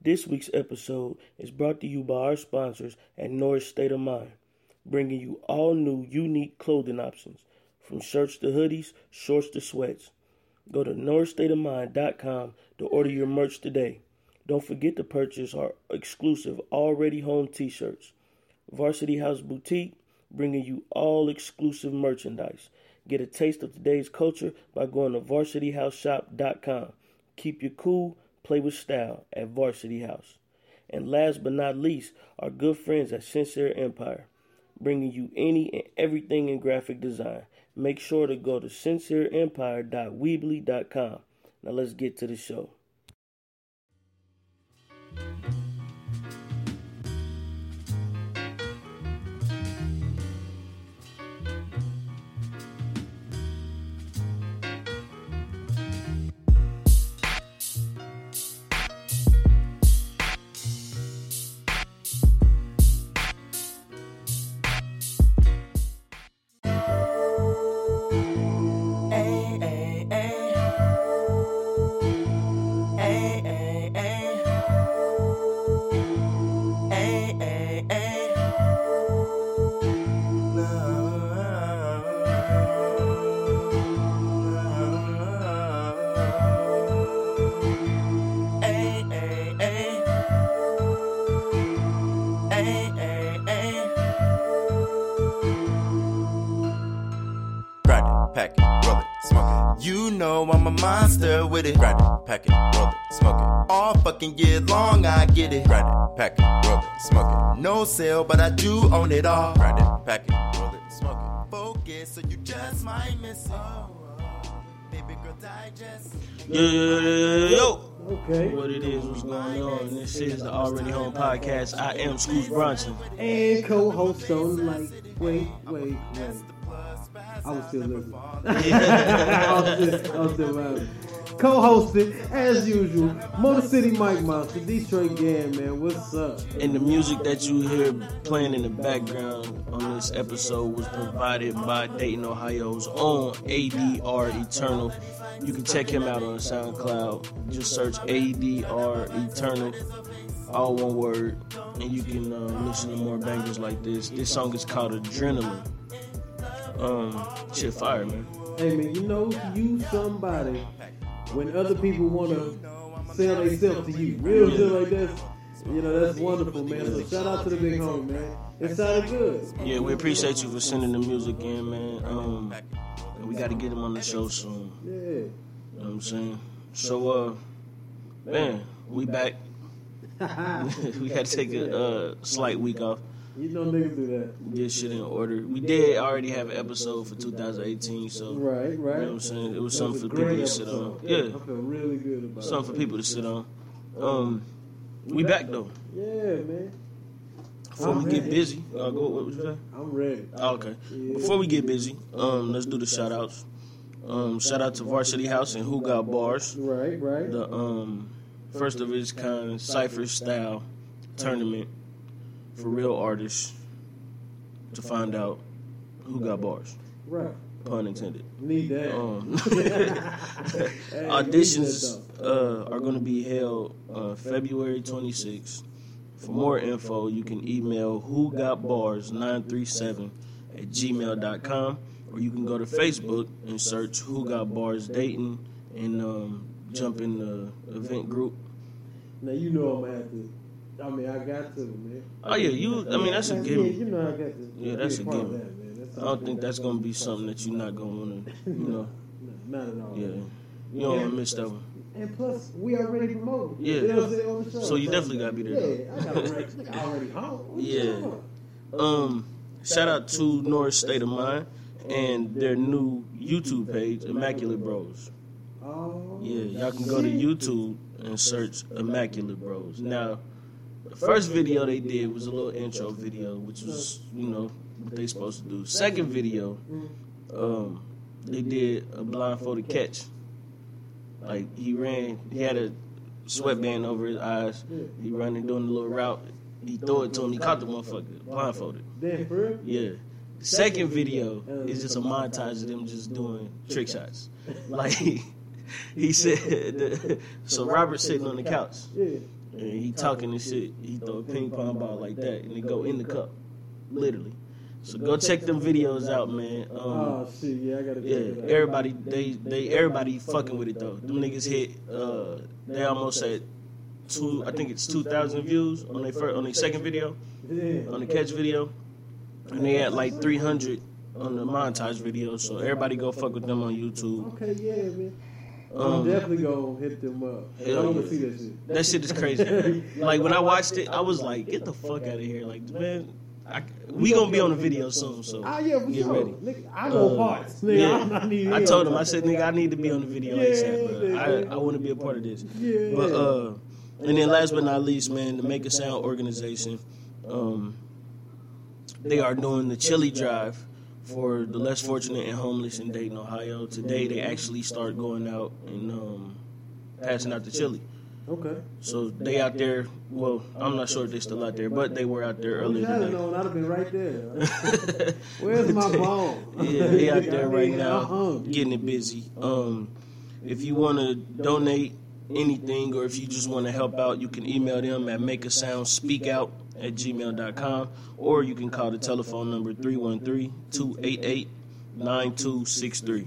This week's episode is brought to you by our sponsors at Norris State of Mind, bringing you all new, unique clothing options from shirts to hoodies, shorts to sweats. Go to norrisstateofmind.com to order your merch today. Don't forget to purchase our exclusive Already Home t shirts. Varsity House Boutique, bringing you all exclusive merchandise. Get a taste of today's culture by going to varsityhouseshop.com. Keep you cool, play with style at Varsity House. And last but not least, our good friends at Sincere Empire, bringing you any and everything in graphic design. Make sure to go to sincereempire.weebly.com. Now let's get to the show. Fucking year long I get it. Grind it, pack it, roll it, smoke it. No sale, but I do own it all. Grind it, pack it, roll it, smoke it. Focus, so you just might miss it. Baby girl digest. Yo, yo, yo, yo, yo, yo. Okay. What it is, what's going on? This is the Already Home Podcast. I am Scootz Bronson. And co-host on like, wait, wait, wait. I was still listening. I was still, I was still vibing. Co-hosted as usual, Motor City Mike Monster, Detroit Gang, man. What's up? And the music that you hear playing in the background on this episode was provided by Dayton, Ohio's own ADReternal. You can check him out on SoundCloud. Just search ADReternal, all one word, and you can uh, listen to more bangers like this. This song is called Adrenaline. Um, shit, fire, man. Hey man, you know you somebody when other people want to sell themselves to you. Real shit like this. You know that's wonderful, man. So shout out to the big homie, man. It sounded good. Yeah, we appreciate you for sending the music in, man. Um, we got to get him on the show soon. Yeah. You know what I'm saying? So, uh, man, we back. we had to take a uh, slight week off. You know niggas do that. Get shit in order. We did already have an episode for 2018, so Right, right. you know what I'm saying? It was That something a for people to sit on. Yeah, I feel really good about it. something for people to sit on. Um, we back though. Yeah, man. Before we get busy, uh, go. What was you say? I'm ready. Oh, okay. Yeah. Before we get busy, um, let's do the shout outs. Um, shout out to Varsity House and Who Got Bars. Right, right. the um first of its kind cipher style tournament for real artists to find out who got bars. right. Pun intended. Need that. Um, auditions uh, are going to be held uh, February 26th. For more info, you can email who got bars 937 at gmail.com or you can go to Facebook and search who got bars Dayton and um, jump in the event group. Now you know I'm to. I mean, I got to, man. Oh yeah, you. I mean, that's a Yeah, given. you know I got to. Yeah, that's a given. That, man. That's I don't think that's gonna be something that you're not gonna wanna, you know. No, not at all. Yeah, you don't wanna miss that one. And plus, we already promoted. Yeah. You know what I'm saying on the show. So you definitely gotta be there, Yeah, I got already home. What Yeah. Um, shout out to North State of Mind and their new YouTube page, Immaculate Bros. Oh, Yeah, y'all can go to YouTube and search Immaculate Bros. Now, the first video they did was a little intro video, which was, you know, what they supposed to do. Second video, um, they did a blindfolded catch. Like he ran, he had a sweatband over his eyes. He running doing a little route. He threw it to him. He caught the motherfucker blindfolded. Damn, for real? Yeah. The second video is just a montage of them just doing trick shots. Like he said, so Robert sitting on the couch, Yeah. And he talking and shit. He throw a ping pong ball like that, and it go in the cup, literally. So go check them videos out, man. Um, Oh shit, yeah, I gotta. yeah, everybody they they everybody fucking with it though. Them niggas hit uh they almost at two I think it's two thousand views on their first on their second video on the catch video, and they had like three hundred on the montage video. So everybody go fuck with them on YouTube. Okay, yeah, man. I'm Um, definitely gonna hit them up. I hell see that shit. That shit is crazy. like when I watched it, I was like, get the fuck out of here, like man. I, we gonna be on the video soon, so Ah, yeah, get sure. ready. Nigga, I know Uh, parts. Nigga, Yeah. I'm not I told him, I said, nigga, I need to be on the video Yeah, ASAP, I, I want to be a part of this. Yeah. But uh, and then last but not least, man, the Make a Sound organization, um, they are doing the chili drive for the less fortunate and homeless in Dayton, Ohio. Today, they actually start going out and um, passing out the chili. Okay. So they out there. Well, I'm not sure if they're still out there, but they were out there earlier have today. known. I'd have been right there. Where's my bone? yeah, they out there right now getting it busy. Um, if you want to donate anything or if you just want to help out, you can email them at makeasoundspeakout at gmail.com or you can call the telephone number 313-288-9263.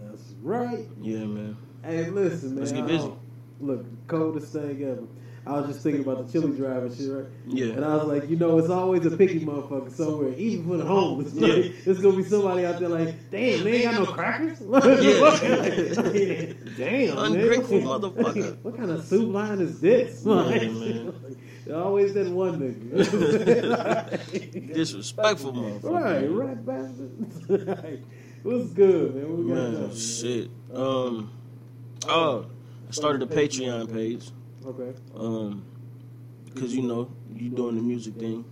That's right. Yeah, man. Hey, listen, man. Let's get busy. Look, coldest thing ever. I was just thinking about the chili drive and shit, right? Yeah. And I was like, you know, it's always a picky motherfucker somewhere, even for the homeless. Yeah. Like, there's gonna be somebody out there like, damn, they ain't got no crackers. Yeah. damn, Ungrateful man. motherfucker. what kind of soup line is this? Like, man. Always that one nigga. Disrespectful motherfucker. right, right, bastard. What's good, man? What we got Man, shit. Um, oh, I started a Patreon page. Okay. Um, because you know you doing the music thing,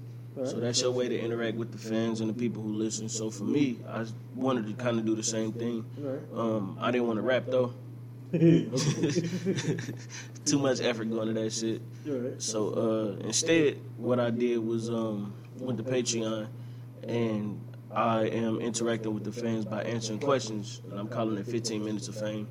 so that's your way to interact with the fans and the people who listen. So for me, I wanted to kind of do the same thing. Um, I didn't want to rap though. Too much effort going to that shit. Alright. So uh, instead, what I did was um, went to Patreon, and I am interacting with the fans by answering questions, and I'm calling it 15 minutes of fame.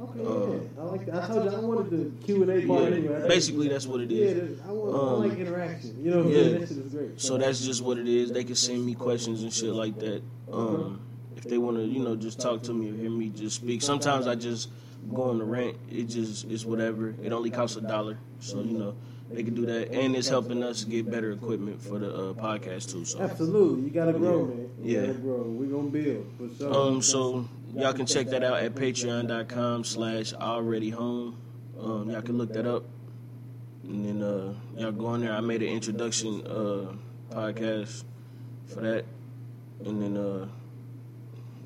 Okay, yeah. I like that. I told you I wanted the Q and A part Yeah, anyway. basically that's what it is. yeah. I, want, I Um, like interaction. You know yeah. That great. So that's just what it is. They can send me questions and shit like that. Um, if they want to, you know, just talk to me or hear me just speak. Sometimes I just go on the rant. It just it's whatever. It only costs a dollar, so you know they can do that, and it's helping us get better equipment for the uh, podcast too. So. Absolutely, you gotta grow, man. You Yeah. gotta grow. We gonna build sure. Um, so y'all can check that out at patreon.com slash already home. Um, y'all can look that up. And then uh, y'all go on there. I made an introduction uh, podcast for that. And then, uh,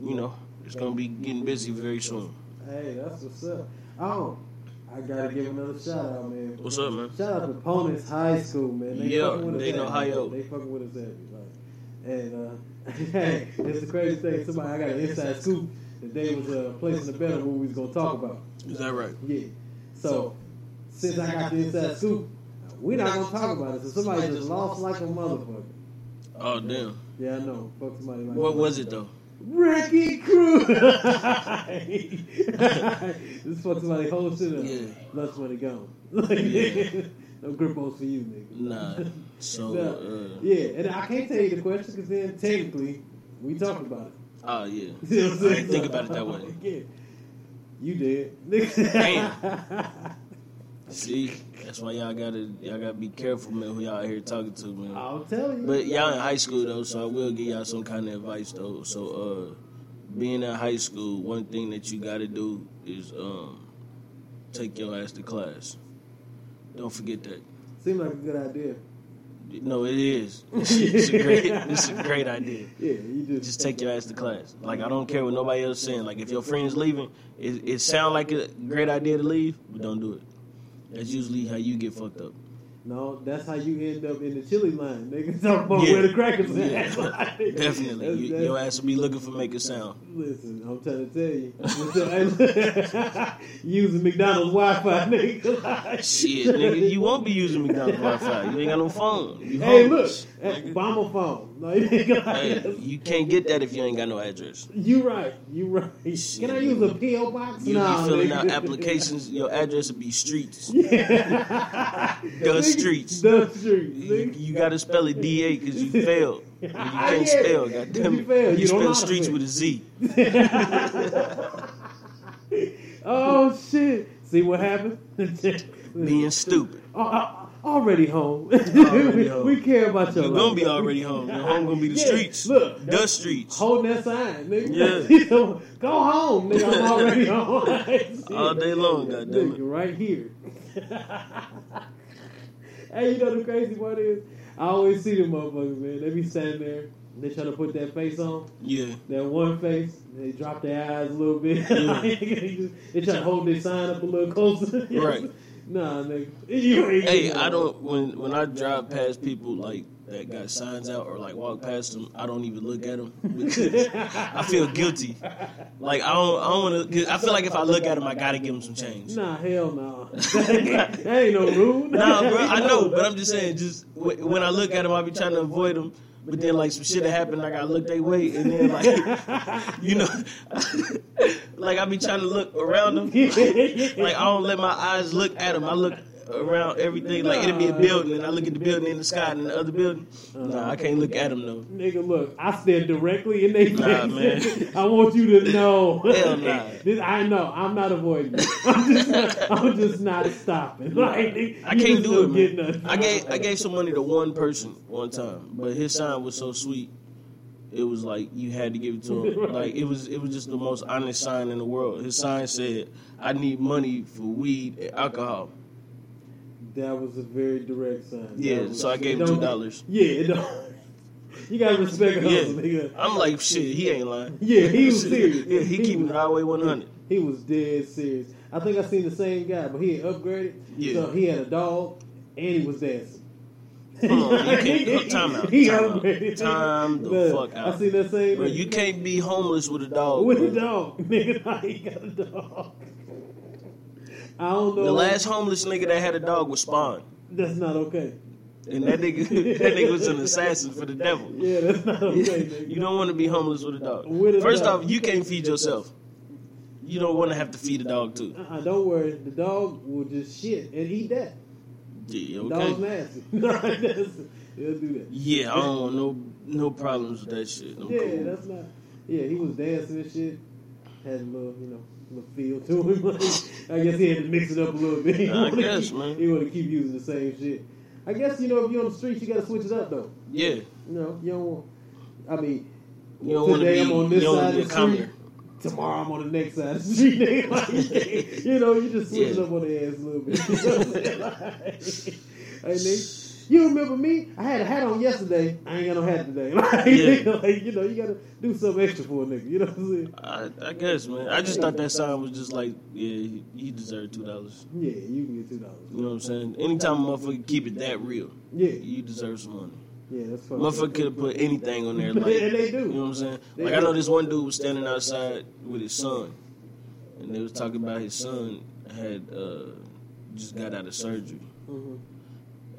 you know, it's going to be getting busy very soon. Hey, that's what's up. Oh, I gotta give another shout out, man. What's up, man? Shout out to Ponitz High School, man. They Yeah, fucking with us they know heavy. Ohio. They fucking with us heavy, like. And uh, hey, it's the crazy thing. Somebody, I got an inside scoop that they was uh, placing the bet on what we was gonna talk about. Is that right? Yeah. So since I got the inside scoop, we're not gonna talk about it. So somebody just lost like a motherfucker. Oh, damn. Yeah, I know. Fuck somebody like What was it, though? Wrecking crew. this fuck somebody whole shit up. Yeah. Lunch money gone. no grippos for you, nigga. Nah. So, Nah. uh, yeah, and I can't tell you the question because then technically we talked about it. oh, yeah. You I'm I didn't think about it that way. Yeah. You did. Nigga. Damn. See, that's why y'all gotta y'all gotta be careful, man. Who y'all here talking to, man. I'll tell you. But y'all in high school though, so I will give y'all some kind of advice though. So, uh, being in high school, one thing that you gotta do is um, take your ass to class. Don't forget that. Seems like a good idea. No, it is. It's a great, it's a great idea. Yeah, you just, Just take your ass to class. Like I don't care what nobody else saying. Like if your friend's leaving, it, it sound like a great idea to leave, but don't do it. That's usually how you get fucked up. No, that's how you end up in the chili line. Nigga talk about Yeah. where the crackers at. Yeah. Like, Definitely, that's- you, that's- your ass will be looking for make a sound. Listen, I'm trying to tell you. Using McDonald's Wi-Fi, nigga. Like, Shit, nigga, you won't be using McDonald's Wi-Fi. You ain't got no phone. You Hey, look, homeless. hey, buy my phone. Nigga, like, Hey, you can't get that if you ain't got no address. You right. You right. Can I use a PO box? You nah, be filling nigga. out applications. Your address would be streets. Nigga, streets. The streets. You, you got to spell it D A because you failed. And you can't Yeah, spell. 'cause Goddamn you it. failed. You, You spell streets with a Z. Oh shit! See what happened? Being stupid. Oh, uh, already home. Already home. we care about your You're life. gonna be already home. Your home gonna be the Yeah, streets. look. the streets. holding that sign, nigga. Yeah. Go home, nigga. I'm already home. All day long, goddamn Nigga, it. right here. Hey, you know the crazy part is, I always see them motherfuckers, man. They be standing there, they try to put that face on, Yeah. that one face, they drop their eyes a little bit. they try to hold their sign up a little closer. Right. Nah, nigga. Hey, I don't when when I drive past people like that got signs out or like walk past them, I don't even look at them because I feel guilty. Like I don't I don't want to. I feel like if I look at them, I gotta give them some change. Nah, hell no. that ain't no rule. Nah, bro, I know, but I'm just saying, just when I look at them, I be trying to avoid them. But then, like some shit that happened, I gotta look their way, and then like, you know, like I be trying to look around them. Like I don't let my eyes look at them. I look around everything. Like it'll be a building, and I look at the building in the sky and the other building. Nah, I can't look at them though. Nigga, look, I stare directly in their face. Nah, man. I want you to know. Hell nah. This, I know. I'm not avoiding. you. I'm just not, I'm just not stopping. Like, I can't do it, man. I gave I gave some money to one person one time, but his sign was so sweet. It was like you had to give it to him. Like it was it was just the most honest sign in the world. His sign said, "I need money for weed and alcohol." That was a very direct sign. Yeah, was- so I gave him don't- $2. Yeah, it don't. You gotta respect a Yeah, nigga. I'm like shit. He ain't lying. Yeah, he was serious. Yeah, he keeping it all 100. He was dead serious. I think I seen the same guy, but he had upgraded. Yeah. So he had a dog and he was dancing. On, you can't- time out, time out. Time the Look, fuck out. I seen that same Bro, you can't be homeless with a dog. with bro. a dog. Nigga, he got a dog. I don't know. The last homeless nigga that had a dog was Spawn. That's not okay. And that nigga, that nigga was an assassin for the devil. Yeah, that's not okay, nigga. You don't want to be homeless with a dog. With a First dog. off, you can't feed yourself. You don't want to have to feed a dog too. Uh-uh, don't worry. The dog will just shit and eat that. Yeah, Dog's okay. nasty. He'll do that. Yeah, I don't want no no problems with that shit. I'm Yeah, cool. that's not. Yeah, he was dancing and shit. Had a little, you know, feel to him. I guess he had to mix it up a little bit. He I guess, keep, man. He want to keep using the same shit. I guess you know if you're on the streets, you got to switch it up though. Yeah, You know, you don't want. I mean, you don't want to today be. I'm on this side of the street. Tomorrow I'm on the next side of the street. Like, you know, you just switch it Yeah. up on the ass a little bit. You know what I'm saying? Like, hey, nigga. You remember me? I had a hat on yesterday. I ain't got no hat today. Like, Yeah. like, you know, you gotta do something extra for a nigga. You know what I'm saying? I, I guess, man. I just thought that sign was just like, yeah, he, deserved two dollars. Yeah, you can get two dollars. You know what I'm saying? Anytime a motherfucker keep it that real, Yeah, you deserve some money. yeah, that's. Motherfucker could have put anything on there, and like they do. You know what I'm saying? They Like I know this one dude was standing outside with his son, and they was talking about his son had uh, just got out of surgery, Mhm.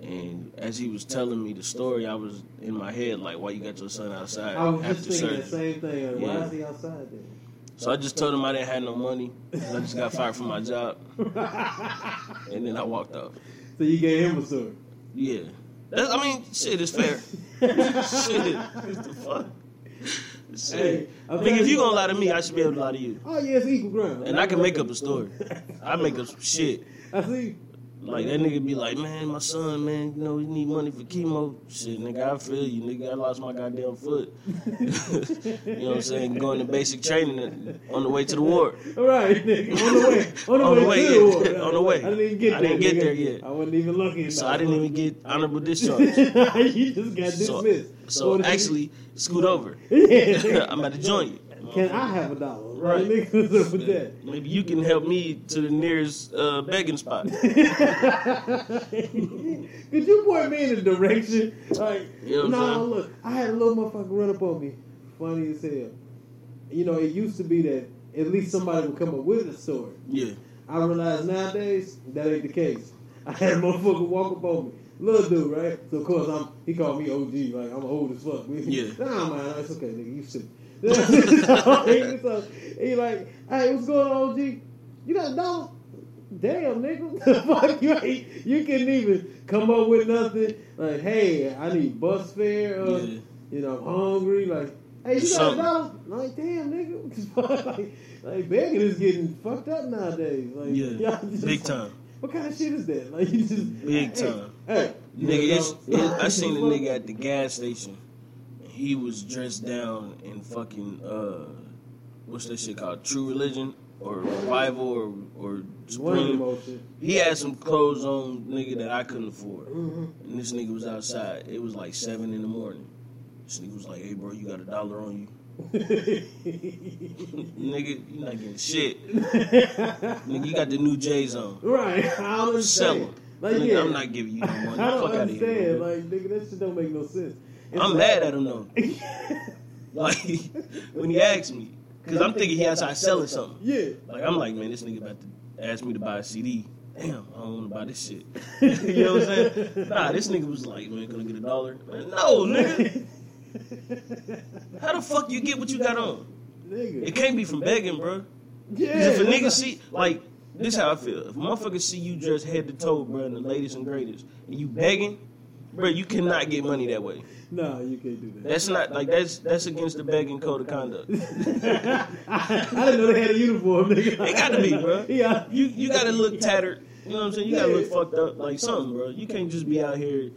And as he was telling me the story, I was in my head like, "Why you got your son outside I was after just thinking surgery?" that same thing. Why Yeah. is he outside then? So I just told him I didn't have no money, 'cause I just got fired from my job, and then I walked off. So you gave him a sword. Yeah, That's, I mean, shit is fair. shit, what the fuck? Shit. Hey, I'm Nigga, telling if you you- gonna lie to me, I should be able to lie to you. Oh yeah, it's equal ground. And I can make up a story. I make up some shit. I see. Like that nigga be like, man, my son, man, you know, he need money for chemo. Shit, nigga, I feel you, nigga. I lost my goddamn foot. you know what I'm saying? Going to basic training on the way to the ward. All right, nigga. On the way. On the On way. the way, to the war. On the way. I didn't even get I there. didn't get nigga. there yet. I wasn't even lucky. So. I didn't even get honorable discharge. you just got So, dismissed. so is- actually, scoot over. yeah. I'm about to join you. Can I have a dollar? Right. Like, nigga, what's up with that? Maybe you can help me to the nearest uh, begging spot. Could you point me in the direction? Like, You know what I'm no, look, I had a little motherfucker run up on me. Funny as hell. You know, it used to be that at least somebody would come up with a story. Yeah. I realize nowadays that ain't the case. I had a motherfucker walk up on me. Little dude, right? So of course I'm he called me OG, like I'm old as fuck. Yeah. Nah man, it's okay, nigga, you stupid. so, so he like, hey, what's going on, OG? You got a dollar? Damn, nigga. Fuck you ain't you couldn't even come up with nothing. Like, hey, I need bus fare, uh, Yeah. you know, I'm hungry, like Hey, you got a Something. dollar? Like, damn, nigga. like, like, begging is getting fucked up nowadays. Like, Yeah. just- Big time. What kind of shit is that? Like, you just Big hey, time. Hey, you Nigga, it's, know, it, I seen a nigga at the gas station. He was dressed down in fucking uh, what's that shit called? True Religion or Revival or or One of the Supreme. He had some clothes on, nigga, that I couldn't afford. Mm-hmm. And this nigga was outside. It was like seven in the morning. This nigga was like, "Hey, bro, you got a dollar on you?" nigga, you not getting shit. nigga, you got the new J's on. right. I don't Sell them. Like, nigga, yeah. I'm not giving you no money. I don't Fuck out of understand. here. like, nigga, that shit don't make no sense. I'm mad at him though. Like when he asked me, because I'm thinking he outside selling something. Yeah. Like I'm like, man, this nigga about to ask me to buy a CD. Damn, I don't want to buy this shit. you know what I'm saying? Nah, this nigga was like, man, gonna get a dollar? Man, no, nigga. How the fuck you get what you got on? Nigga. It can't be from begging, bro. yeah. if a nigga see, like, this how I feel. If a motherfucker see you dressed head to toe, bro, in the latest and greatest, and you begging, bro, you cannot get money that way. Nah, you can't do that. That's not like that's that's against the begging code of conduct. I, I didn't know they had a uniform, nigga. It gotta be, bro. Yeah. You you gotta look tattered. You know what I'm saying? You gotta look fucked up like something, bro. You can't just be out here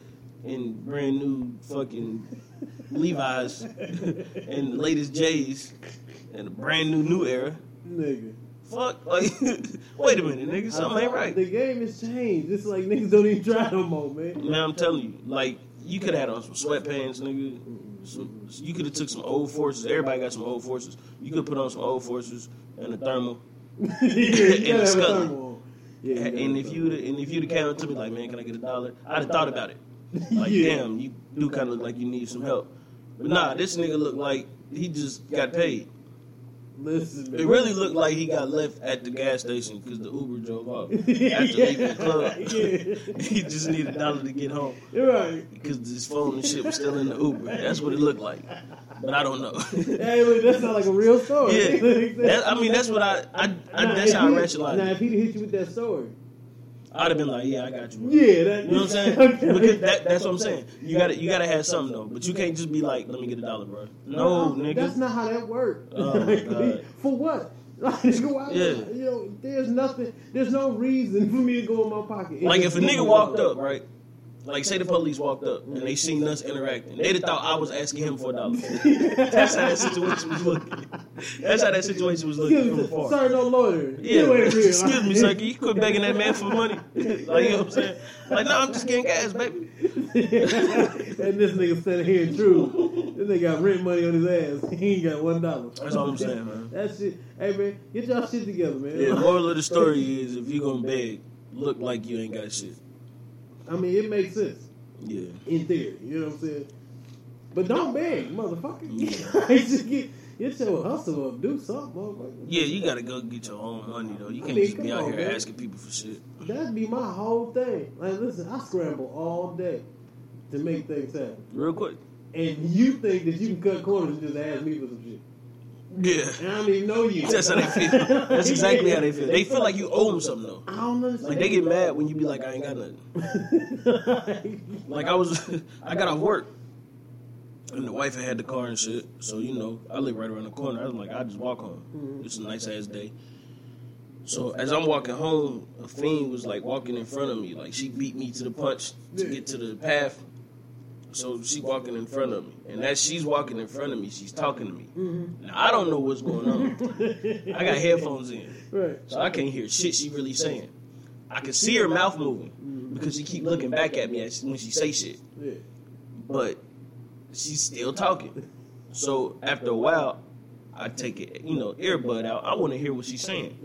in brand new fucking Levi's and the latest J's and a brand new new era. Nigga. Fuck, like, wait a minute, nigga, something ain't uh-huh. right. The game has changed. It's like niggas don't even try no more, man. Man, I'm telling you, like, you could have had on some sweatpants, nigga. Some, you could have took some old forces. Everybody got some old forces. You could put on some old forces and a thermal. yeah, you a Scully. Yeah, and if you and if you'd have came up to me like, man, can I get a dollar? I'd have thought about it. Like, Yeah. damn, you do kind of look like you need some help. But nah, this nigga looked like he just got paid. Listen, man. It really looked like he got left at the gas station because the Uber drove off after leaving the club. Yeah. he just needed a dollar to get home You're right. because his phone and shit was still in the Uber. That's what it looked like. But I don't know. Hey, look, that sounds like a real story. yeah, that, I mean that's what I, I, I Now, that's how I he- rationalized Now, if he'd hit you with that story, I'd have been like, yeah, I got you. bro. yeah, that, You know what I'm saying? Because that, that's what I'm saying. You gotta you gotta have something though, but you can't just be like, let me get a dollar, bro. No, nigga. That's not how that works. Oh. For what? Like, nigga, why, Yeah. You know, there's nothing. There's no reason for me to go in my pocket. Like if a nigga walked up, right? Like say the police walked up and they seen us interacting, they'd have thought I was asking him for a dollar. That's how that situation was looking. That's how that situation was looking from afar. sir, no loitering. Yeah, You ain't real. excuse me, sir. You quit begging that man for money? Like you know what I'm saying? Like no, I'm just getting gas, baby. and this nigga standing here true. This nigga got rent money on his ass. He ain't got one dollar. That's all I'm saying, man. That shit. Hey man, get y'all shit together, man. Yeah, moral of the story is if you gonna beg, look like you ain't got shit. I mean, it makes sense Yeah. in theory. You know what I'm saying? But don't beg, motherfucker. Yeah. Just get get your hustle up. Do something, motherfucker. Yeah, you gotta go get your own money though. You can't mean, just be out on, here man. asking people for shit. That'd be my whole thing. Like, listen, I scramble all day to make things happen. Real quick. And you think that you can cut corners and just ask me for some shit. Yeah. And I don't even know you. That's how they feel. That's exactly how they feel. They feel like you owe them something though. I don't understand. Like they get mad when you be like, I ain't got nothing. Like I was, I got off work, and the wife had had the car and shit. So you know, I live right around the corner. I was like, I just walk home. Mm-hmm. It's a nice ass day. So as I'm walking home, a fiend was like walking in front of me. Like she beat me to the punch to get to the path. So she walking in front of me, and as she's walking in front of me, she's talking to me. Now I don't know what's going on. I got headphones in. right. So I can't hear shit she really saying. I can see her mouth moving because she keep looking back at me when she say shit, but she's still talking. So after a while, I take it, you know, earbud out. I want to hear what she's saying.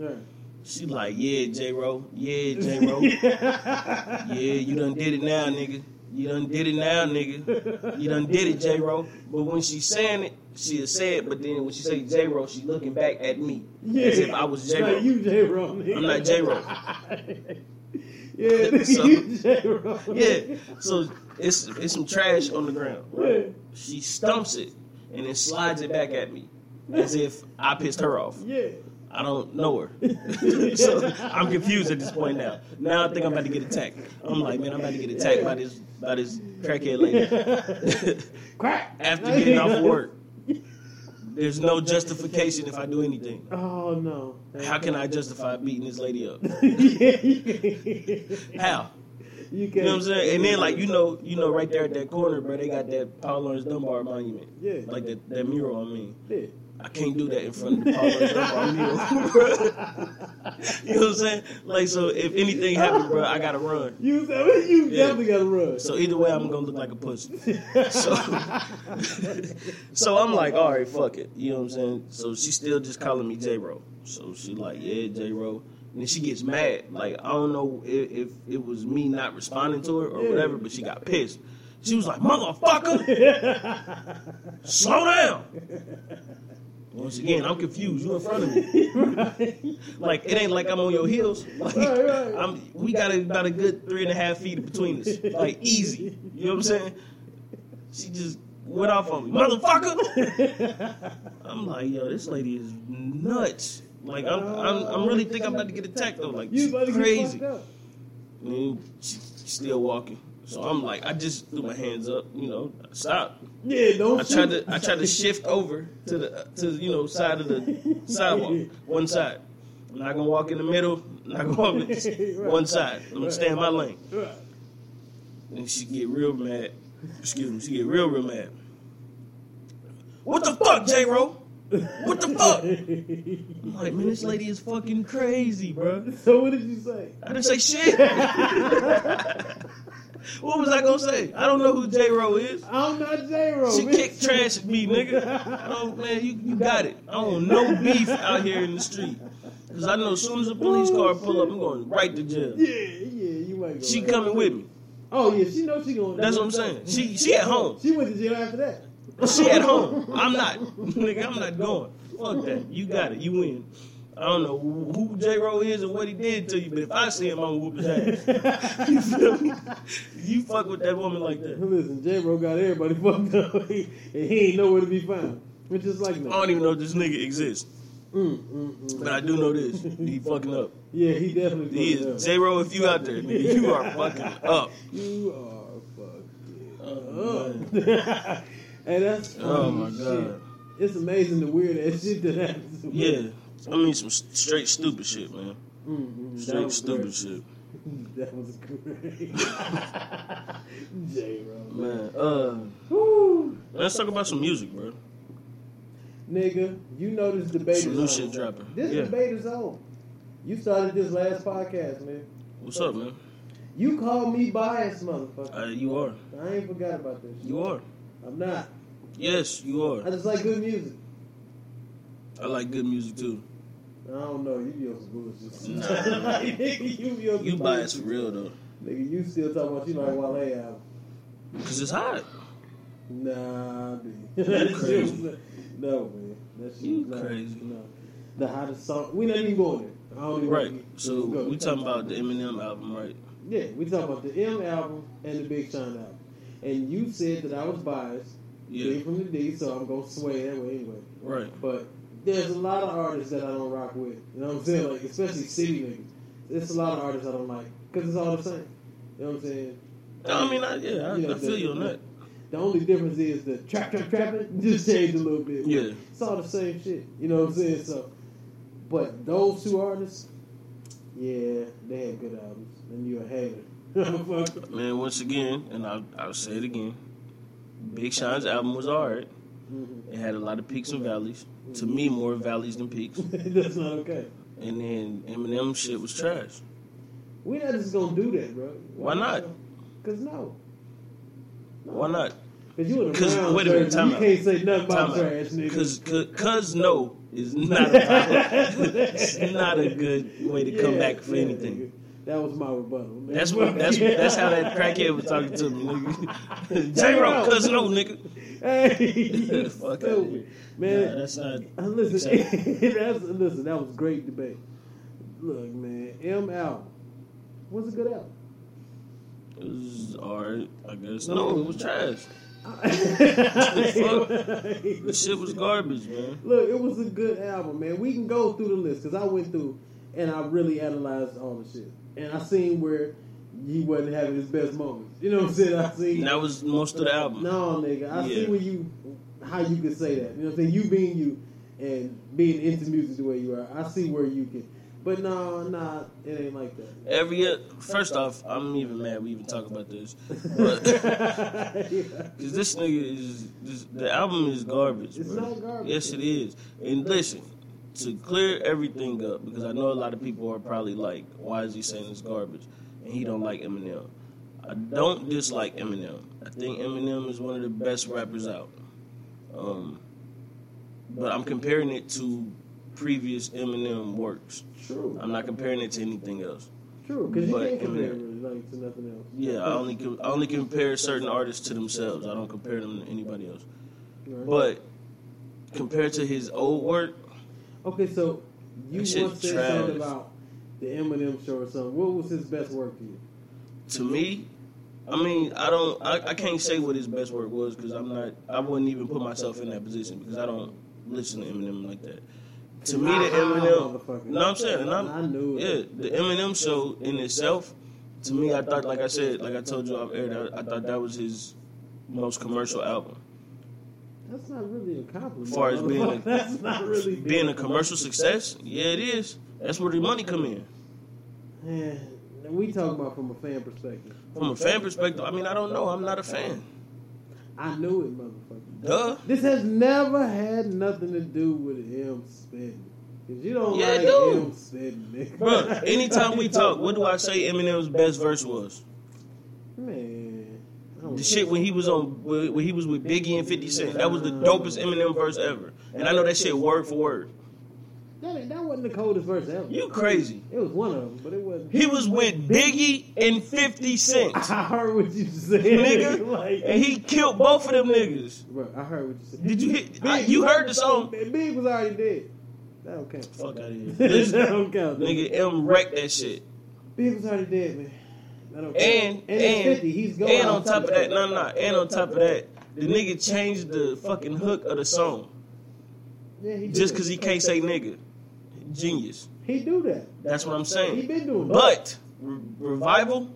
She like, yeah, J Ro, yeah, J Ro, yeah, you done did it now, nigga. You done did it now, nigga. You done did it, J Ro. But when she's saying it, she'll say it. But then when she say J Ro, she looking back at me Yeah. as if I was J Ro. You J Ro. I'm not J Ro. Yeah, So- you J Ro. Yeah. So it's it's some trash on the ground. Right? She stumps it and then slides it back at me as if I pissed her off. Yeah. I don't know her. so I'm confused at this point now. Now I think I'm about to get attacked. I'm like, man, I'm about to get attacked by this by this crackhead lady. Crack. After getting off work. There's no justification if I do anything. Oh no. How can I justify beating this lady up? How? You. You know what I'm saying? And then like you know, you know, right there at that corner, bro, they got that Paul Laurence Dunbar monument. Yeah. Like that, that mural, I mean. Yeah. I can't do that in front of the Paul Laurence Dunbar mural. bro. you know what I'm saying? Like so if anything happens, bro, I gotta run. You, you Yeah. definitely gotta run. So either way, I'm gonna look like a pussy. So, so I'm like, all right, fuck it. You know what I'm saying? So she's still just calling me J Ro. So she like, yeah, J Ro. And then she gets mad. Like I don't know if, if it was me not responding to her or whatever, but she got pissed. She was like, motherfucker, slow down. Once again, I'm confused. You in front of me. Like it ain't like I'm on your heels. Like Right, right. I'm, we got about a good three and a half feet between us. Like easy. You know what I'm saying? She just went off on me, motherfucker. I'm like, yo, this lady is nuts. Like I'm, I'm, I'm really think I'm about to get attacked though. Like You she's about to get crazy. fucked up. And she, she's still walking. So I'm like, I just threw my hands up. You know, stop. Yeah, don't I tried to I tried to shift over to the to you know side of the sidewalk, one side. I'm not gonna walk in the middle. I'm not gonna walk in just one side. I'm gonna stay in my lane. And she get real mad. Excuse me. She get real real mad. What the fuck, J Ro? What the fuck? I'm like, man, this lady is fucking crazy, bro. So what did you say? I didn't say shit. what was I gonna say? I don't know who J Ro is. I'm not J Ro. She kicked trash at me, nigga. I don't, man, you, you got it. I don't no beef out here in the street. Cause I know as soon as a police oh, car pull up, I'm going right to jail. Yeah, yeah, you might go. She right. coming with me. Oh yeah, she knows she going. That's what I'm saying. She she at home. She went to jail after that. She at home. I'm not. Nigga, I'm not going. Fuck that. You got it. You win. I don't know who J Ro is and what he did to you, but if I see him, I'm gonna whoop his ass. you feel me? You fuck with that woman like that. Listen, J Ro got everybody fucked up, and he ain't nowhere to be found. Which is like I don't even know if this nigga exists, Mm, mm, mm. but I do know this. He fucking up. Yeah, he definitely. He is. J Ro. If you out there, nigga, you are fucking up. You are fucking Oh, up. and that's Oh, my shit. God. It's amazing the weird ass shit that happens. Yeah, I mean some straight stupid shit, man. Mm-hmm. Straight stupid shit, That was great. J Ro. man. Uh, Woo. let's talk about some music, bro. Nigga, you know this debate Some is new on. shit dropping. This Yeah. debate is on. You started this last podcast, man. What's up, man? You called me biased, motherfucker. Uh, you are. I ain't forgot about this. shit. You are. I'm not. Yes, you are. I just like good music. I like good music too. I don't know. You some bullshit. Nah. Nigga, you be on some You biased for real though, Nigga, you still talking about you like Wale album. cause it's hot. Nah, B. You crazy. no, man. That shit You crazy. No. The hottest song. We not even going there. I don't even Right. So go. we talking about the Eminem album, right? Yeah, we talking about the M album and the Big Sean album. And you said that I was biased. Yeah. Came from the D, so I'm gonna sway that way anyway. Right. But there's a lot of artists that I don't rock with. You know what I'm saying? Like especially city niggas. There's a lot of artists I don't like because it's all the same. You know what I'm saying? I mean, I, yeah, I, You know, I feel the- you on that. The only difference is the trap, trap, trapping just changed a little bit. Yeah. It's all the same shit. You know what I'm saying? So, but those two artists, yeah, they had good albums. And you're a hater. Man, once again, and I'll, I'll say it again. Big Sean's album was alright. It had a lot of peaks and valleys. To me, more valleys than peaks. That's not okay. And then Eminem shit was trash. We're not just gonna do that, bro. Why not? Because no. Why not? Cause you in 'Cause- wait a minute, time you out. can't say nothing about trash, nigga. Cause, cause, cause no is not a it's not a good way to come Yeah, back for yeah, anything. nigga. That was my rebuttal. man. That's what that's that's how that crackhead was talking to me, nigga. J Rock, cause no, nigga. Hey, Fuck stupid. Man, Nah, that's not. Listen, that's, listen, that was great debate. Look, man, M album was a good album. It was alright, I guess. No, it was trash. The shit was garbage, man. Look, it was a good album, man. We can go through the list because I went through and I really analyzed all the shit, and I seen where he wasn't having his best moments. You know what I'm saying? I seen And that was most of the album. No, nigga. I see Yeah. where you, how you could say that. You know what I'm saying? You being you and being into music the way you are. I see where you can. But no, nah, it ain't like that. Every year, first off, I'm even mad we even talk about this. But Cause this nigga is this, the album is garbage. It's bro. not garbage. Yes, it is. And listen, to clear everything up, because I know a lot of people are probably like, "Why is he saying it's garbage?" And he don't like Eminem. I don't dislike Eminem. I think Eminem is one of the best rappers out. Um, but I'm comparing it to previous Eminem works. True. I'm not comparing it to anything else. True, because you But can't compare Eminem. really like to nothing else. Yeah, I only com- I only compare certain artists to themselves. I don't compare them to anybody else. Right. But compared to his old work, okay, so you once said trash. something about the Eminem show or something. What was his best work to you? to me, I mean, I don't, I, I can't say what his best work was because I'm not, I wouldn't even put myself in that position because I don't listen to Eminem like that. To me, the Eminem, no, I'm saying, and I'm, yeah, the Eminem show in itself, to me, I thought, like I said, like I told you off air, I, I thought that was his most commercial album. That's not really a compliment. As far as being a- that's not really Being a commercial success, yeah, it is. That's where the money come in. Man, we talking about from a fan perspective. From a fan perspective, I mean, I don't know. I'm not a fan. I knew it, motherfucker. Duh. This has never had nothing to do with him spitting. Cause you don't Yeah, like it do. him spitting, nigga. Bro, anytime we talk, what do I say Eminem's best verse was? Man, The shit when he was on, when he was with Biggie and 50 Cent. That was the dopest Eminem verse ever. And I know that shit word for word. That, ain't- that wasn't the coldest verse ever. You crazy. It was one of them, but it wasn't. He was with Biggie and 50 Cent. I heard what you said, Nigga. like, And he killed both of them niggas. bro, I heard what you said. Did you hit? Big- I, you heard the song? Big was already dead. That don't count. Fuck out of here. that don't count. nigga, M wrecked that shit. Big was already dead, man. That don't count. And and and fifty. He's going. and on top of that, no, no, and on top of that, the nigga changed the fucking hook of the song yeah, he just because he can't say nigga. Genius. he do that. That's what I'm saying. He been doing that. But re- revival,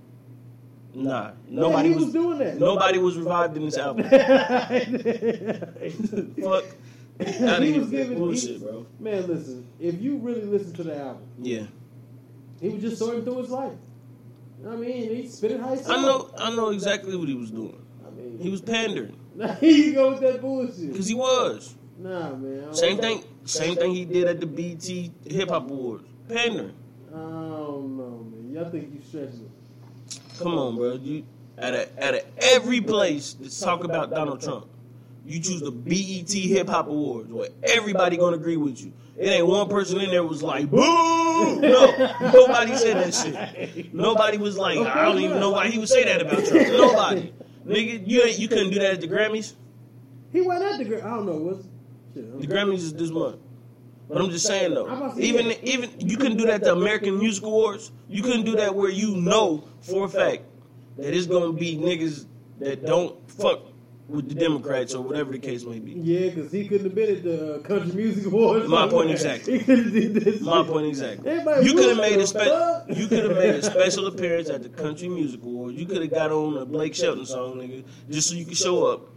nah, nobody yeah, was, was doing that. nobody was revived in this album. Fuck. Out he was giving bullshit, he- bro. Man, listen. If you really listen to the album, Yeah, he was just sorting through his life. You know what I mean, he spit it he I know, I know exactly what he was doing. I mean, He was pandering Here you go with that bullshit. because he was. Nah, man. Same thing, same thing he did at the BET Hip Hop Awards. Pandering. I don't know, man. Y'all think you stretching it? Come on, bro. You at a, at a, every place to talk about Donald Trump, you choose the BET Hip Hop Awards, where everybody gonna agree with you. It ain't one person in there was like, "Boo!" No, nobody said that shit. Nobody was like, "I don't even know why he would say that about Trump." Nobody, nigga, you ain't, you couldn't do that at the Grammys. He went at the girl. I don't know what's. The Grammys is this month. But I'm just saying though, I'm about to say even even you couldn't do that to American Music Awards. You couldn't do that where you know for a fact that it's gonna be niggas that don't fuck with the Democrats or whatever the case may be. Yeah, because he couldn't have been at the country music awards. My point exactly. He could have did this. My point exactly. Everybody You could have made a spe- you could have made a special appearance at the Country Music Awards. You could have got on a Blake Shelton song, nigga, just so you could show up,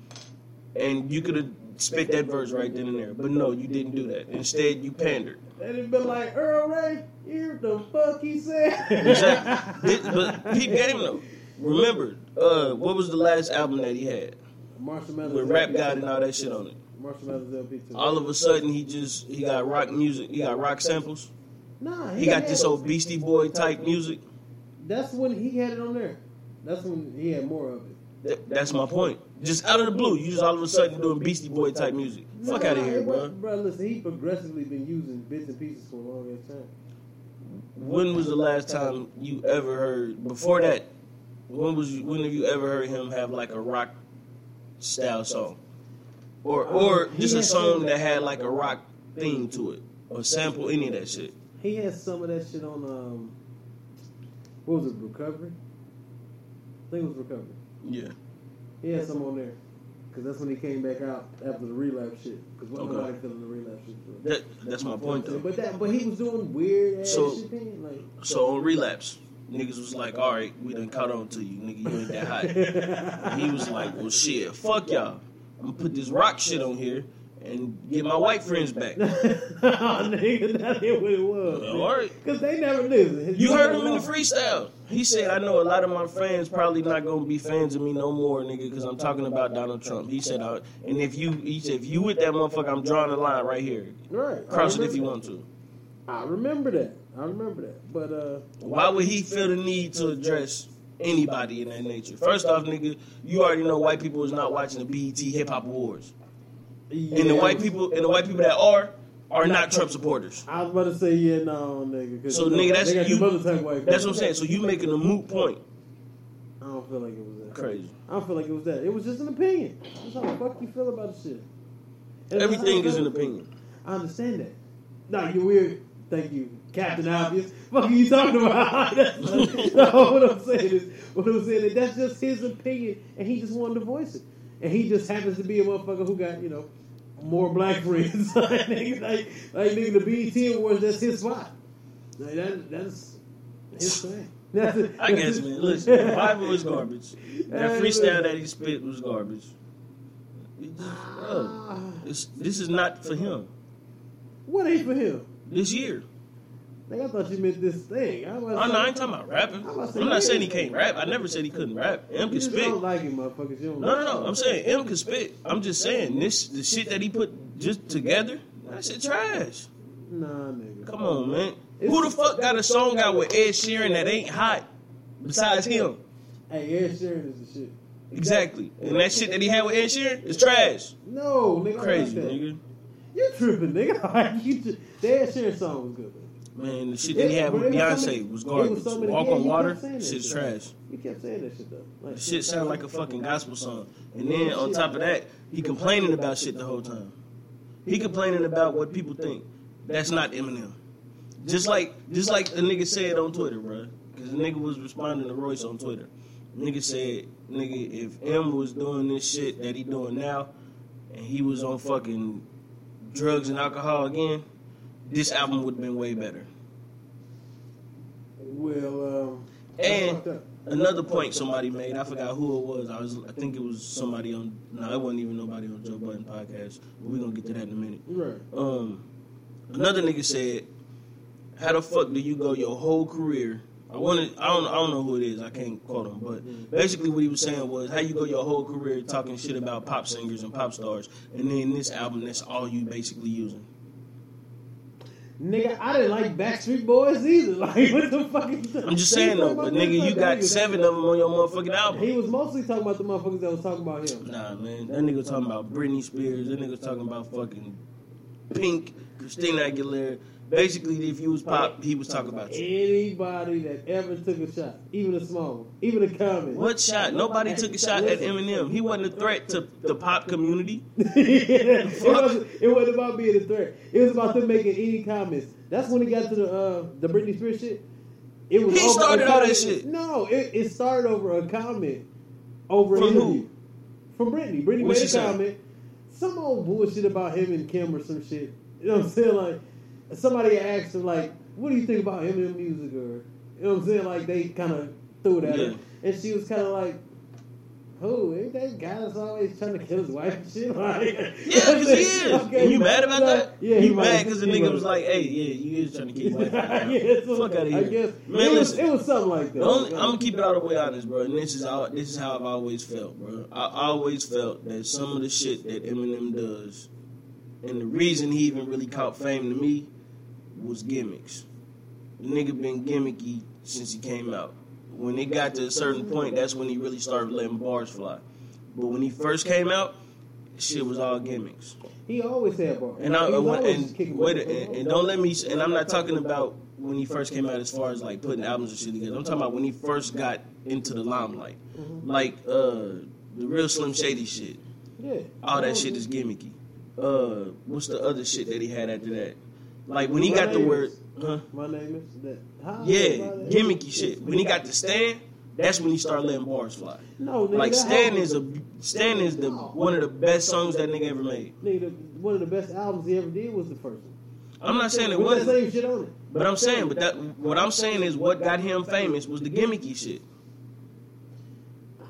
and you could have spit that verse right then and there. But no, you didn't do that. Instead, you pandered. And it been like Earl Ray. Hear the fuck he said. Exactly. But Pete Game though. Remember, uh, what was the last album that he had Marshall Mathers. with Rap God and all that shit on it? LP too. All of a sudden, he just he got rock music. He got rock samples. Nah, He got this old Beastie Boy type music. That's when he had it on there. That's when he had more of it. Th- that's my point. Just out of the blue, you just all of a sudden doing Beastie Boy type music. Fuck out of here, bro. Bro, listen, he progressively been using bits and pieces for a long ass time. When was the last time you ever heard? Before that, when was you, when have you ever heard him have like a rock style song, or or Um, just a song that had like a rock theme to it, or sample any of that shit? He had some of that shit on um, what was it, Recovery? I think it was Recovery. Yeah. He had some on there. Cause that's when he came back out after the relapse shit. Cause Okay. nobody feeling the relapse shit. That that's my point though. But that, but he was doing weird ass So- shit. Then, like, So on relapse, niggas was like, "All right, we done caught on to you, nigga. You ain't that hot." He was like, "Well, shit, fuck y'all. I'm gonna put this rock shit on here and get my white friends back." oh, nigga, that ain't what it was. All right. Cause they never listen. You heard him in the freestyle. He said, "I know a lot of my fans probably not gonna be fans of me no more, nigga, because I'm talking about Donald Trump." He said, I, "And if you, he said, if you with that motherfucker, I'm drawing a line right here. Right. Cross it if you want to." I remember that. I remember that. But uh, Why would he feel the need to address anybody in that nature? First off, nigga, you already know white people is not watching the BET Hip Hop Awards, and the white people and the white people that are are not Trump supporters. I was about to say yeah, no, nigga. So, nigga, that's you- them other type of white That's what I'm saying. So you making a moot point? I don't feel like it was that. Crazy. I don't feel like it was that. It was just an opinion. That's how the fuck you feel about the shit. Everything is an opinion. I understand that. No, you're weird. Thank you, Captain Obvious. Fuck are you talking about? No, what I'm saying is, what I'm saying is that's just his opinion, and he just wanted to voice it. And he just happens to be a motherfucker who got, you know, more black friends. like, nigga, like, like nigga, the BET Awards, that's his spot. Like, that, that's his thing. That's it. I guess, man. Listen, the Bible was garbage. That freestyle that he spit was garbage. It just- bro, ah. it's, this is not for him. What ain't for him? This year. Like, I thought you meant this thing. I, was Oh, no, I ain't talking about rapping. I'm about say, I'm not saying he can't rap. I never said he couldn't rap. M can spit. don't No, like him, motherfuckers. You don't no, no. I'm saying M can spit. I'm just saying this the shit that he put just together. That shit trash. Nah, nigga. Come on, man. Who the fuck got a song out with Ed Sheeran that ain't hot besides him? Hey, Ed Sheeran is the shit. Exactly. And that shit that he had with Ed Sheeran is trash. No, nigga. Crazy, nigga. You tripping, nigga. Like, you tri- the Ed Sheeran song was good. Man. Man, the shit that he Yeah, had but with it was Beyonce was garbage. was so many- Walk on Water, kept saying that shit's trash. You kept saying that shit though. Like, The shit sound like a fucking gospel song. And then on top of that, he complaining about shit the whole time. He complaining about what people think. That's not Eminem. Just like just like the nigga said on Twitter, bro. Because the nigga was responding to Royce on Twitter. Nigga said, nigga, if M was doing this shit that he doing now, and he was on fucking drugs and alcohol again, this album would have been way better. Well, um, And another point somebody made, I forgot who it was. I was, I think it was somebody on. No, it wasn't even nobody on Joe Budden podcast. But we're gonna get to that in a minute. right. Um, another nigga said, "How the fuck do you go your whole career?" I wanted, I don't, I don't know who it is. I can't quote him, but basically what he was saying was, "How you go your whole career talking shit about pop singers and pop stars, and then this album, that's all you basically using." Nigga, I didn't like Backstreet Boys either. Like, what the fuck? Is I'm just saying though, but nigga, you got seven of them on your motherfucking album. He was mostly talking about the motherfuckers that was talking about him. Nah, man. That nigga was talking about Britney Spears. That nigga was talking about fucking Pink, Christina Aguilera. Basically, if you was pop, he was talking about you. Anybody that ever took a shot, even a small one, even a comment. What shot? Nobody took a shot at Eminem. He wasn't a threat to the pop community. it, wasn't, it wasn't about being a threat. It was about them making any comments. That's when it got to the uh, the Britney Spears shit. It was He over started all that shit. No, it, it started over a comment over From who? from Britney. Britney What made a comment, some old bullshit about him and Kim or some shit. You know what I'm saying? Like somebody asked her, like, "What do you think about Eminem music?" Or you know what I'm saying? Like they kind of threw it at Yeah. her, and she was kind of like. Who ain't that guy that's always trying to kill his wife and shit? Like, Yeah, because he is. Okay, And you mad about that? Yeah, you mad because the nigga was like, "Hey, yeah, you is trying to keep wife." yeah, Fuck outta I here. guess Man, it, was, listen. it was something like that. Only, I'm gonna keep it all the way honest, bro. And this is how this is how I've always felt, bro. I always felt that some of the shit that Eminem does, and the reason he even really caught fame to me, was gimmicks. The nigga been gimmicky since he came out. when it got to a certain point, that's when he really started letting bars fly. But when he first came out, shit was all gimmicks. He always had bars. And I and, and, wait, and, and don't let me. And I'm not talking about when he first came out as far as like putting albums and shit together. I'm talking about when he first got into the limelight, Mm-hmm. like uh, the real Slim Shady shit. Yeah. All that shit is gimmicky. Uh, what's the other shit that he had after that? Like when he got the word, huh? My name is that. Yeah, gimmicky shit. When he got the stand, that's when he started letting bars fly. No, nigga, Like Stan is a Stan is the one of the best songs that nigga ever made. Nigga, one of the best albums he ever did was the first one. I'm not saying it wasn't, same shit on it. but I'm saying, but that what I'm saying is what got him famous was the gimmicky shit. Uh,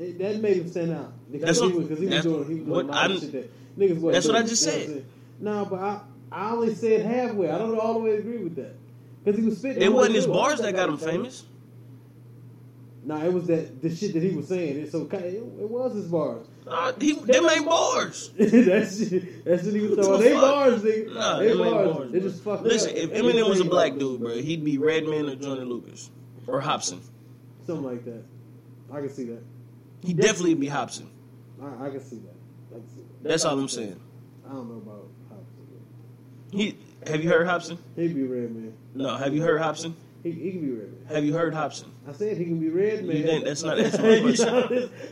it, that made him stand out. That's what- he was that's doing, he was what doing a I'm- shit that niggas that's what I just said. No, but I, I only said halfway. I don't all the way agree with that. Because he was spitting. It wasn't his bars that got him famous. Nah, it was that the shit that he was saying. It, so it, it was his bars. Uh, he they made bars. that shit, that shit he was throwing. They fuck? bars, nigga. Nah, they them bars. bars, They just fucked Listen, up. if Eminem was a black dude, bro, he'd be Redman or Johnny Lucas or Hopsin. something like that. I can see that. He'd definitely be Hopsin. I, I can see that. Can. That's all I'm saying. I don't know about. He have you heard Hopsin? He'd be Redman. No, have you heard Hopsin? He, he can be red man. Have you heard Hopsin? I said he can be Redman. You think that's not that's my question?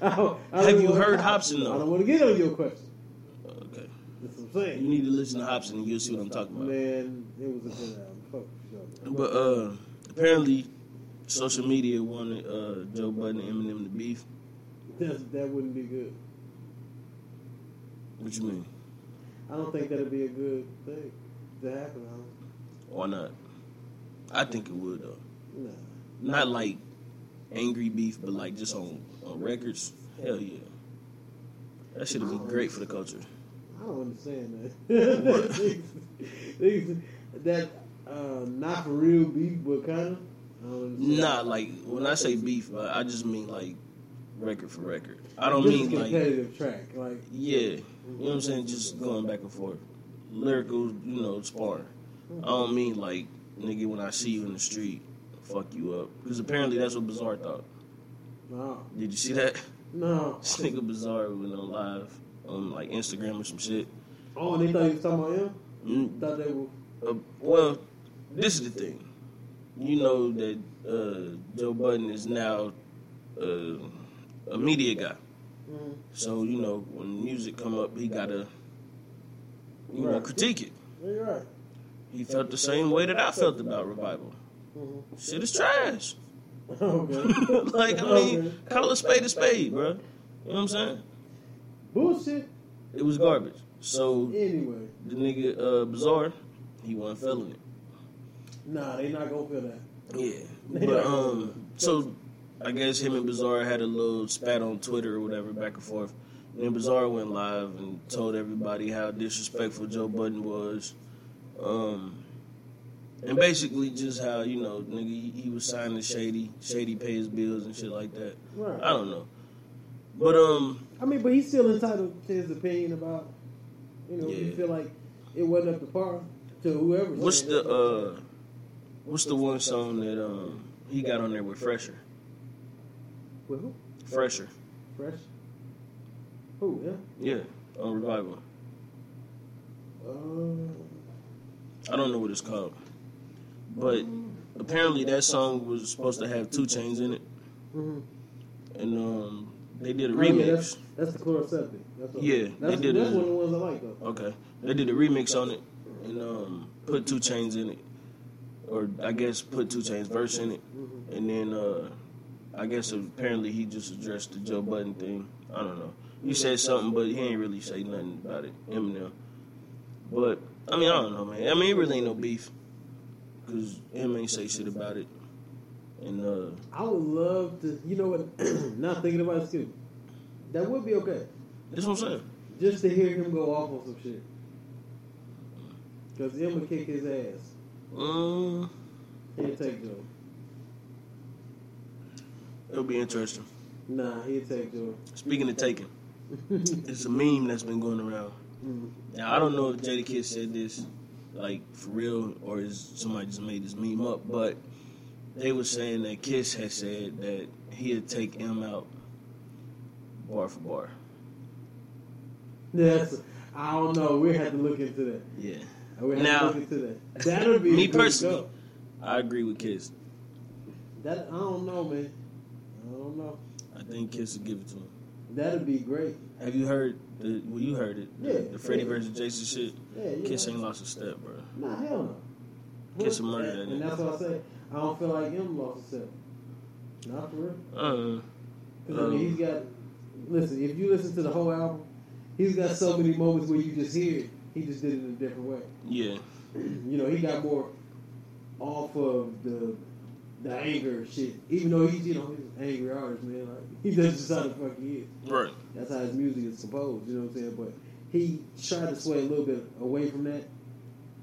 I don't- I don't Have you heard Hopsin, though? I don't want to get on your question. Okay, That's what I'm saying. you need to listen to Hopsin and you'll see what I'm talking about. Man, it was a good album. Fuck you. But uh, apparently, social media wanted uh, Joe Budden and Eminem to beef. That's, that wouldn't be good. What you mean? I don't think that'd be a good thing to happen. Don't- Why not? I think it would though. Nah. Not like angry beef, but like just on on records. Hell yeah. That should be great for the culture. I don't understand that. That uh, not for real beef, but kind of. Nah, like when I say beef, I just mean like record for record. I don't mean like competitive track. Like yeah, you know what I'm saying, just going back and forth, lyrical, you know, sparring. I don't mean like nigga when I see you in the street, fuck you up, because apparently that's what Bizarre thought. Wow. Did you see that? no. This nigga Bizarre went on live on like Instagram or some shit. Oh, and they thought he was talking about him. Mm, Thought they were. Uh, well, this is the thing. You know that uh, Joe Budden is now uh, a media guy. Mm, So you know when music come up, he gotta you know Right. critique it. yeah, you're right. He felt the same way that I felt about revival. Mhm. Shit is trash. okay. like I mean, Okay. call a spade a spade, bro. You know what I'm saying? Bullshit. It was garbage. So Anyway, the nigga uh, Bizarre, he wasn't feeling it. nah, they not gonna feel that. Yeah, but um, so I guess him and Bizarre had a little spat on Twitter or whatever, back and forth. And then Bizarre went live and told everybody how disrespectful Joe Budden was, um, and basically just how you know, nigga, he, he was signing shady, shady pay his bills and shit like that. Right. I don't know, but um, I mean, but he's still entitled to his opinion about, you know, if you feel like it wasn't up to par to whoever. what's the uh, what's the one song that um he got on there with Phresher? With who? Phresher, Fresh? Who? Yeah. yeah, on Revival. Uh, I don't know what it's called, but apparently that song was supposed to have 2 Chainz in it, mhm. and um, they did a Oh, yeah, remix. that's, that's the Chloraseptic. That's what, Yeah, that's, they did that's a- one of the ones I like though. Okay, they did a remix on it and um, put 2 Chainz in it, or I guess put 2 Chainz verse in it, Mm-hmm. and then uh, I guess apparently he just addressed the Joe Budden thing. I don't know. He said something, but he ain't really say nothing about it. Eminem. But I mean, I don't know, man. I mean, it really ain't no beef because him ain't say shit about it. And uh, I would love to. You know what? not thinking about it, too. That would be okay. that's what I'm saying. Just to hear him go off on some shit. Because him would kick his ass. Um, He'd take Joe. it'll be interesting. Nah, he'd take Joe. Speaking of taking, it's a meme that's been going around. Now I don't know if Jadakiss said this like for real or is somebody just made this meme up, but they were saying that Kiss had said that he'd take M out bar for bar. Yes, I don't know. We have to look into that. Yeah, We have Now- to look into that. That'll be me personally. I agree with Kiss. That I don't know, man. I don't know. I think Kiss would give it to him. That'd be great. Have you heard the? Well, you heard it. The, Yeah, the Freddie yeah. versus Jason shit. Yeah, Kiss ain't lost a step, bro. Nah, hell no. Kiss will murder that And that's what I say. I don't feel like him lost himself. Not for real. Uh, Because I mean, he's got. Listen, if you listen to the whole album, he's got so many moments where you just hear it. He just did it in a different way. yeah, You know, he got more off of the the anger shit. Even though he's you know he's an angry artist, man. Like he does just how the fuck he is. right. That's how his music is composed. You know what I'm saying? But he tried to sway a little bit away from that,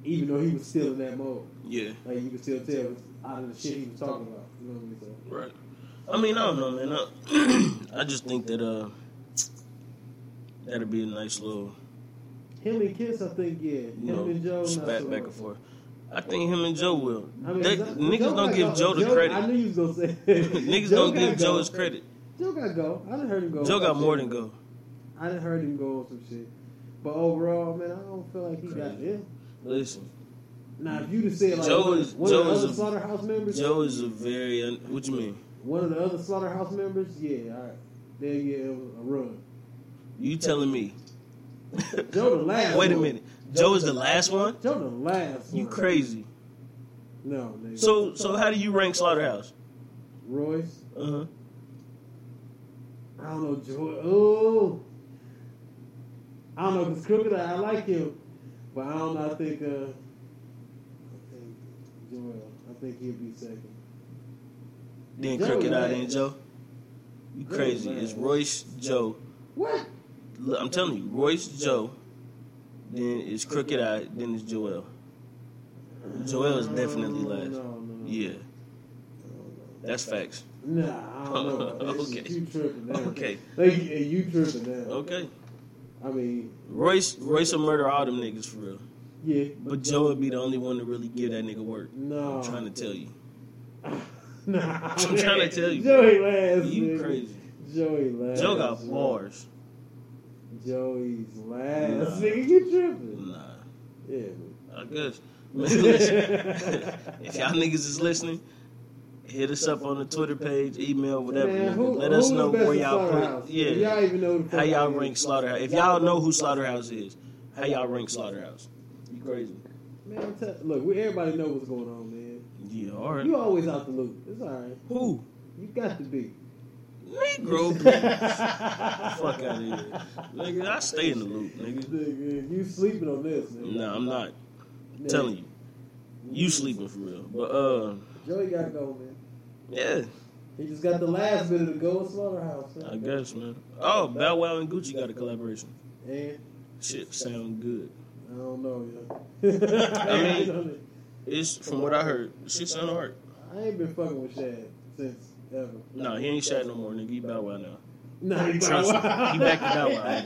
even though he was still in that mode. Yeah, Like you could still tell it out of the shit he was talking about. You know what I mean? So, right. I mean, I don't know, man. I, I just think that uh, that'd be a nice little, him and Kiss, I think, yeah. Him you know, and Joe, not spat so back and forth. I think him and Joe will. I mean, they, that- niggas Joe don't gotta give go. Joe the I credit. knew you was gonna say. niggas Joe don't give gotta Joe go. his credit. Joe got go. I done heard him go. Joe got more shit. than go. I done heard him go on some shit. But overall, man, I don't feel like he got Crazy. it. Listen, Now, if you just said like Joe one, is- one Joe of the is other a- slaughterhouse members, Joe is a very. Un- what you mean? one of the other slaughterhouse members, yeah, all right, they'll get a run. You telling me? Joe the last. Wait a minute. Joe is the last one. Joe the last. You one. crazy? No, nigga. So so how do you rank Slaughterhouse? Royce, Uh huh. I don't know Joe. Oh, I don't know because Crooked Eye, I like him, but I don't know. I think. Uh, I think Joell. I think he'll be second. Then Joe Crooked I, then Joe. You crazy? It's Royce, Joe. What? Look, I'm telling you, Royce, Joe. Then it's Crooked I. Then it's Joell. Joell is definitely last. No, no, no. Yeah, that's facts. Nah, I don't know. Okay. You tripping now. Okay. Like, you tripping now. Okay. I mean, Royce, Royce will murder all them niggas for real. yeah. But Joe would be the only one to really give that nigga work. No. I'm trying to tell you. Nah. I'm trying to tell you. Joey last. You nigga. crazy. Joey last. Joe got bars. Joey's last. Nah. Nigga, you tripping. Nah, Yeah. I guess. If y'all niggas is listening, hit us up on the Twitter page, email, whatever. Man, who, Let us know where y'all put. Yeah, y'all even know how y'all rank. Slaughterhouse. If y'all know who Slaughterhouse is, how y'all rank Slaughterhouse? You crazy? Man, I'm look, we everybody know what's going on, man. Yeah, all right. You always out the loop. It's all right. Who? You got to be. Negro, please. Fuck out of here. Nigga, I stay in the loop, nigga. Nigga, you sleeping on this, nigga. Nah, I'm not. Telling you. You sleeping for real. But, uh, Joey got to go, man. yeah, He just got the last bit of the Gold Slaughterhouse. I guess, man. Oh, Bow Wow and Gucci got a collaboration. And Shit sound good. I don't know, yo. I mean- It's from what I heard. Shit sound hard. I ain't been fucking with Shad since ever. Nah, he ain't Shad no more, nigga. He Bow Wow now. Nah, he Trust me. He back to Bow Wow.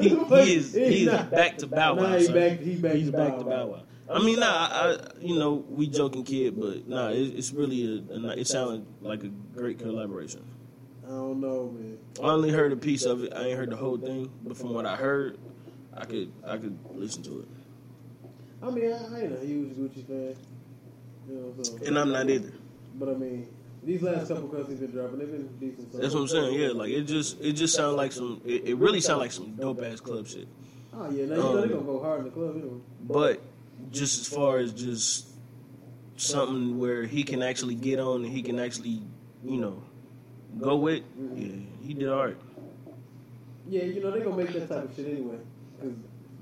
He, he is he is back to Bow Wow. Nah, he back. He back. He's back to Wow. Bow Wow. I mean, nah, I, I you know we joking kid, but nah, it, it's really a, a it sounded like a great collaboration. I don't know, man. I only heard a piece of it. I ain't heard the whole thing, but from what I heard, I could I could listen to it. I mean, I, I ain't a huge Gucci fan. You know, so. And I'm not either. But I mean, these last couple cuts he's been dropping, they've been decent. songs. That's what I'm saying. Yeah, like it just it just sounds like some. It, it really sounds like some dope ass club shit. Oh yeah, now you know Um, they gonna go hard in the club. Know. But just as far as just something where he can actually get on and he can actually, you know, go with, yeah, he did all right. Yeah, you know they gonna make that type of shit anyway, cause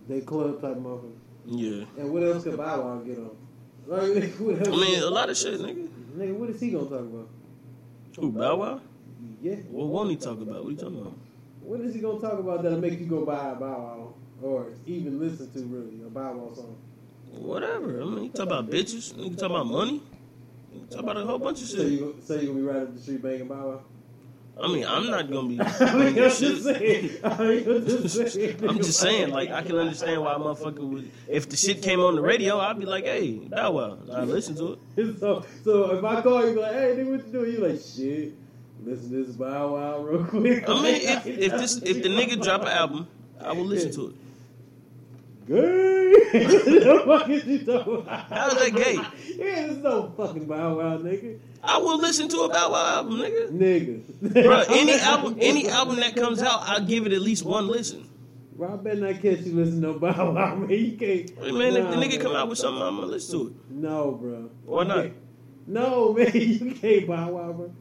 they club type motherfuckers. Yeah. And what else could Bow Wow get on? Like. I mean, a lot of shit, nigga. Nigga, what is he gonna talk about? Who, Bow Wow? Yeah, What won't he talk about? What you talking about? what is he gonna talk about that'll make you go buy a Bow Wow or even listen to really a Bow Wow song? Whatever. I mean, he talk about bitches. He talk about money. He talk about a whole bunch of So shit. you so you gonna be right up the street banging Bow Wow? I mean, I'm not gonna be. I'm just saying. I'm just saying. I'm just saying, like, I can understand why a motherfucker would. If the shit came on the radio, I'd be like, hey, Bow Wow. I listen to it. So, so if I call you, like, hey, nigga, what you doing? You like, shit. Listen to this Bow Wow real quick. I mean, if, if this if the nigga drop an album, I will listen to it. Gay. the fuck is you talking about? How's that gay? Yeah, there's no fucking Bow Wow, nigga. I will listen to a Bow Wow album, nigga. Nigga. Bro, any album, any album that comes out, I'll give it at least one listen. Bro, I better not catch you listening to Bow Wow, man. You can't. Man, if the Nah, nigga come out with something, I'm gonna listen to it. No, bro. Why not? No, man, you can't Bow Wow, bro.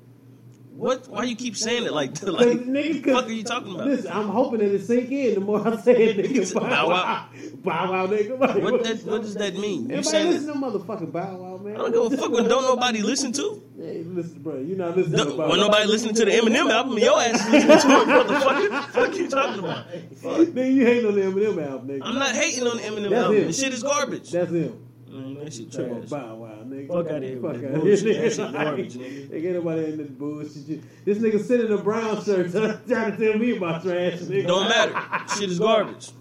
What? Why you keep saying it like that? Like, nigga, cause, fuck are you talking about? Listen, I'm hoping that it sink in the more I say it, nigga. Bow Wow. Bow Wow, nigga. Like, What that? What does that mean? You saying listen that? to motherfucking Bow Wow, man? I don't give a fuck when don't nobody listen to. Hey, listen, bro. You not listening No, to when nobody listening to the Eminem album, your ass listening to it, motherfucker. Fuck you talking about? Nigga, you hating on the Eminem album, nigga. I'm not hating on the Eminem That's album. it. The shit is garbage. That's him. Man, that shit trash. Bow Wow, nigga. Fuck outta here Fuck that outta here, That nigga. Nigga, ain't nobody in this bullshit. This nigga sitting in a brown shirt trying to tell me about trash, nigga. Don't matter. Shit is garbage.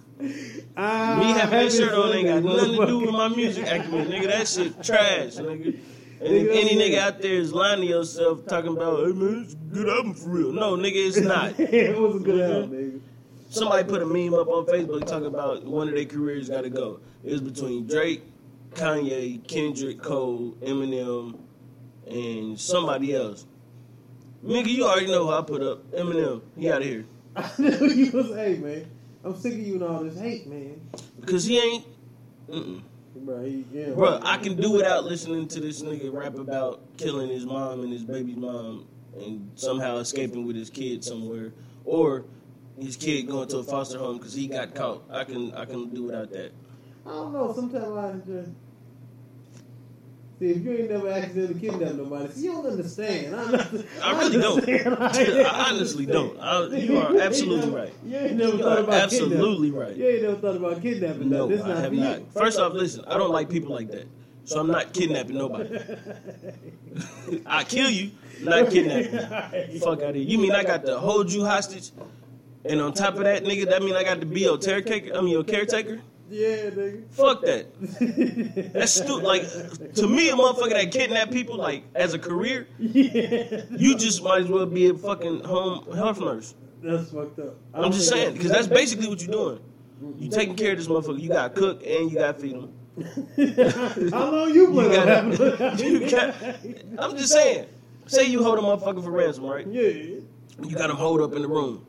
Ah, Me having this shirt on ain't got nothing to do with my music acumen, nigga. That shit trash, nigga. And if any nigga out there is lying to yourself talking about, hey man, it's a good album for real. No, nigga, it's not. it was a good album, nigga. Somebody put a meme up on Facebook talking about one of their careers got to go. It was between Drake, Kanye, Kendrick, Cole, Eminem, and somebody else. Nigga, you already know who I put up. Eminem, he out of here. I knew you was, hey, man. I'm sick of you and all this hate, man. Because he ain't. Mm-mm. Bro, he, yeah. Bro, I can do without listening to this nigga rap about killing his mom and his baby's mom and somehow escaping with his kid somewhere, or his kid going to a foster home because he got caught. I can I can do without that. I don't know. Sometimes I just see if you ain't never accidentally kidnapped nobody. See, you don't understand. I, not- I really don't. understand. I honestly don't. I, you are absolutely right. You ain't never You thought about absolutely kidnapping. right. You ain't never thought about kidnapping. No, this I not have you. not. First off, listen, I don't like people like that, so I'm not kidnapping nobody. I kill you, not kidnapping. you. Fuck out of here. You mean I got to hold you hostage, and on top of that, nigga, that mean I got to be your caretaker? I mean your caretaker? Yeah, nigga. Fuck that. That's stupid. Like to me, a motherfucker that kidnap people, like as a career, yeah, you just might as well be a fucking home health nurse. that's fucked up. I'm just saying because that's basically what you're doing. You taking care of this motherfucker. You got to cook and you got to feed him. How long you been you got. I'm just saying. Say you hold a motherfucker for ransom, right? Yeah. You got him hold up in the room.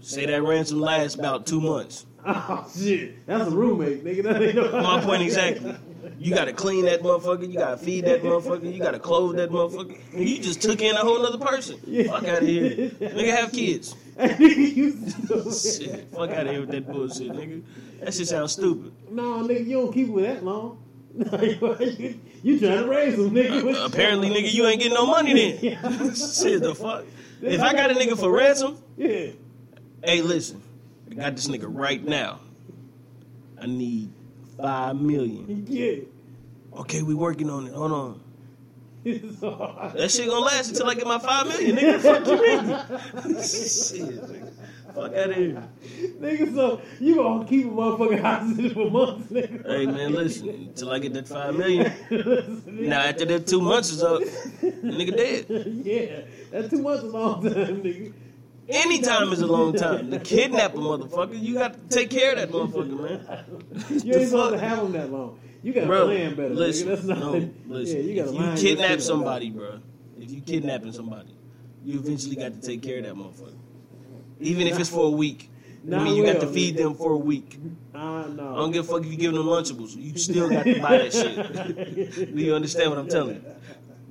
Say that ransom lasts about two months. Oh shit, that's a roommate, nigga. That ain't no. My point exactly. You gotta clean that motherfucker. You gotta feed that motherfucker. You gotta clothe that motherfucker. You just took in a whole other person. Fuck out of here. Nigga have kids. Shit. Fuck out of here with that bullshit, nigga. That shit sounds stupid. No, nigga, you don't keep with that long. you, you trying to raise them, nigga. What Apparently, nigga, you ain't getting no money then. shit, the fuck. If I got a nigga for ransom? Yeah. hey, listen, I got this nigga right now. I need five million. Yeah. Okay, we working on it. Hold on. That shit gonna last until I get my five million, nigga. Fuck you mean? shit, nigga. Fuck out of here. nigga, so you gonna keep a motherfucking hostage for months, nigga. Hey man, listen, until I get that five million. Now after that two months is up, nigga dead. yeah, that's two months is a long time, nigga. Any time is a long time. To kidnap a motherfucker, you got to take care of that motherfucker, man. You ain't supposed to have them that long. You gotta plan better, listen, nigga. That's not. no, listen. Yeah, you you kidnap somebody, bro, if you kidnapping somebody, you eventually got to take care of that motherfucker. Even if it's for a week. I mean, you got to feed them for a week. Uh, no. I don't give a fuck if you give them Lunchables. You still got to buy that shit. Do you understand what I'm telling you?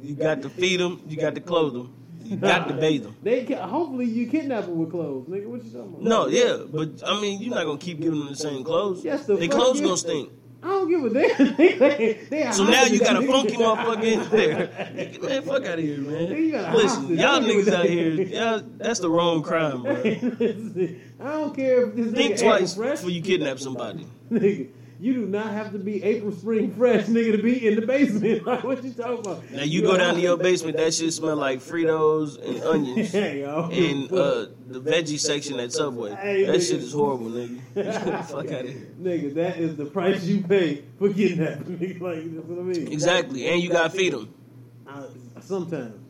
You got to feed them. You got to clothe them. You got to bathe them. They ca- hopefully you kidnap them with clothes, nigga. What you talking about? No, yeah, but I mean, you're not gonna keep giving them the same clothes. Yes, the Their fuck clothes you- gonna stink. I don't give a damn. they, they So now you got a funky motherfucker in there. Man, fuck out of here, You got man. a Listen, hostage. y'all I don't give a niggas out here, y'all, that's the wrong crime, bro. I don't care if this Think nigga twice fresh. before you kidnap somebody. Nigga, You do not have to be April Spring fresh, nigga, to be in the basement. Like, what you talking about? Now you go down to your basement, that shit smell like Fritos and onions. Hey, yo. And uh, the veggie section at Subway. Hey, that nigga. shit is horrible, nigga. Fuck out of here. Nigga, that is the price you pay for getting that. Nigga, like, that's what I mean. Exactly, and you gotta feed them. Uh, sometimes.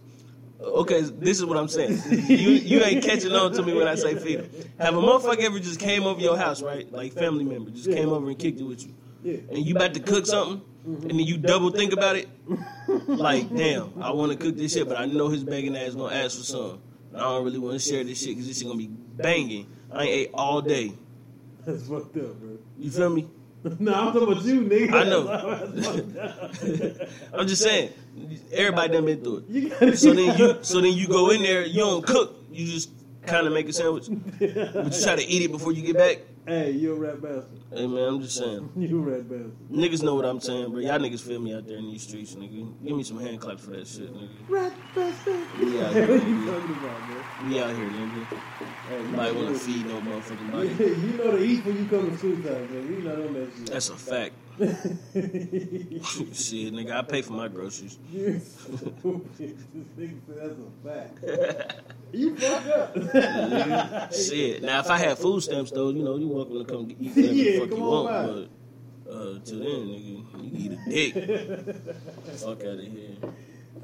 Okay, this is what I'm saying. You you ain't catching on to me when I say feed. Have a motherfucker ever just came over your house, right? Like family member just came over and kicked it with you, Yeah. and you about to cook something, mm-hmm. and then you double think about it. Like, damn, I want to cook this shit, but I know his begging ass gonna ask for some. And I don't really want to share this shit because this shit gonna be banging. I ain't ate all day. That's fucked up, bro. You feel me? no, I'm talking about you, nigga. I know. That's fucked up. I'm just saying, everybody done been through it. So then you, so then you go in there, you don't cook, you just kind of make a sandwich, but you try to eat it before you get back. Hey, you a rat bastard. Hey man, I'm just saying, You a rat bastard. niggas know what I'm saying, bro. Y'all niggas feel me out there in these streets, nigga. Give me some hand claps for that shit, nigga. Rat bastard. We out What you talking about, man? We out here, nigga. Hey, you Nobody wanna feed no motherfucking body. you know to eat when you come to school time, man. You not on that shit. That's a fact. shit, nigga, I pay for my groceries. You're stupid. This nigga said that's a fact. you fucked up. Shit. Now, if I had food stamps, though, you know, you welcome to come eat whatever Yeah, the fuck you want. But uh, till then, nigga, you can eat a dick. fuck out of here.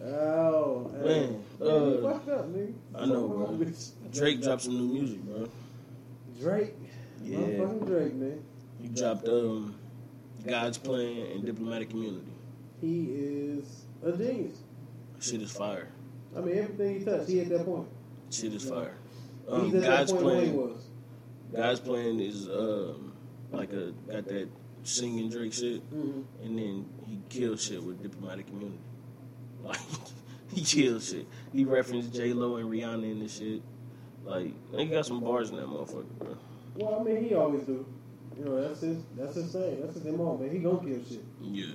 Oh. Man, you uh, fucked up, nigga. I know, bro. Drake dropped some new music, bro. Drake. Yeah. Drake, man. He dropped um, God's Plan and Diplomatic Immunity. He is a genius. Shit is fire. I mean, everything he touched, he at that point. Shit is fire. Um, God's that point where he Plan. God's Plan is um, like a got that singing Drake shit. Mhm. and then he kills shit with Diplomatic Immunity. Like he kills shit. He referenced J Lo and Rihanna in this shit. Like nigga got some bars in that motherfucker, bro. Well, I mean, he always do. You know, that's his, that's his thing. That's his MO, man. He gonna kill shit. Yeah.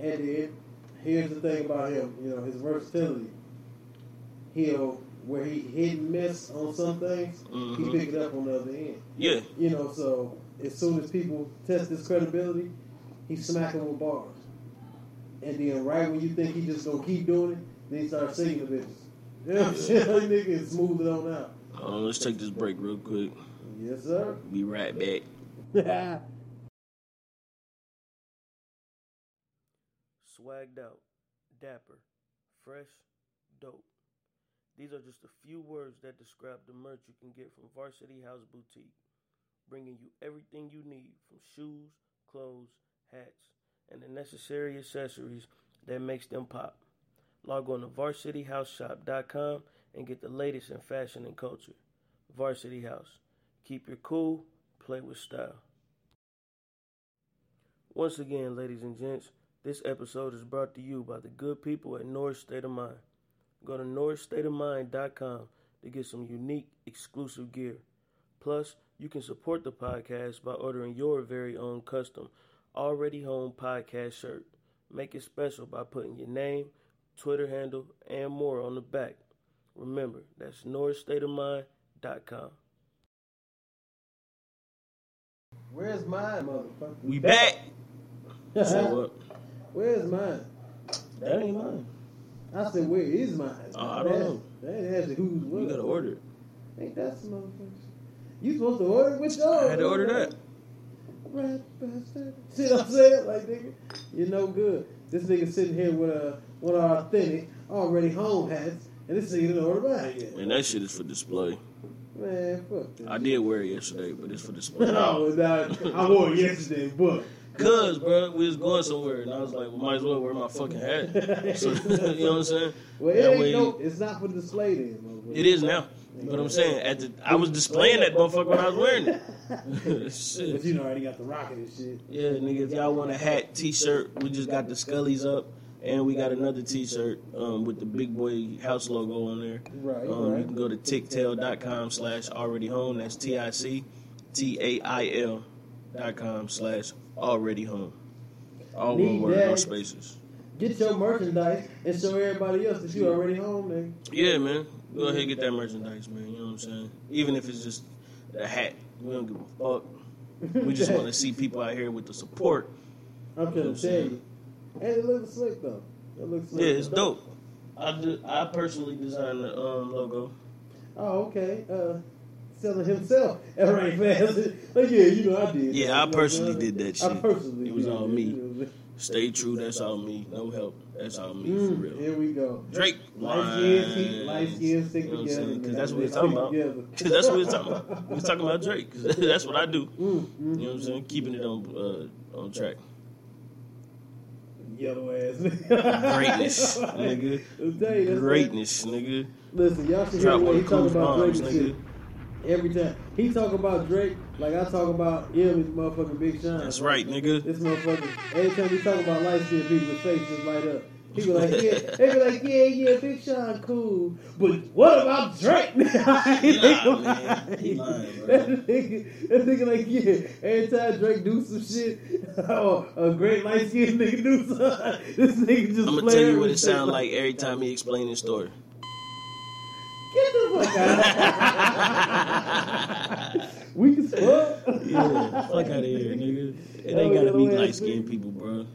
And then, here's the thing about him, you know, his versatility. He'll, where he hit and miss on some things, Mhm. he pick it up on the other end. Yeah. You know, so as soon as people test his credibility, he's smacking with bars. And then right when you think he just gonna keep doing it, then he starts singing the bitches. You know what I'm saying? Nigga, smooth it on out. Uh, let's take this break real quick. Yes, sir. Be right back. Swagged out, dapper, fresh, dope. These are just a few words that describe the merch you can get from Varsity House Boutique, bringing you everything you need from shoes, clothes, hats, and the necessary accessories that makes them pop. Log on to varsityhouseshop.com and get the latest in fashion and culture. Varsity House. Keep your cool, play with style. Once again, ladies and gents, this episode is brought to you by the good people at North State of Mind. Go to northstateofmind.com to get some unique, exclusive gear. Plus, you can support the podcast by ordering your very own custom Already Home podcast shirt. Make it special by putting your name, Twitter handle, and more on the back. Remember, that's northstateofmind.com. Where's mine, motherfucker? We back. So what? Where's mine? That ain't mine. I said, where is mine? Oh, I don't know. That ain't actually who's what. You gotta order it. Ain't that some motherfuckers? You supposed to order it with yours. I had to order that. Right, bastard. See what I'm saying? Like, nigga, you're no good. This nigga sitting here with a one of our authentic, already home hats, and this nigga didn't order mine yet. Man, that shit is for display. Man, fuck that. I did wear it yesterday, but it's for display. No, nah, I wore it yesterday, but Cause, bro, we was going somewhere, and I was like, well, might as well wear my fucking hat. So, you know what I'm saying? well, it ain't way- no, it's not for display then. It is now. But I'm saying, at the, I was displaying that motherfucker when I was wearing it. But shit. you know, already got the rocket and shit. Yeah, nigga, if y'all want a hat, t-shirt, we just got the Scullies up, and we got another t-shirt um, with the Big Boy House logo on there. Right, Um, right. You can go to tictail.com slash already home. That's T-I-C-T-A-I-L dot com slash already home. All one word, no spaces. Get your merchandise and show everybody else that you already home, man. Yeah, man. Go ahead and get that merchandise, man. You know what I'm saying? Even if it's just a hat. We don't give a fuck. We just want to see people out here with the support I'm trying to tell you. And it looks slick though. It looks slick. Yeah, it's dope. I, de- I personally designed the um, logo. Oh, okay. Uh, selling himself. All right, fast. like, yeah, you know I did. Yeah, I personally did that shit. I personally. It was all me. Stay true, that's all me. No help, that's all me for Mm, real. here we go. Drake Light skin, keep light skin stick You know what I'm together. saying? 'Cause man. that's what we're talking about. Cause that's what we're talking about. We're talking about Drake. that's what I do. Mm, mm. You know what I'm saying? Keeping it on uh, on track. Yellow ass. Greatness, nigga. I'm telling you, Greatness, nigga. Listen, y'all should hear the he of talk about bombs, and nigga. Every time he talk about Drake, like I talk about him, his motherfucking Big Sean. That's right, nigga. This motherfucker. Every time we talk about light skinned people, his face just light up. He be like, yeah, they be like, yeah, yeah, Big Sean cool, but what about Drake? he lying, man. He lying, bro. That nigga, that nigga like, yeah. Every time Drake do some shit, oh, a great light skinned nigga do something, this nigga just. I'm gonna tell you what it sounds like every time he explain his story. Get the fuck out. Weak as fuck. Yeah, fuck out of here, nigga. It ain't gotta be light skinned people, bro.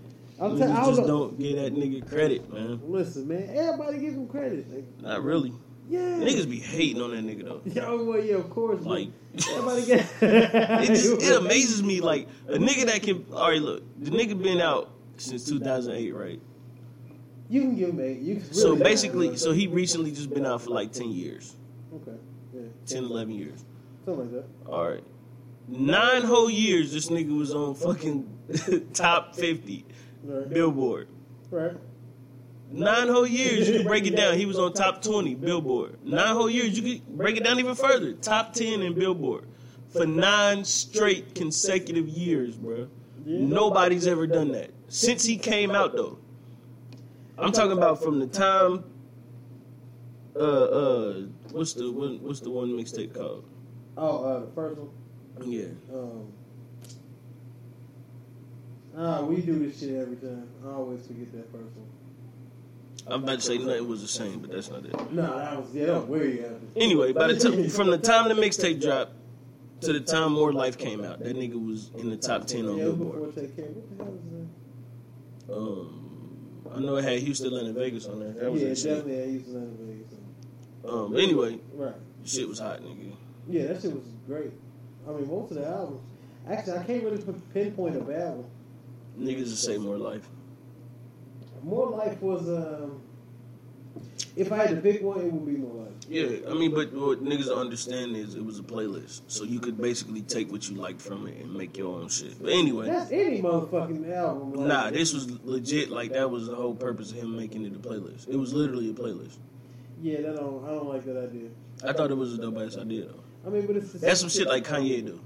I'm Niggas telling I just don't give that nigga credit, man. Listen, man, everybody give him credit. Like, Not really. yeah. Niggas be hating on that nigga though. Yo, well, yeah, of course. Like, everybody get. it, just, it amazes me, like a nigga that can. All right, look, the nigga been out since 2008, right? You can give him eight. You can So really- basically, so he recently just been out for like 10 years, Okay. Yeah. 10, 11 years. Something like that. All right, nine whole years this nigga was on fucking top 50 Right. Billboard. Right. Nine whole years, you can break it down. He was on top 20 Billboard. Nine whole years, you could break it down even further. Top 10 in Billboard for nine straight consecutive years, bro. Nobody's ever done that since he came out, though. I'm talking about from the time. Uh, uh, what's the one? What's the one mixtape called? Oh, uh, the first one. Yeah, Um, ah, we do this shit every time. I always forget that first one. I'm about to say nothing was the same, but that's not it. No, that was yeah, that was way after. Anyway, by the time from the time the mixtape dropped to the time More Life came out, that nigga was in the top ten on Billboard. before Take Care. What the hell? Um, I know it had Houston, Atlanta, Vegas on there. That was yeah, definitely. I used to let it be. Um, anyway, Right. shit was hot, nigga. Yeah, that shit was great. I mean, most of the albums. Actually, I can't really pinpoint a bad one. Niggas will say More Life. More Life was. um If I had to pick one, it would be More Life. Yeah, I mean, but what niggas understand is it was a playlist, so you could basically take what you liked from it and make your own shit. But anyway, That's any motherfucking album. Like, nah, this was legit. Like that was the whole purpose of him making it a playlist. It was literally a playlist. Yeah, that don't. I don't like that idea. I thought it was a dope ass idea though. I mean, but it's That's some shit like Kanye do.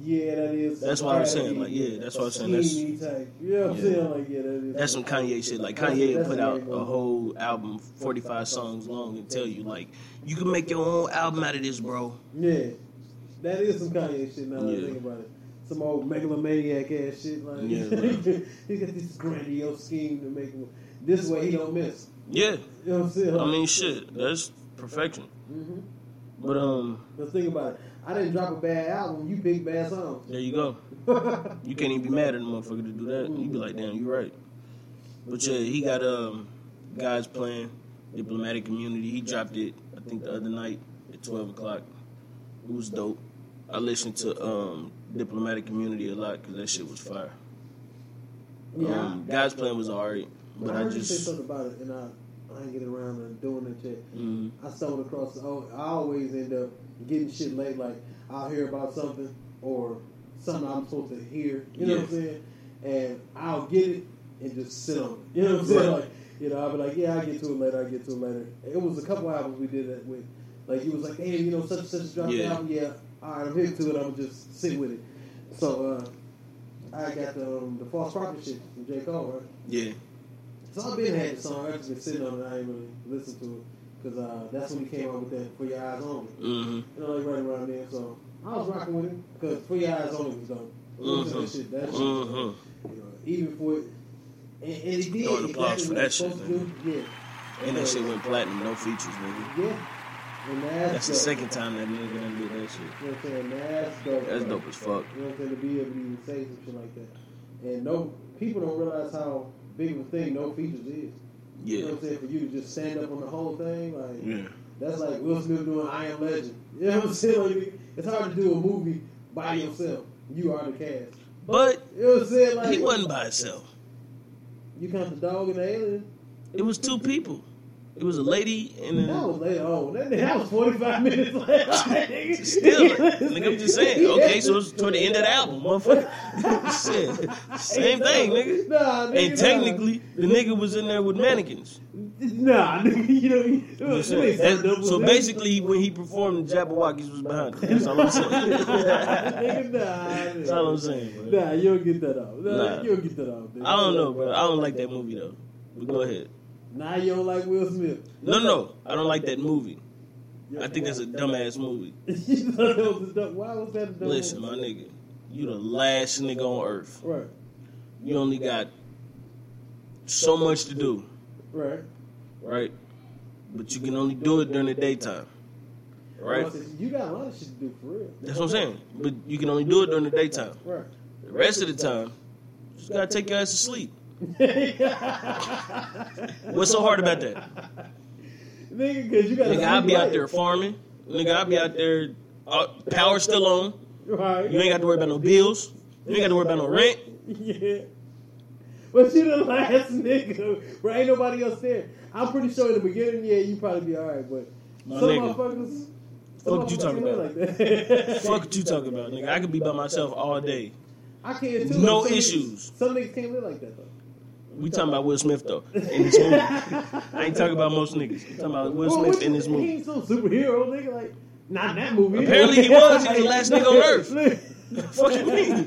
Yeah, that is. That's what I'm saying, like, yeah, that's what I'm saying, that's- type. You know what I'm Yeah. saying? Like, yeah, that is. That's some Kanye shit. Like Kanye put out a whole album, 45 songs long, and tell you like you can make your own album out of this, bro. Yeah, that is some Kanye shit. Now that I Yeah. think about it, some old megalomaniac ass shit. Like, Yeah, he got this grandiose scheme to make him this way he don't miss. Yeah, You know what I'm saying? I mean shit. That's perfection. hmm But um, But think about it. I didn't drop a bad album. You pick bad songs. there you go. You can't even be mad at a motherfucker to do that. You'd be like, damn, you're right. But yeah, he got um God's Plan Diplomatic Immunity. He dropped it, I think, the other night at twelve o'clock. It was dope. I listened to um Diplomatic Immunity a lot because that shit was fire. Yeah. Um, God's Plan was alright, but I I you say something about it, and I, I ain't getting around to doing that shit. mm, I stumbled across. I always end up getting shit late. Like I'll hear about something or something I'm supposed to hear. You know what I'm saying? And I'll get it and just sit on it. You know what I'm saying? Right. Like you know, I'll be like, yeah, I will get to it later. I will get to it later. It was a couple albums we did that with. Like he was like, hey, you know, such and such dropped Yeah. album. Yeah, all right, I'm hip to it. I'm just sit with it. So uh, I got the um, the false prophet shit from J Cole, right? yeah, So I've been had the song. I've just been sitting on it. I ain't really listened to it because uh, that's when he came out with that "For Your Eyes Only." mm-hmm. You know, like right around there. So I was rocking with him because "For Your Eyes Only" was dope. To that shit. That shit. Mm-hmm. You know, even for it, and, and it did Throwing applause for that shit. Yeah, and that shit went platinum, no features, nigga. yeah. And that's, That's the second time that nigga done did that shit. You know what I'm saying? That's dope. That's dope as fuck. You know what I'm saying? To be able to even say some shit like that. And no, people don't realize how big of a thing no features is. You know Yeah. what I'm saying? For you to just stand up on the whole thing, like Yeah. that's like Will Smith doing I Am Legend. You know what I'm saying? Like, it's hard to do a movie by yourself. You are the cast. But You know what I'm saying? Like he wasn't by himself. You count the dog and the alien. It was two people. It was a lady and That was later on. That, that was 45 minutes later. still. nigga, I'm just saying. Okay, so it's toward the end of the album, motherfucker. Shit. Same thing, nigga. Nah, nigga, And technically, the nigga was in there with mannequins. Nah, nigga, you know, he- I'm just it ain't saying. so That- so basically, when he performed, the Jabbawockeez was behind him. That's all I'm saying. nigga, nah, That's all I'm saying, bro. Nah, you don't get that off. Nah, Nah. you don't get that off. Nigga. I don't know, bro. I don't like that movie though. But go ahead. Now you don't like Will Smith. No, no, I don't like that movie. I think that's a dumbass movie. you thought that was a dumb, why was that a dumb Listen, my nigga, you the last nigga on earth. Right, You only got so much to do, right. right? But you can only do it during the daytime, right? You got a lot of shit to do for real. That's what I'm saying. But you can only do it during the daytime. Right. The rest of the time, you just gotta take your ass to sleep. What's so hard about that? Nigga, cause you got Nigga, I'll be out there farming. Nigga, I'll be out there. Uh, power still on. Right. You ain't got to worry about no bills. You ain't got to worry about no rent. Yeah. But you the last nigga, bro. Ain't nobody else there. I'm pretty sure in the beginning, yeah, you probably be alright, but My some nigga. motherfuckers. Fuck what you talking about? Like. Fuck you talking about, nigga. I could be by myself all day. I can't too. No Some niggas- issues. Some niggas can't live like that though. We talking about Will Smith though in this movie. I ain't talking about most niggas. We talking about Will Smith in this He movie. ain't some superhero nigga. Like not in that movie. Apparently he was. He was the last nigga on earth. Fuck you mean?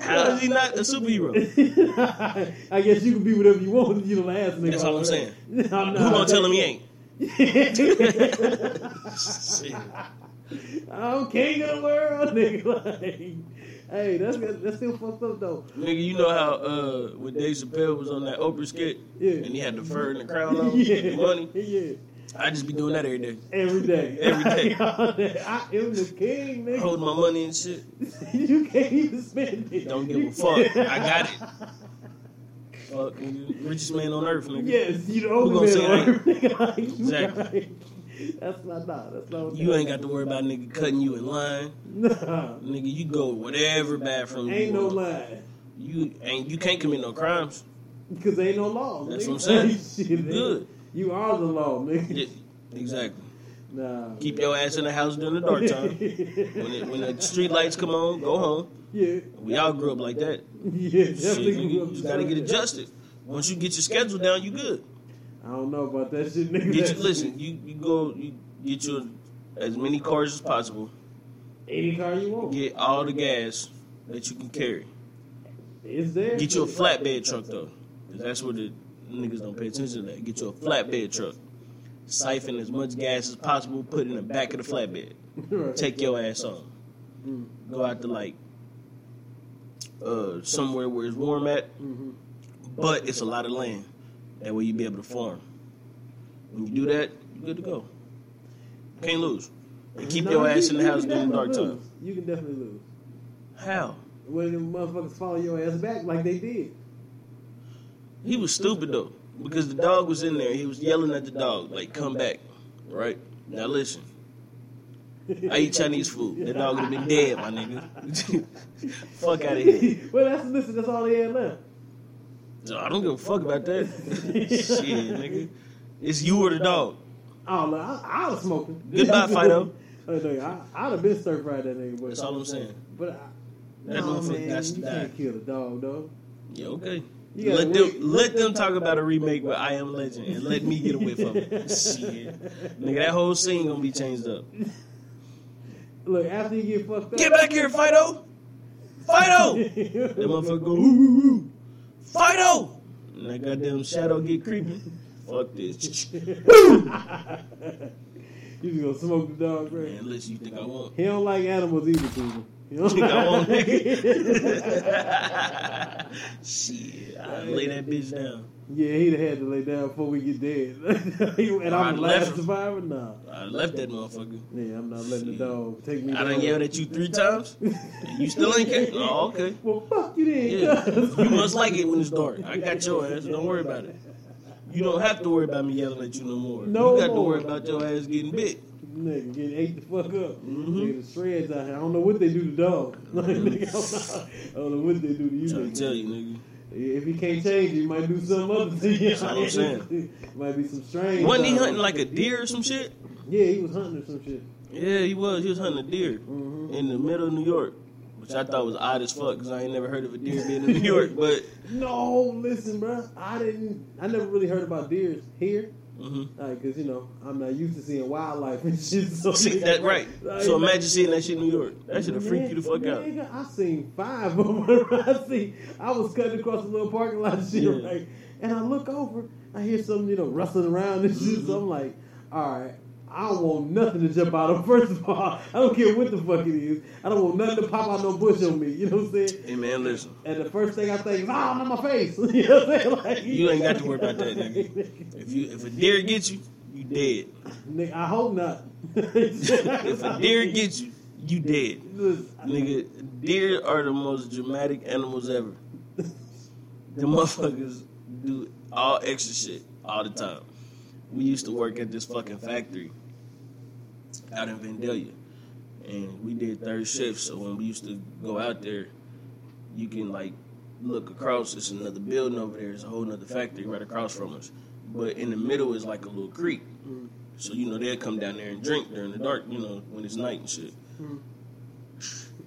How is he not a superhero? I guess you can be whatever you want. You the last nigga. That's all I'm saying. No, Who gonna tell him he ain't? I'm king of the world, nigga. Like, hey, that's that's still fucked up though. Nigga, you know how uh, when Dave Chappelle was on that Oprah skit Yeah. and he had the fur and the crown on, Yeah, money. yeah, I just be doing that every day. every day, Every day. I am the king, nigga. Holding my money and shit. you can't even spend it. Don't give a fuck. I got it. Fuck, nigga. Richest man on earth, nigga. Yes, you the only man on earth, nigga. Exactly. That's not nah, that's not. You ain't got to worry about nigga cutting you in line. Nah, Nigga, you go whatever bathroom you ain't no want. lie. You ain't you can't commit no crimes. Because ain't no law. That's nigga. what I'm saying. Shit. Good. You are the law, nigga. Yeah, exactly. Nah. Keep your ass in the house during the dark time. When it, when the street lights come on, go home. yeah. We all grew up like that. Yeah, Shit, nigga, you just gotta get adjusted. Once you get your schedule down, you good. I don't know about that shit, nigga. Get you, listen, you, you go you get your as many cars as possible. Any car you want. Get all the gas that you can carry. It's there. Get you a flatbed truck though, 'cause that's where the niggas don't pay attention to that. Get you a flatbed truck. Siphon as much gas as possible. Put it in the back of the flatbed. Right. Take your ass on. Mm. Go out to like uh, somewhere where it's warm at, Mhm. but it's a lot of land. That way you'll be able to farm. When you do that, you're good to go. Can't lose. And keep Nah, your you- ass in the house during the dark definitely time. You can definitely lose. How? When the motherfuckers follow your ass back like they did. He was stupid though, because the dog was in there. He was yelling at the dog, like, "Come back!" Right now, listen. I eat Chinese food. That dog would have been dead, my nigga. fuck out of here. well, that's listen. That's all they had left. So I don't give a fuck about that. Shit, nigga. It's you or the dog. Oh, look, I, I was smoking. Goodbye, Fido. Oh, I, I'd have been stir fried that nigga. But, That's all I'm saying. But I, That no, motherfucker man, got to you die. can't kill the dog, though. Yeah, okay. You Let them wait- let them talk about a remake with I Am Legend and let me get away from it. Shit. Nigga, that whole scene gonna be changed up. Look, after you get fucked up, Get back here, Fido! Fido! That motherfucker go, ooh, ooh, ooh. Fido! And that goddamn shadow get creepy. Fuck this. You just gonna smoke the dog, right? Man, listen, you think I won't? He don't like animals either, people. He don't Think I won't, like- Shit, I lay that bitch down. Yeah, he'd have had to lay down before we get dead. and I'm the last survivor? Nah. I left that motherfucker. Yeah, I'm not letting the dog take me I down. done yelled at you three times. And you still ain't care? Oh, okay. Well, fuck you then. Yeah, you must like it when it's dark. I got your ass. Don't worry about it. You don't have to worry about me yelling at you no more. No you got to worry about your ass getting bit. Nigga, get ate the fuck up. Mm-hmm. Nigga, the shreds out here. I don't know what they do to dogs. Like, nigga, I don't know- I don't know what they do to you. Trying nigga. to tell you, nigga. If he can't change, he might do something other to you. That's what I'm saying. might be some strange. Wasn't he hunting like a deer or some shit? Yeah, he was hunting or some shit. Yeah, he was. He was hunting a deer Mm-hmm. in the middle of New York, which I thought was odd as fuck because I ain't never heard of a deer being in New York. But No, listen, bro. I didn't. I never really heard about deers here. Mhm. Like, cause you know, I'm not used to seeing wildlife and shit. So see that right. Like, So imagine seeing that shit in New York. That should have freaked you the fuck out. Nigga, I seen five of them. I see. I was cutting across the little parking lot and shit, Yeah. right? And I look over, I hear something, you know, rustling around and shit. So I'm like, all right. I don't want nothing to jump out of. First of all, I don't care what the fuck it is. I don't want nothing to pop out no bush on me. You know what I'm saying? Hey man, listen. And the first thing I think is, oh, I'm in my face. you know what I'm saying? Like, You ain't got to worry about that, nigga. If you if a deer gets you, you dead. Nigga, I hope not. If a deer gets you, you dead. Nigga, deer are the most dramatic animals ever. The motherfuckers do all extra shit all the time. We used to work at this fucking factory out in Vandalia. And we did third shift, so when we used to go out there, you can like look across, it's another building over there, it's a whole nother factory right across from us. But in the middle is like a little creek. Mm-hmm. So you know they'll come down there and drink during the dark, you know, when it's night and shit. Mm-hmm.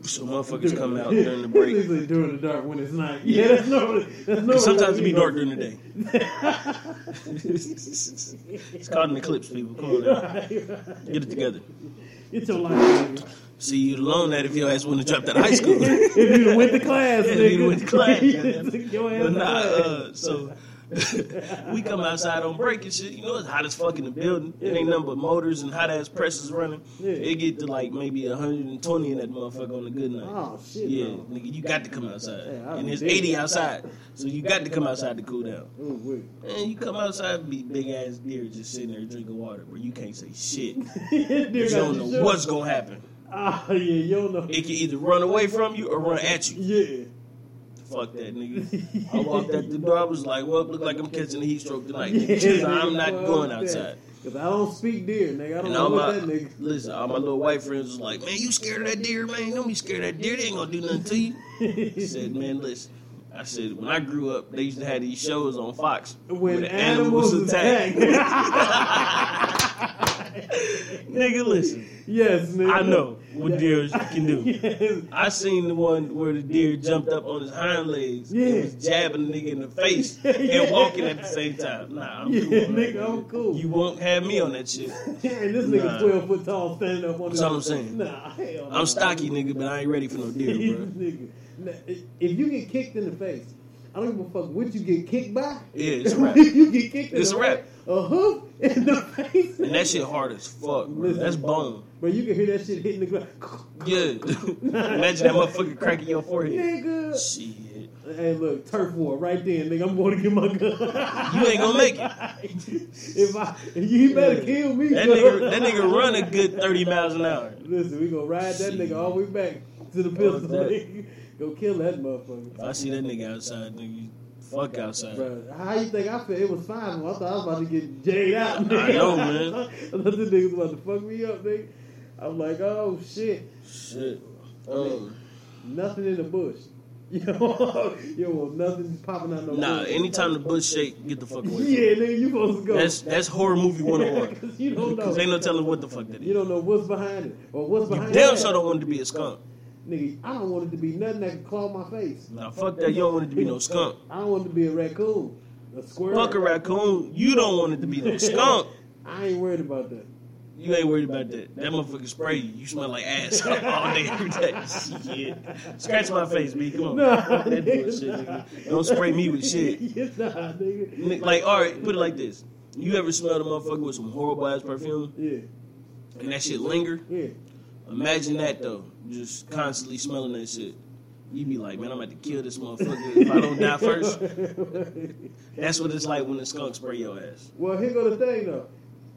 So motherfuckers come out during the break. During the dark when it's night. Yeah, that's no. That's no. Sometimes it be dark during the day. it's called an eclipse, people. Come on now. Get it together. It's your life, nigga. See, you'd alone that if your ass wouldn't have dropped out of high school. if you went to class, Yeah, nigga. you went to class, goddamn. your ass But to nah, class. uh, so we come outside on break and shit. You know, it's hot as fuck in the building. It ain't nothing but motors and hot ass presses running. Yeah. It get to like maybe 120 in that motherfucker on a good night. Oh shit, Yeah, no. nigga, you got to come outside. Yeah, and it's 80 outside. So you got to come outside to cool down. Ooh, wait. You come outside and be big ass deer just sitting there drinking water where you can't say shit. You don't know what's gonna happen. Ah, yeah, you don't know. It can either run away from you or run at you. Yeah. Fuck that nigga. I walked out the door, I was like, well, look like I'm catching a heat stroke tonight. I'm not going outside. Cause I don't speak deer, nigga. I don't And know my that nigga. listen, all my little white friends was like, man, you scared of that deer, man? Don't be scared of that deer. They ain't gonna do nothing to you. He said, man, listen. I said, when I grew up, they used to have these shows on Fox When where the animals attack. Nigga, listen. yes, nigga. I know what deer can do. Yes. I seen the one where the deer jumped up on his hind legs Yeah. and was jabbing the nigga in the face Yeah. and walking at the same time. Nah, I'm Yeah, cool. that, nigga, I'm cool. You won't have me on that shit. and this nigga Nah. 12 foot tall standing up on That's all I'm saying. Nah, hell. I'm stocky, nigga, but I ain't ready for no deer, bro. nigga. Now, If you get kicked in the face, I don't give a fuck what you get kicked by. Yeah, it's a wrap. you get kicked It's a wrap. face, A hoof in the face. And that shit hard as fuck, bro. That's bone. But you can hear that shit hitting the ground. Yeah. Imagine that motherfucker cracking your forehead. Nigga. Shit. Hey, look, turf war right there, nigga. I'm going to get my gun. You ain't gonna make it. if I, you better kill me. That nigga, that nigga run a good 30 miles an hour. Listen, we gonna ride that nigga all the way back to the pistol. That. nigga. Go kill that motherfucker. If I see that nigga outside, nigga, fuck outside. Bro, how you think I feel? It was fine. I thought I was about to get jayed out. I Nigga. know, man. I thought this nigga was about to fuck me up, nigga. I'm like, oh shit, Shit. Um, nothing in the bush. You know, you don't want nothing popping out no nah, bush. anytime the bush shake, get the fuck away. Yeah, nigga, you supposed to go. That's that's horror movie 101. Because you don't know. Because ain't no telling what the fuck that You don't know what's behind it or what's behind. You behind damn sure don't want to be a skunk. Nigga, I don't want it to be nothing that can claw my face. Nah, fuck that. You don't want it to be no skunk. I don't want it to be a raccoon, a squirrel. Fuck a raccoon. You don't want it to be no skunk. I ain't worried about that. You ain't worried about that. That motherfucker spray you. You smell like ass all day, every day. Shit. Scratch my face, B. Come on. Nah, that bullshit, nigga. Don't spray me with shit. nah, nigga. Like, all right, put it like this. You ever smelled a motherfucker with some horrible ass perfume? Yeah. and that shit linger. Yeah. Imagine that though, just constantly smelling that shit. You be like, man, I'm about to kill this motherfucker if I don't die first. That's what it's like when the skunk spray your ass. Well, here go the thing though.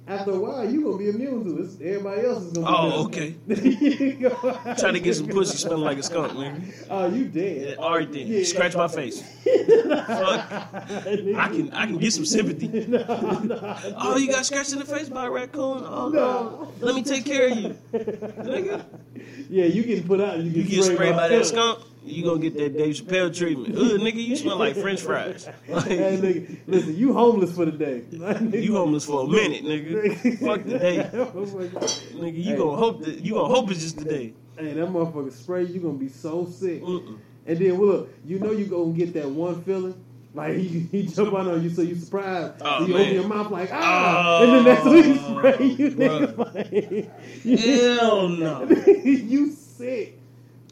After a while, you gonna be immune to this. Everybody else is gonna. Be. Oh, be okay. Trying to get some pussy smelling like a skunk, man. Oh, you dead. Everything. Yeah. Scratch my face. Fuck. I can I can get some sympathy. Oh, you got scratched in the face by a raccoon? Oh no. Let me take care of you. Nigga. Yeah, you getting put out. You You get, get sprayed by that skunk. You gonna get that Dave Chappelle treatment. Ugh, nigga, you smell like French fries. Hey, nigga, listen, you homeless for the day. you homeless for a minute, nigga. Fuck the day. Oh. Nigga, you Hey. gonna hope that you gonna hope it's just the day. Hey, that motherfucker spray, you gonna be so sick. Mm-mm. And then look, you know you gonna get that one feeling. Like he, he jump out on you, so you surprised. Oh, you man. open your mouth like ah, Oh, and then that's when he spray you. Nigga, like, Hell no. you sick.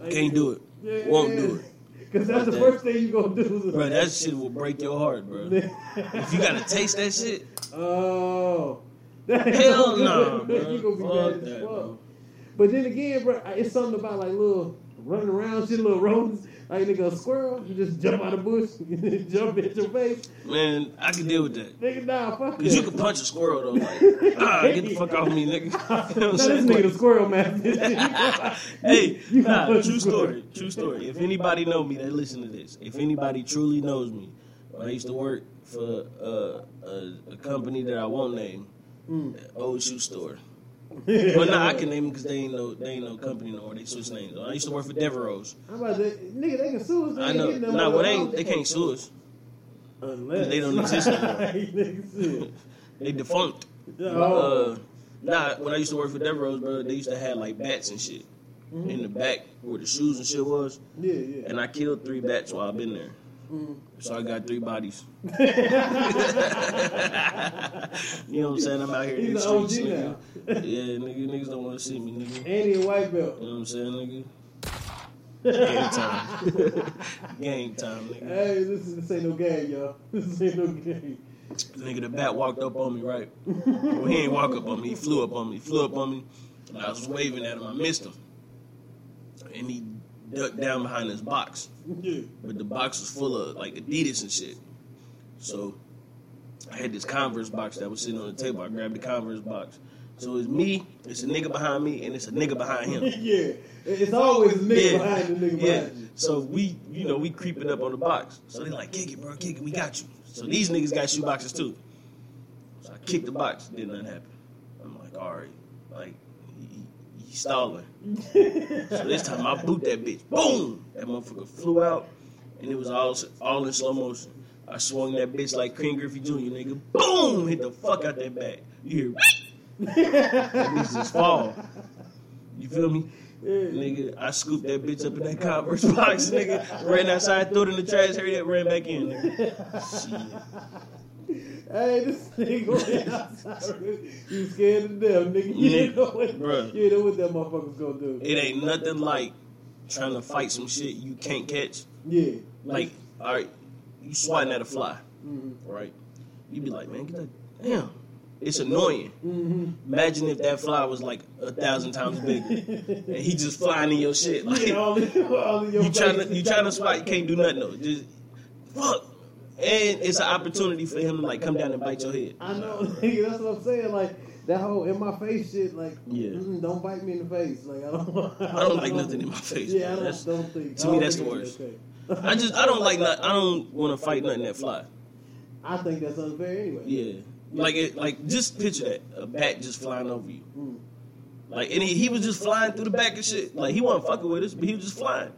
Like, Can't do it. Yeah. Won't do it. Cause that's the that. first thing you gonna do. Bro, that shit will break your heart, bro. If you gotta taste that shit, oh, hell no, bro. you gonna be Fuck mad as fuck. bro. But then again, bro, it's something about like little running around shit, little rodents. Like nigga, a squirrel, you just jump out of the bush, jump at your face. Man, I can deal with that. Nigga, nah, fuck Cause you can punch a squirrel though, like, ah, get the fuck off me, nigga. You know I'm Now this nigga the squirrel man. hey, You nah, true story, true story. If anybody know me that listen to this, if anybody truly knows me, I used to work for uh, a, a company that I won't name, Mm. old shoe store. But nah, I can name them because they ain't no they ain't no company no more. They switch names. I used to work for Devereaux. I'm about to, nigga, they can sue us. They I know. No nah, well, they ain't, they can't sue us. Unless they don't exist anymore. They defunct. Uh, nah, when I used to work for Devereaux, bro, they used to have like bats and shit in the back where the shoes and shit was. yeah, yeah. And I killed three bats while I've been there. So I got three bodies. you know what I'm saying? I'm out here in the an OG streets, nigga. now. Yeah, nigga, niggas don't want to see me, nigga. And he a white belt. You know what I'm saying, nigga? Game time. Game time, nigga. Hey, this, is, this ain't no game, y'all. This ain't no game. Nigga, the bat walked up on me, right? Well, he ain't walk up on me. He flew up on me. He flew up on me. And I was waving at him. I missed him. And he ducked down behind his box. Yeah. But the box was full of like Adidas and shit. So I had this Converse box that was sitting on the table. I grabbed the Converse box. So it's me, it's a nigga behind me, and it's a nigga behind him. yeah. It's always a nigga Yeah. behind the nigga Yeah. behind you. So we, you know, we creeping up on the box. So they like, kick it, bro, kick it, we got you. So these niggas got shoe boxes too. So I kicked the box, did nothing happen. I'm like, all right, like he, stalling. so this time I boot that bitch, boom, that motherfucker flew out, and it was all all in slow motion. I swung that bitch like Ken Griffey Jr. nigga, boom, hit the fuck out that bag. You hear, that bitch just fall. You feel me? Nigga, I scooped that bitch up in that Converse box, nigga. Ran outside, threw it in the trash, hurry up, ran back in, nigga. Shit. Hey, this nigga went outside. You scared to death, nigga. You didn't know what, Bruh. you know what that motherfucker's gonna do. It ain't nothing like trying to fight some shit you can't catch. Yeah. Like, all right, you swatting at a fly, Mm-hmm. right? You be like, man, get that. Damn, it's annoying. Mm-hmm. Imagine if that fly was like a thousand times bigger, and he just flying in your shit. Like, all in, all in your you trying to you trying to swat, you can't do nothing though. Just fuck. And it's an opportunity for him to like come down and bite your head. I know. That's what I'm saying. Like that whole in my face shit. Like, Yeah. mm, don't bite me in the face. Like I don't. I don't like nothing in my face. Yeah, I don't, don't think. to me, that's the worst. okay. I just I don't like not, I don't want to fight nothing that fly. I think that's unfair anyway. Yeah, like it like just picture that a bat just flying over you. Mm. Like and he, he was just flying through the back and shit. Like he wasn't fucking with us, but he was just flying.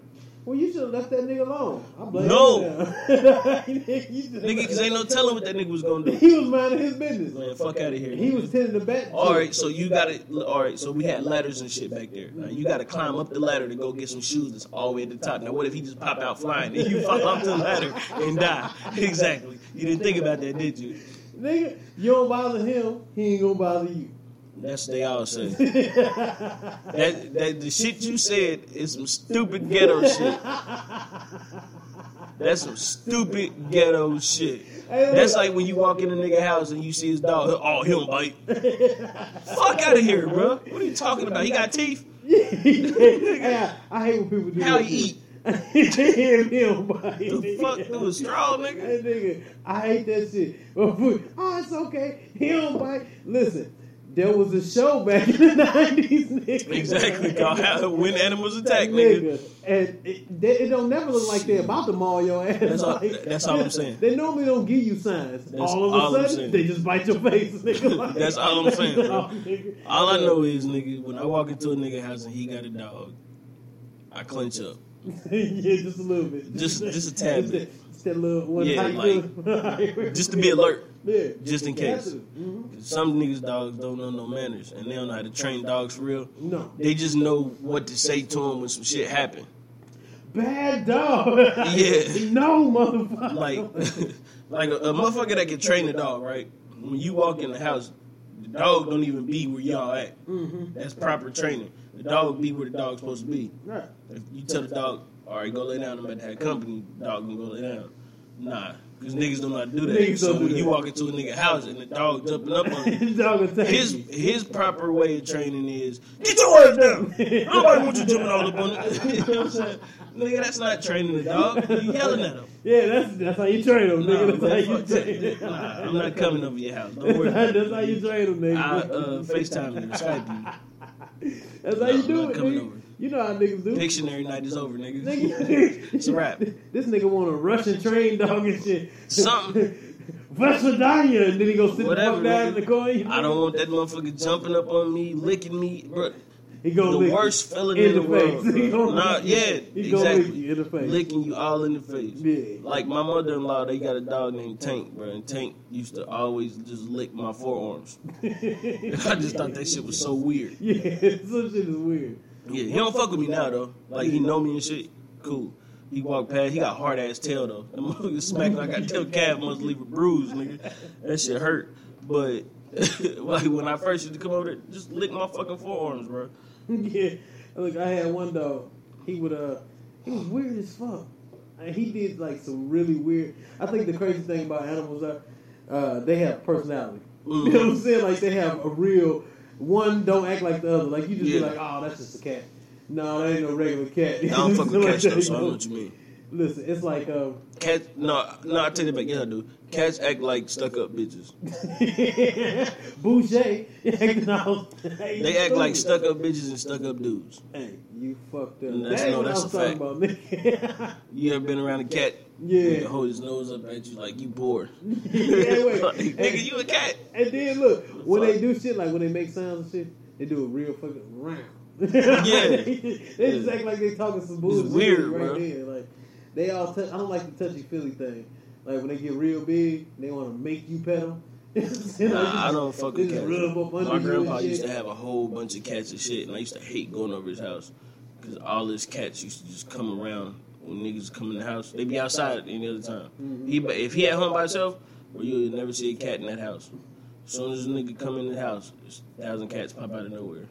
Well, you should have left that nigga alone. I blame No. you. just- Nigga, because ain't no telling what that nigga was gonna do. He was minding his business. Man, fuck out of here. He was tending the bat. All right, so you got to All right, so we had ladders and shit back there. Now you got to climb up the ladder to go get some shoes that's all the way at the top. Now what if he just pop out flying and you fall off the ladder and die? Exactly. You didn't think about that, did you? Nigga, you don't bother him, he ain't gonna bother you. That's what they all say. that that the shit you said is some stupid ghetto shit. That's some stupid ghetto shit. That's like when you walk in a nigga house and you see his dog. Oh, he don't bite. Fuck out of here, bro. What are you talking about? He got teeth. hey, I, I hate when people do How he eat? he don't bite. The fuck through a straw, nigga? That nigga, I hate that shit. Oh, it's okay. He don't bite. Listen, there was a show back in the nineties, nigga. Exactly. When animals attack, nigga. nigga. And it, they, it don't never look like they're about to maul your ass. That's all- Like, that's all I'm saying. They normally don't give you signs. That's all of a all sudden, they just bite your face, nigga. Like, That's all I'm saying. Oh. All I know is, nigga, when I walk into a nigga house and he got a dog, I clench up. yeah, just a little bit. Just- just a tad bit. Just that little one Yeah, like, Just to be alert, yeah. just in case. Mhm. Some niggas dogs don't know no manners and they don't know how to train dogs for real. No. They just know what to say to them when some shit happen. Bad dog. Yeah. no, motherfucker. Like, like a, a motherfucker that can train a dog, right? When you walk in the house, the dog don't even be where y'all at. Mhm. That's proper training. The dog be where the dog's supposed to be. Right. If you tell the dog, all right, go lay down, I'm about to have company, the dog gonna go lay down. Nah, because niggas don't know how to do that. Niggas so when you that. walk into a nigga house and the dog jumping up on you, dog will take his his proper way of training is get your ass down. Nobody wants you jumping all up on it. you know what I'm saying? Nigga, that's not training the dog. You yelling at him. Yeah, that's that's how you train them, Nah, nigga. That's how you train them. Nah, I'm not coming over your house. Don't worry. about that's how you train them, I nigga. uh, FaceTime you, Skype you. that's how nah, you I'm do not it, coming nigga. over. You know how niggas do. Dictionary night is over, nigga. Nigga, It's a wrap. This nigga want a Russian train dog and shit. Something. Vasudanya, and then he go sit Whatever, the down in the corner. you I don't want that motherfucker jumping up on me, licking me, bro. He gonna the worst feeling in in the, the world. bro. Nah, yeah, He exactly. lick you in the face. Licking you all in the face. Yeah. Like my mother-in-law, they got a dog named Tank, bro, and Tank used to always just lick my forearms. I just thought that shit was so weird. Yeah, some shit is weird. Yeah, he don't fuck with me now though. Like he know me and shit. Cool. He walked past. He got hard ass tail though. That motherfucker smacked like I tail calf must leave a bruise, nigga. That shit hurt. But like when I first used to come over there, just lick my fucking forearms, bro. yeah. Look, I had one dog. He would uh he was weird as fuck. And he did like some really weird I think the crazy thing about animals are uh they have personality. You know what I'm saying? Like they have a real one don't act like the other. Like you just be like, Oh, that's just a cat. No, that ain't no regular cat. I don't fuck with cats though, so I know? what you mean. Listen, it's like um Cats, no, no, I take it back. Yeah, I do. Cats act like stuck up bitches. Boucher They act like stuck up bitches and stuck up dudes. Hey, you fucked up. That's- That no, that's a talking fact. about, nigga. You ever been around a cat? Yeah. Nigga hold his nose up at you like you bored. Yeah, wait. like, nigga, you a cat. And then look, when they do shit, like when they make sounds and shit, they do a real fucking round. Yeah. they just Yeah. act like they talking some bullshit weird, right bro. there. Like they all, touch, I don't like the touchy feely thing. Like when they get real big, they want to make you pet them. you know, Nah, I don't fuck with cats. rub up under My grandpa and used to have a whole bunch of cats and shit, and I used to hate going over his house because all his cats used to just come around when niggas come in the house. They be outside any other time. Mm-hmm. He, if he at home by himself, well, you'll never see a cat in that house. As soon as a nigga come in the house, a thousand cats pop out of nowhere.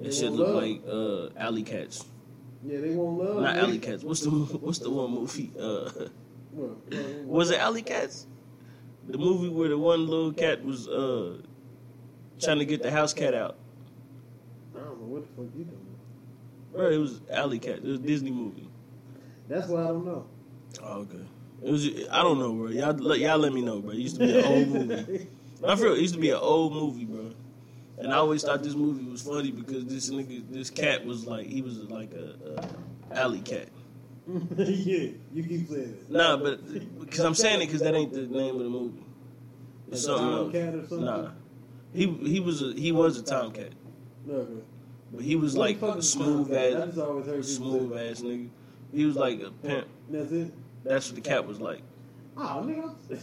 That shit look like uh, alley cats, Yeah, they won't love. not alley cats. What's the what's the one movie? Uh, was it alley cats? The movie where the one little cat was uh, trying to get the house cat out. I don't know what the fuck you doing. Bro, it was Alley Cat. It was a Disney movie. That's why I don't know. Oh, okay. It was. I don't know, bro. Y'all, let- y'all let me know, bro. It used to be an old movie. I feel it used to be an old movie, bro. And I always thought this movie was funny because this nigga, this cat was like, he was like a, a alley cat. yeah, you keep saying it. Nah, but because I'm saying it because that ain't the name of the movie. It's Like something else. something? Nah, he he was a he was a tomcat, Okay. but he was like smooth? Ass, just always heard people smooth ass nigga. He was like a pimp. That's it. That's what the cat was like. Oh, nigga.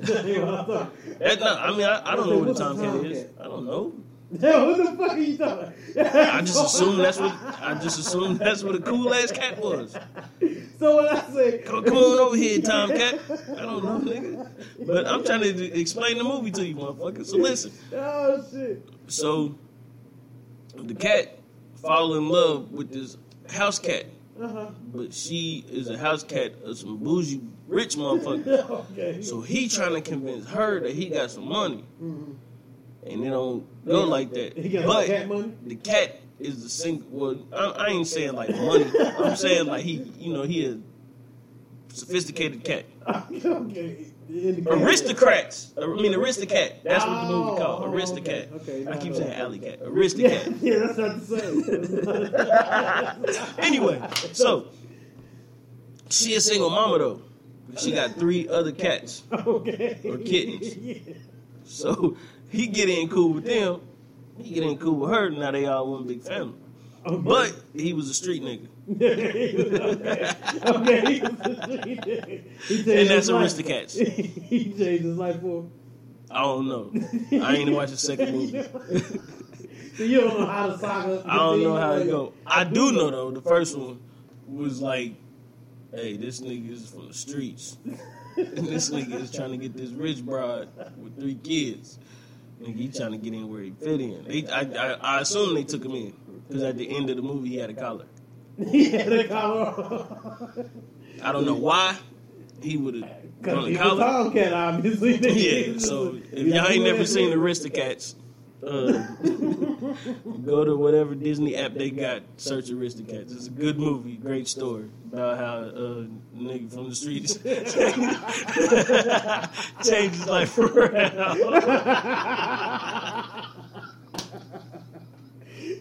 That I no, I mean, I, I don't know what a tomcat is. I don't know. Yeah, what the fuck are you talking? I just assumed that's what I just assumed that's what a cool ass cat was. So when I say, Come, come on over here, Tomcat. I don't know, nigga. But I'm trying to explain the movie to you, motherfucker. So listen. oh shit, So the cat fall in love with this house cat. Uh-huh. but she is a house cat of some bougie rich motherfucker. okay. So he trying to convince her that he got some money, mm-hmm. and it don't go like that. But cat the cat is the single. Well, I, I ain't saying like money. I'm saying like he, you know, he a sophisticated cat. okay. In the cat. Aristocrats. I mean, aristocrat. That's what the movie Oh, called. oh, Aristocat. okay, okay. I keep saying alley cat. Yeah, yeah, that's not the same. anyway, so she a single mama though. She got three other cats. okay. Or kittens. Yeah. So he get in cool with them. He get in cool with her. Now they all one big family. Okay. But he was a street nigga. okay. He was a street nigga. And that's. Aristocats. he changed his life for him. I don't know. I ain't watched the second movie. So you don't know how the saga. I don't know how it go. I do know though. The first one was like, "Hey, this nigga is from the streets, and this nigga is trying to get this rich broad with three kids. Nigga, he trying to get in where he fit in. They, I, I, I assume they took him in because at the end of the movie he had a collar. He had a collar. I don't know why he would have Because he's a tomcat, obviously. Yeah. So if y'all ain't never seen Aristocats. Uh, go to whatever Disney app they got. Search Aristocats. It's a good movie, great story about how uh, nigga from the streets changed his life around.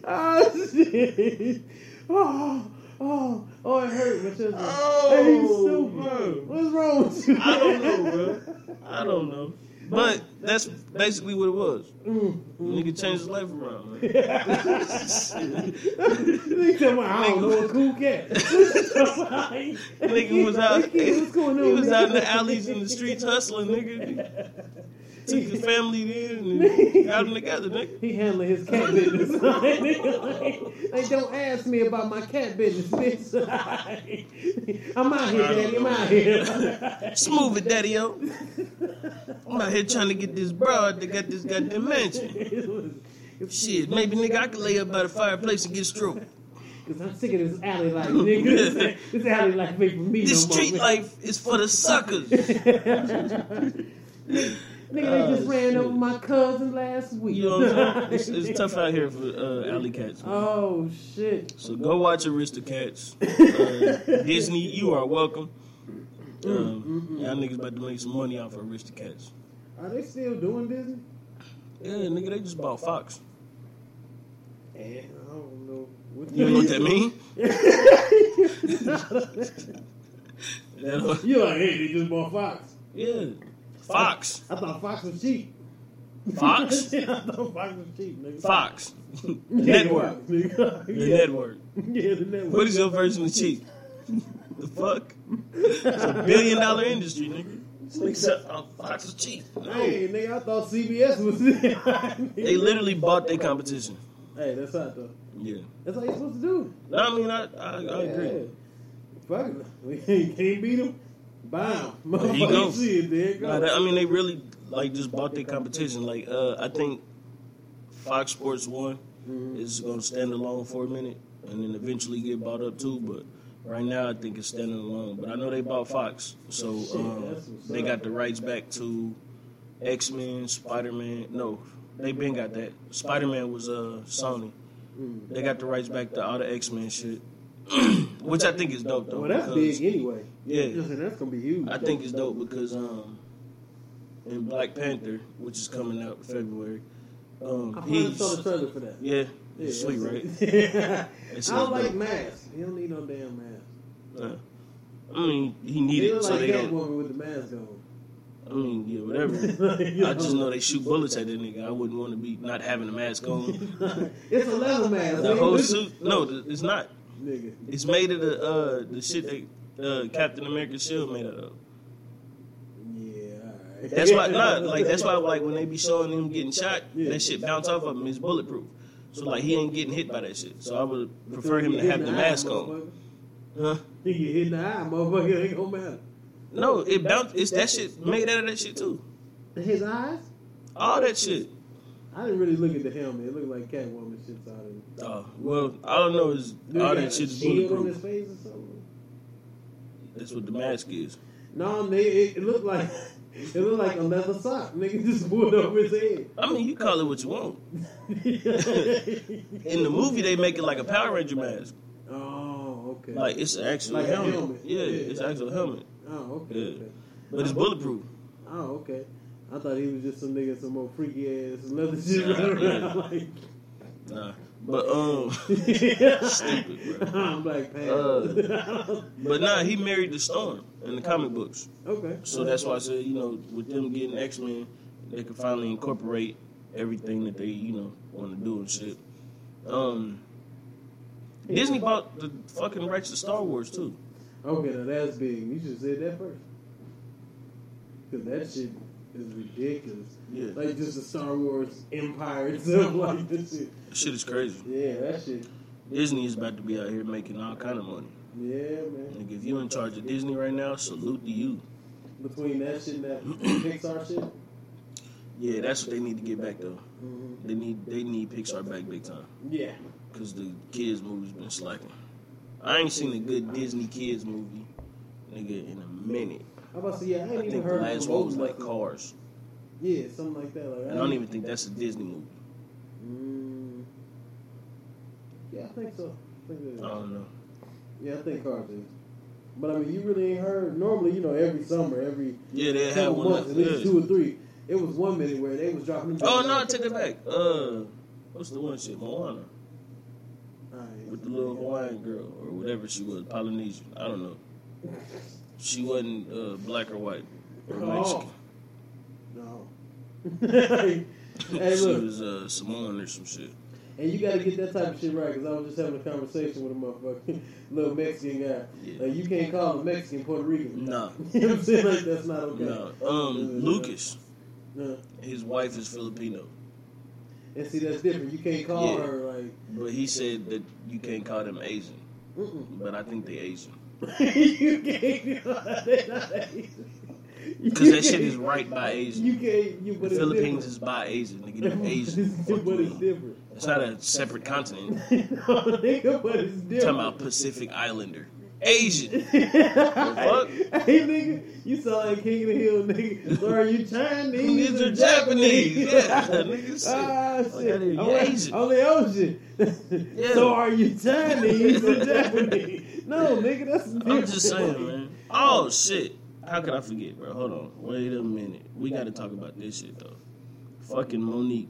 Oh shit! Oh, oh, oh! It hurt. But just, Oh, hey, you stupid. bro. What's wrong with you? I don't know, bro. I don't know. But that's basically what it was. Mm-hmm. Nigga changed his life around. He said, well, I don't know a cool cat. Nigga was out. What's going on? He was out in the alleys and the streets hustling, nigga. Took his family in and got them together, nigga. He handling his cat business. they don't ask me about my cat business, bitch. I'm out here, daddy. I'm out here. Smooth it, daddy yo. I'm out here trying to get this broad that got this goddamn mansion. Shit, maybe nigga I could lay up by the fireplace and get stroked. Cause I'm sick of this alley life, nigga. this alley life ain't for me This no more. street life is for the suckers. Nigga, they just ran over my cousin last week. You know what I'm saying? It's, it's tough out here for uh, alley cats. man. Oh shit. So go watch Aristocats. Uh, Disney, you are welcome. Um, y'all niggas about to make some money off of Aristocats. Are they still doing Disney? Yeah, nigga, they just bought Fox. I don't know. What You know what that mean? That- You like, hey, they just bought Fox. yeah, Fox, I thought Fox was cheap. Fox, yeah, I thought Fox was cheap, nigga. Fox, network, the yeah. network. Yeah, the network. What is your version of cheap? The fuck? It's a billion dollar industry, nigga. Said, oh, uh, Fox is cheap. No. Hey, nigga, I thought CBS was. They literally bought their competition. Hey, that's hot though. Yeah. That's how you're supposed to do. No, I mean, I, I, I agree. Yeah. Fuck it. We can't beat them. Bam. There you go. Shit, there you go. Nah, that- I mean, they really like just bought their competition. Like, uh, I think Fox Sports One is going to stand alone for a minute, and then eventually get bought up too. But right now, I think it's standing alone. But I know they bought Fox, so um, they got the rights back to X Men, Spider Man. No, they been got that. Spider Man was uh, Sony. They got the rights back to all the X Men shit, which I think is dope though. well, that's because- big anyway. Yeah. Listen, that's gonna be huge. I think it's dope because um, in Black Panther, which is coming out in February, um, I he's saw the trailer for that. yeah, Yeah, it's sweet, right? Yeah. It's I don't dope. like masks. He don't need no damn mask. Uh, I mean, he needed look so they don't. Catwoman with the mask on. I mean, yeah, whatever. I just know they shoot bullets at that nigga. I wouldn't want to be not having a mask on. it's a leather mask. The whole suit, no, it's not. Nigga. It's made of the uh, the shit that uh, Captain America's shield made out of. Yeah, alright. That's why, not like that's why, like when they be showing him getting shot, Yeah. that shit bounce off of him. It's bulletproof, so like he ain't getting hit by that shit. So I would prefer him to have hit the mask on. motherfucker. Huh? You get hit in the eye, motherfucker. It ain't gonna matter. No, it bounce. It's that shit made out of that shit too. His eyes? All that shit. I didn't really look at the helmet. It looked like Catwoman shits out of it. Oh, well, I know is all that a shit is shield on his bulletproof. face or something. That's what the mask is. No, nigga, it, it looked like it looked like a leather sock. Nigga just pulled over his head. I mean, you call it what you want. In the movie, they make it like a Power Ranger mask. oh, okay. Like it's an actual Like a helmet. helmet. Yeah, Yeah. it's an actual helmet, oh, okay. Yeah. okay. but it's bulletproof. Oh, okay. I thought he was just some nigga, some more freaky ass leather shit Nah, running yeah. around like. Nah, but um, stupid, bro. I'm Black Uh. But nah, he married the Storm in the comic books. okay. So that's why I said, you know, with them getting X Men, they could finally incorporate everything that they, you know, want to do and shit. Um, Disney bought the fucking rights to Star Wars too. Okay, now that's big. You should have said that first. Because that shit is ridiculous. Yeah, Like just the Star Wars empire itself. Like this shit. that shit is crazy. Yeah, that shit. Disney is about to be out here making all kind of money. Yeah, man. Like if you in charge of Disney right now, salute to you. Between that shit and that Pixar shit. Yeah, that's what they need to get back though. Mm-hmm. They need they need Pixar back big time Yeah. because the kids movies been slacking. I ain't seen a good Disney kids movie, nigga, in a minute. I about to say, yeah, I ain't I think the last one was like. Cars, Yeah, something like that. Like, and I don't even think that's a Disney movie. Mm, yeah, I think so. I think. I don't know. Yeah, I think Cars is. But I mean, you really ain't heard. Normally, you know, every summer, every Yeah, they had one. months, at least two or three. It was one minute where they was dropping them. Oh no, I take it back. Uh, what's the one shit? Moana with the little Hawaiian girl or whatever she was, Polynesian. I don't know. She wasn't uh, black or white or Oh. Mexican. No. hey, she look, was uh, Samoan or some shit. and you got to get that type of shit right because I was just having a conversation with a motherfucking little Mexican guy. Yeah. Like, you can't call a Mexican Puerto Rican. No, you know what I'm saying? Like, that's not okay. no. Um, Lucas, No. his wife is Filipino, And see, that's different. You can't call Yeah. her like. but he said that you can't call them Asian. Mm-mm. But I think they Asian you can't. because that shit is right by Asian. You can't. You, The but Philippines different. is by Asian. Nigga, them Asian. It's- but it's different. It's not a separate continent. no, nigga, but it's different. talking about Pacific Islander. Asian. fuck? hey, nigga, you saw in King of the Hill, nigga. So are you Chinese These or are Japanese. Japanese? Yeah, nigga, shit. Ah, Like, shit. Only, Asian. only Asian. Yeah. So are you Chinese or Japanese? No, nigga, that's. I'm just saying, man. Oh shit. How could I forget, bro? Hold on. Wait a minute. We got to talk about this shit though. Fucking Mo'Nique.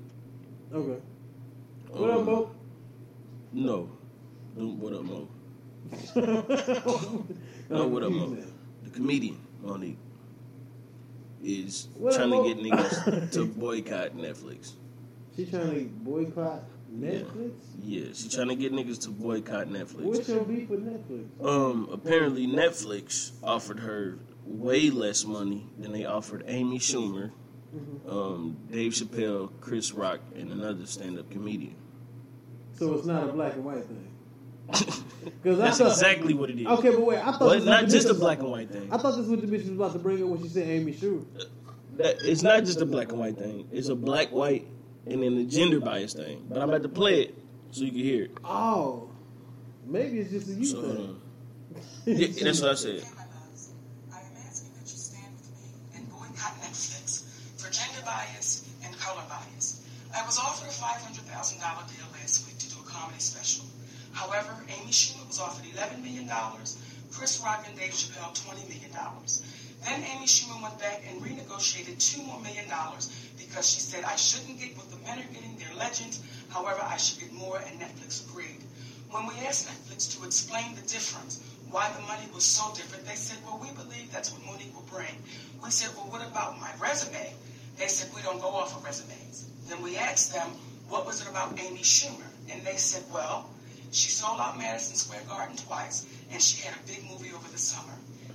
Okay. What up, Um, Mo? No. Don't- What up, Mo? no, what up, Mo? The comedian Mo'Nique is What up, trying to get niggas to boycott Netflix. She trying to boycott Netflix? Yeah, she's trying to get niggas to boycott Netflix. What's your beef with Netflix? Um, apparently Netflix offered her way less money than they offered Amy Schumer, Mm-hmm. um, Dave Chappelle, Chris Rock, and another stand-up comedian. So it's not a black and white thing. Because That's exactly what it is. Okay, but wait, I thought But not just a black and white thing. I thought this was the bitch was about to bring up when she said Amy Schumer. That- It's not just a black and white thing. It's a black, white, and then the gender bias thing. But I'm about to play it so you can hear it. Oh, maybe it's just a you So, thing. um, yeah, that's what I said. I am asking that you stand with me and boycott Netflix for gender bias and color bias. I was offered a $500,000 deal last week to do a comedy special. However, Amy Schumer was offered $11 million, Chris Rock and Dave Chappelle $20 million. Then Amy Schumer went back and renegotiated two more million dollars because she said I shouldn't get what the men are getting, they're legends. However, I should get more, and Netflix agreed. When we asked Netflix to explain the difference, why the money was so different, they said, well, we believe that's what Mo'Nique will bring. We said, well, what about my resume? They said, we don't go off of resumes. Then we asked them, what was it about Amy Schumer? And they said, well, she sold out Madison Square Garden twice, and she had a big movie over the summer.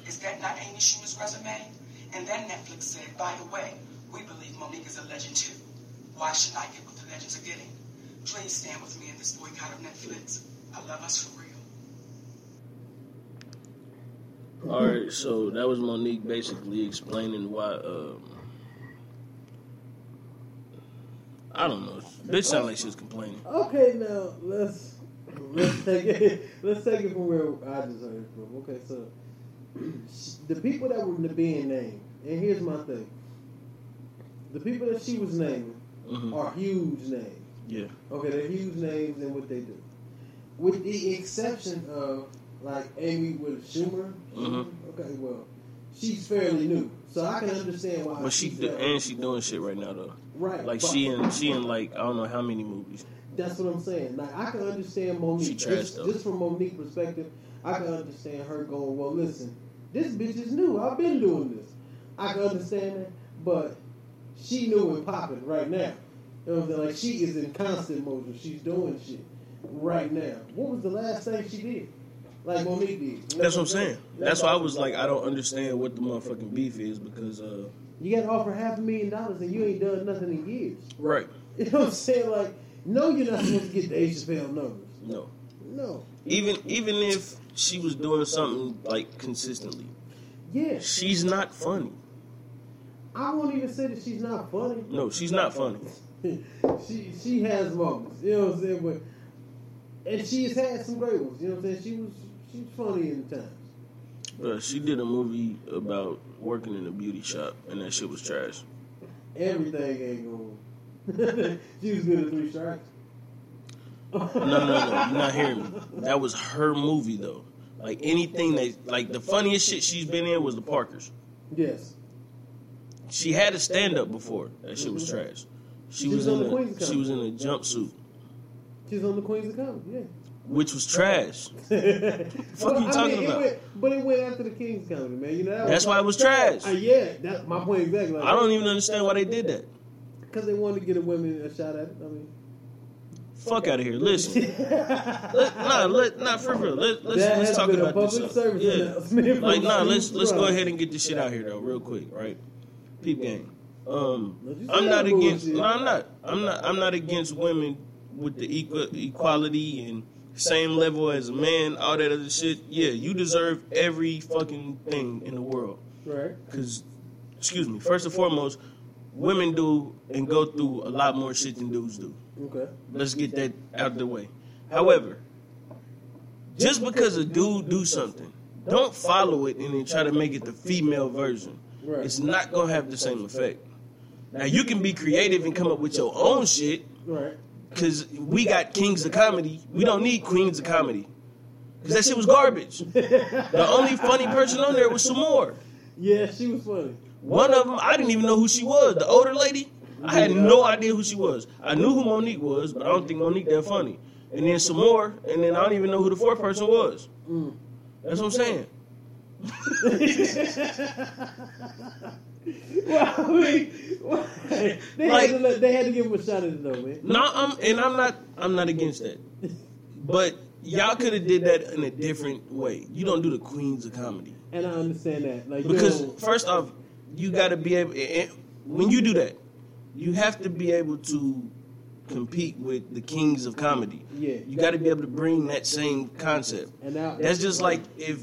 Is that not Amy Schumer's resume? And then Netflix said, by the way, we believe Mo'Nique is a legend too. Why should I get what the legends are getting? Please stand with me in this boycott of Netflix. I love us for real. All right, so that was Mo'Nique basically explaining why. Um, I don't know. Bitch sound like she was complaining. Okay, now let's let's take it let's take it from where I just heard it from. Okay, so the people that were being named, and here's my thing: the people that she was naming Mhm. are huge names. Yeah. Okay, they're huge names in what they do, with the exception of like Amy with Schumer. Mhm. Okay, well, she's fairly new, so I can understand why. But she she's do, and she doing shit right now though. right, Like but- she in she in like I don't know how many movies. That's what I'm saying. Like I can understand Mo'Nique She trash, just, though. just from Mo'Nique's perspective. I can understand her going, "Well, listen, this bitch is new. I've been doing this. I can understand that, but she new and popping right now. You know what I'm saying? Like she is in constant motion. She's doing shit right now. What was the last thing she did? Like Mo'Nique did. That's what I'm saying. That's why I was like I don't understand what the motherfucking beef is because uh You got to offer half a million dollars and you ain't done nothing in years. right You know what I'm saying? Like, no, you're not supposed to get the Dave Chappelle numbers. no No. even even if she was doing something like consistently, Yeah. she's not funny. I won't even say that she's not funny. No, she's not funny. she she has moments, you know what I'm saying? But and she's had some great ones, you know what I'm saying? She was she's funny in times. But she did a movie about working in a beauty shop and that shit was trash. Everything ain't going. she was good at three strikes. No, no, no, no, you're not hearing me. That was her movie though. Like anything that like the funniest shit she's been in was the Parkers. Yes. She had a stand up before. That shit was trash. She was in a she was in a jumpsuit, She's on the Queens of Comedy, yeah. which was trash. fuck are you talking about? It went, but it went after the King's Comedy, man. You know that That's why it was trash. Uh, yeah, that's my point exactly. Like, I don't even understand why they did that. because they wanted to get a women a shot at it. I mean, Fuck out of here. Listen, let, nah, let, nah, for real. Let, let's let's talk about this. service Yeah, like nah. Let's let's go ahead and get this shit out here though, real quick, right? Peep game. Um, Don't you say I'm not against. No, I'm not. I'm not. I'm not against women with the equal equality and same level as a man. All that other shit. Yeah, you deserve every fucking thing in the world. right? Because, excuse me. First and foremost, women do and go through a lot more shit than dudes do. Okay. Let's get that out of the way. However, just because a dude do something, don't follow it and then try to make it the female version. Right. It's not gonna have the same effect. Now you can be creative and come up with your own shit Right. because we got kings of comedy. We don't need queens of comedy because that shit was garbage. The only funny person on there was Sommore. Yeah, she was funny. One of them, I didn't even know who she was. The older lady, I had no idea who she was. I knew who Mo'Nique was, but I don't think Mo'Nique that funny. And then Sommore, and then I don't even know who the fourth person was. That's what I'm saying. Well, I mean, they, Like- had to they had to give him a shot at it though, man. No, I'm and I'm not I'm not against that. But y'all could have did that in a different way. You don't do the queens of comedy. And I understand that, like Because yo, first off, you got to be able. When you do that, you have to be able to compete with the kings of comedy. Yeah. you got to be able to bring that same concept. and now That's just like if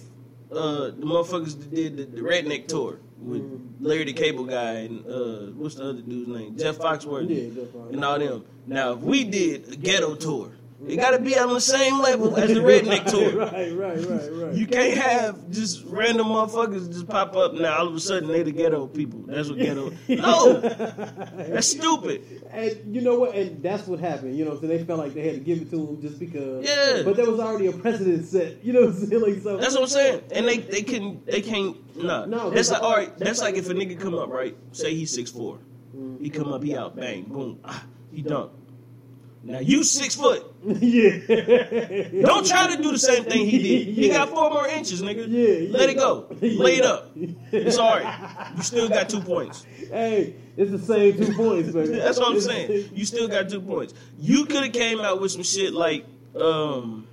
uh, the motherfuckers did the, the redneck tour with Larry the Cable Guy and uh, what's the other dude's name? Jeff Foxworthy Yeah, Jeff Foxworthy. and all them. Now, if we did a ghetto tour, it got to be on the same level as the redneck tour. right, right, right, right. You can't have just random motherfuckers just pop up now. All of a sudden, they the ghetto people. That's what ghetto. No, that's stupid. And you know what? And that's what happened. You know, so they felt like they had to give it to him just because. Yeah. But there was already a precedent set. You know what I'm saying? Like so. That's what I'm saying. And they they can they can't nah. No, that's that's- like all right. That's like if a nigga come up right. Say he's six four. He come up. He out. Bang. Boom. Ah, he dunk. Now you six foot. yeah. Don't try to do the same thing he did. He got four more inches, nigga. Yeah, Let it go. Lay it up. It's all right. You still got two points. Hey, it's the same two points, baby. That's what I'm saying. You still got two points. You could have came out with some shit like um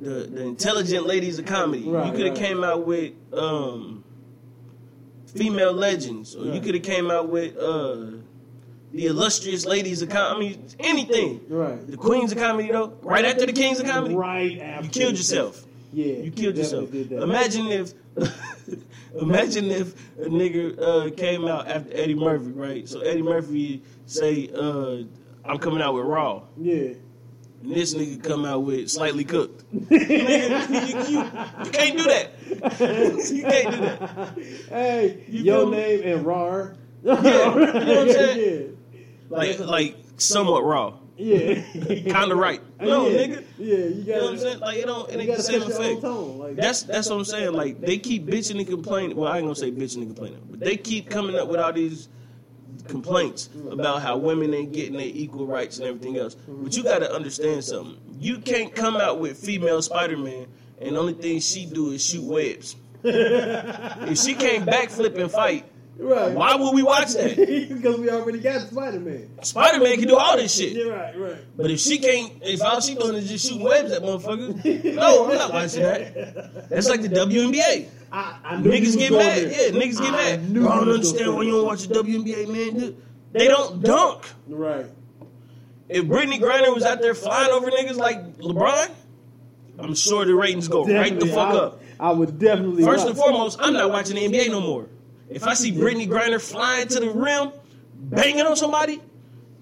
the the intelligent ladies of comedy. Right, you could have right. came out with um female legends, or you could have came out with uh the illustrious ladies of comedy. Anything. Right. The queens of comedy, though. Right after the kings of comedy, Right after. you killed yourself. Yeah, you killed yourself. definitely did that. Imagine if, imagine if a nigga uh, came out after Eddie Murphy, right? So Eddie Murphy say, uh, "I'm coming out with Raw," Yeah. and this nigga come out with Slightly Cooked. Nigga, you, you- you can't do that. you can't do that. Hey, You your me? name and RAR. you know what I'm saying? Like, like somewhat raw. Yeah. Kind of right. No, yeah. nigga. Yeah, you You know got what I'm saying? Like it don't, it ain't the same set your own effect. Like That's that's what I'm saying. Like they keep bitching and complaining. Well, I ain't gonna say bitching and complaining, but they keep coming up with all these complaints about how women ain't getting their equal rights and everything else. But you got to understand something. You can't come out with female Spider-Man and the only thing she do is shoot webs. if she can't backflip and fight, right. why would we watch that? because we already got Spider Man. Spider-Man can do all this shit. Yeah, right, right. But if she can't, if all she doing is just shooting webs at motherfuckers, no, I'm not watching that. That's like the WNBA. I, I Niggas get mad. there. Yeah, niggas get I mad. I don't understand why you don't watch the WNBA, man. They don't dunk. Right. If Brittney Griner was out there flying over niggas like LeBron, I'm sure the ratings go right the Definitely, fuck I, up. I would definitely. First and foremost, I'm not watching the NBA no more. If I see Brittney Griner flying to the rim, banging on somebody,